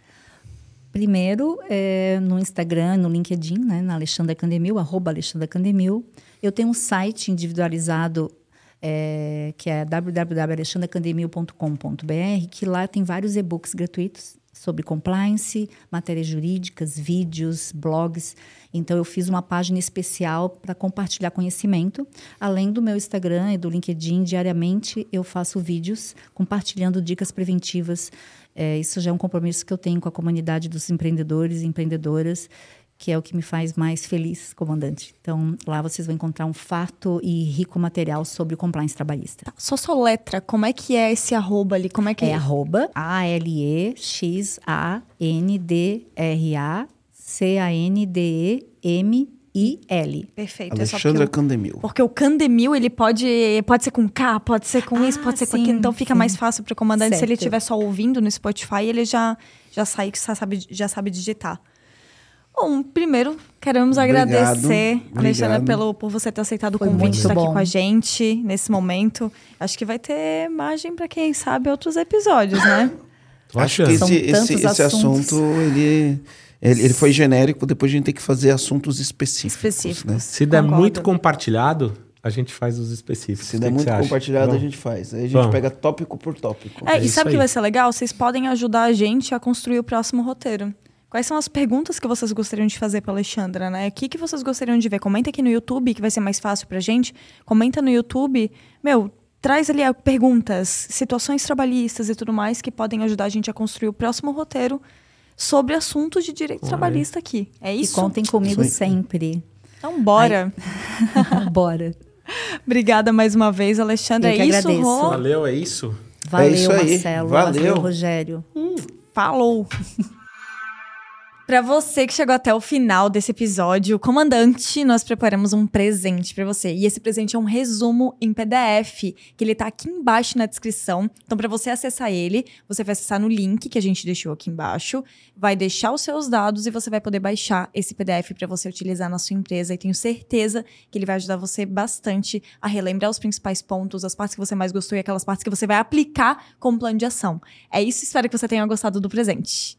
Primeiro, é, no Instagram, no LinkedIn, né, na Alexandra Candemil, arroba Alexandra Candemil. Eu tenho um site individualizado é, que é www.alexandracandemil.com.br, que lá tem vários e-books gratuitos sobre compliance, matérias jurídicas, vídeos, blogs. Então, eu fiz uma página especial para compartilhar conhecimento. Além do meu Instagram e do LinkedIn, diariamente eu faço vídeos compartilhando dicas preventivas. É, isso já é um compromisso que eu tenho com a comunidade dos empreendedores e empreendedoras, que é o que me faz mais feliz, comandante. Então, lá vocês vão encontrar um farto e rico material sobre compliance trabalhista. Só só letra, como é que é esse arroba ali? Como é que É arroba A-L-E-X-A-N-D-R-A-C-A-N-D-E-M-I-L. Perfeito. é porque Alexandra o- Candemil. Porque o Candemil, ele pode, pode ser com K, pode ser com isso, Ah, pode ser com aquilo. Então fica sim. mais fácil para o comandante. Se ele Certo. estiver só ouvindo no Spotify, ele já, já sai, já sabe, já sabe digitar. Bom, primeiro, queremos Obrigado, agradecer, Alexandra, obrigado. pelo, por você ter aceitado o Foi convite de estar aqui bom. com a gente nesse momento. Acho que vai ter margem para quem sabe outros episódios, né? [coughs] Tô Acho achando. que esse, esse, esse assunto, ele, ele, ele foi genérico, depois a gente tem que fazer assuntos específicos. Específicos. né? Se der Concordo. muito compartilhado, a gente faz os específicos. Se O der muito compartilhado, a gente faz. Aí a gente Vamos. pega tópico por tópico. É, É e sabe o que vai ser legal? Vocês podem ajudar a gente a construir o próximo roteiro. Quais são as perguntas que vocês gostariam de fazer para Alexandra, né? O que, que vocês gostariam de ver? Comenta aqui no YouTube, que vai ser mais fácil pra gente. Comenta no YouTube. Meu, traz ali perguntas, situações trabalhistas e tudo mais que podem ajudar a gente a construir o próximo roteiro sobre assuntos de direito Olha. trabalhista aqui. É E isso? contem comigo Isso aí. sempre. Então, bora. [laughs] Bora. Obrigada mais uma vez, Alexandra. Eu que é isso, agradeço. Rô? Valeu, é isso? Valeu, isso aí. Marcelo. Valeu. Rogério. Falou. Para você que chegou até o final desse episódio, comandante, nós preparamos um presente para você. E esse presente é um resumo em PDF, que ele tá aqui embaixo na descrição. Então, para você acessar ele, você vai acessar no link que a gente deixou aqui embaixo, vai deixar os seus dados e você vai poder baixar esse PDF para você utilizar na sua empresa. E tenho certeza que ele vai ajudar você bastante a relembrar os principais pontos, as partes que você mais gostou e aquelas partes que você vai aplicar como plano de ação. É isso, espero que você tenha gostado do presente.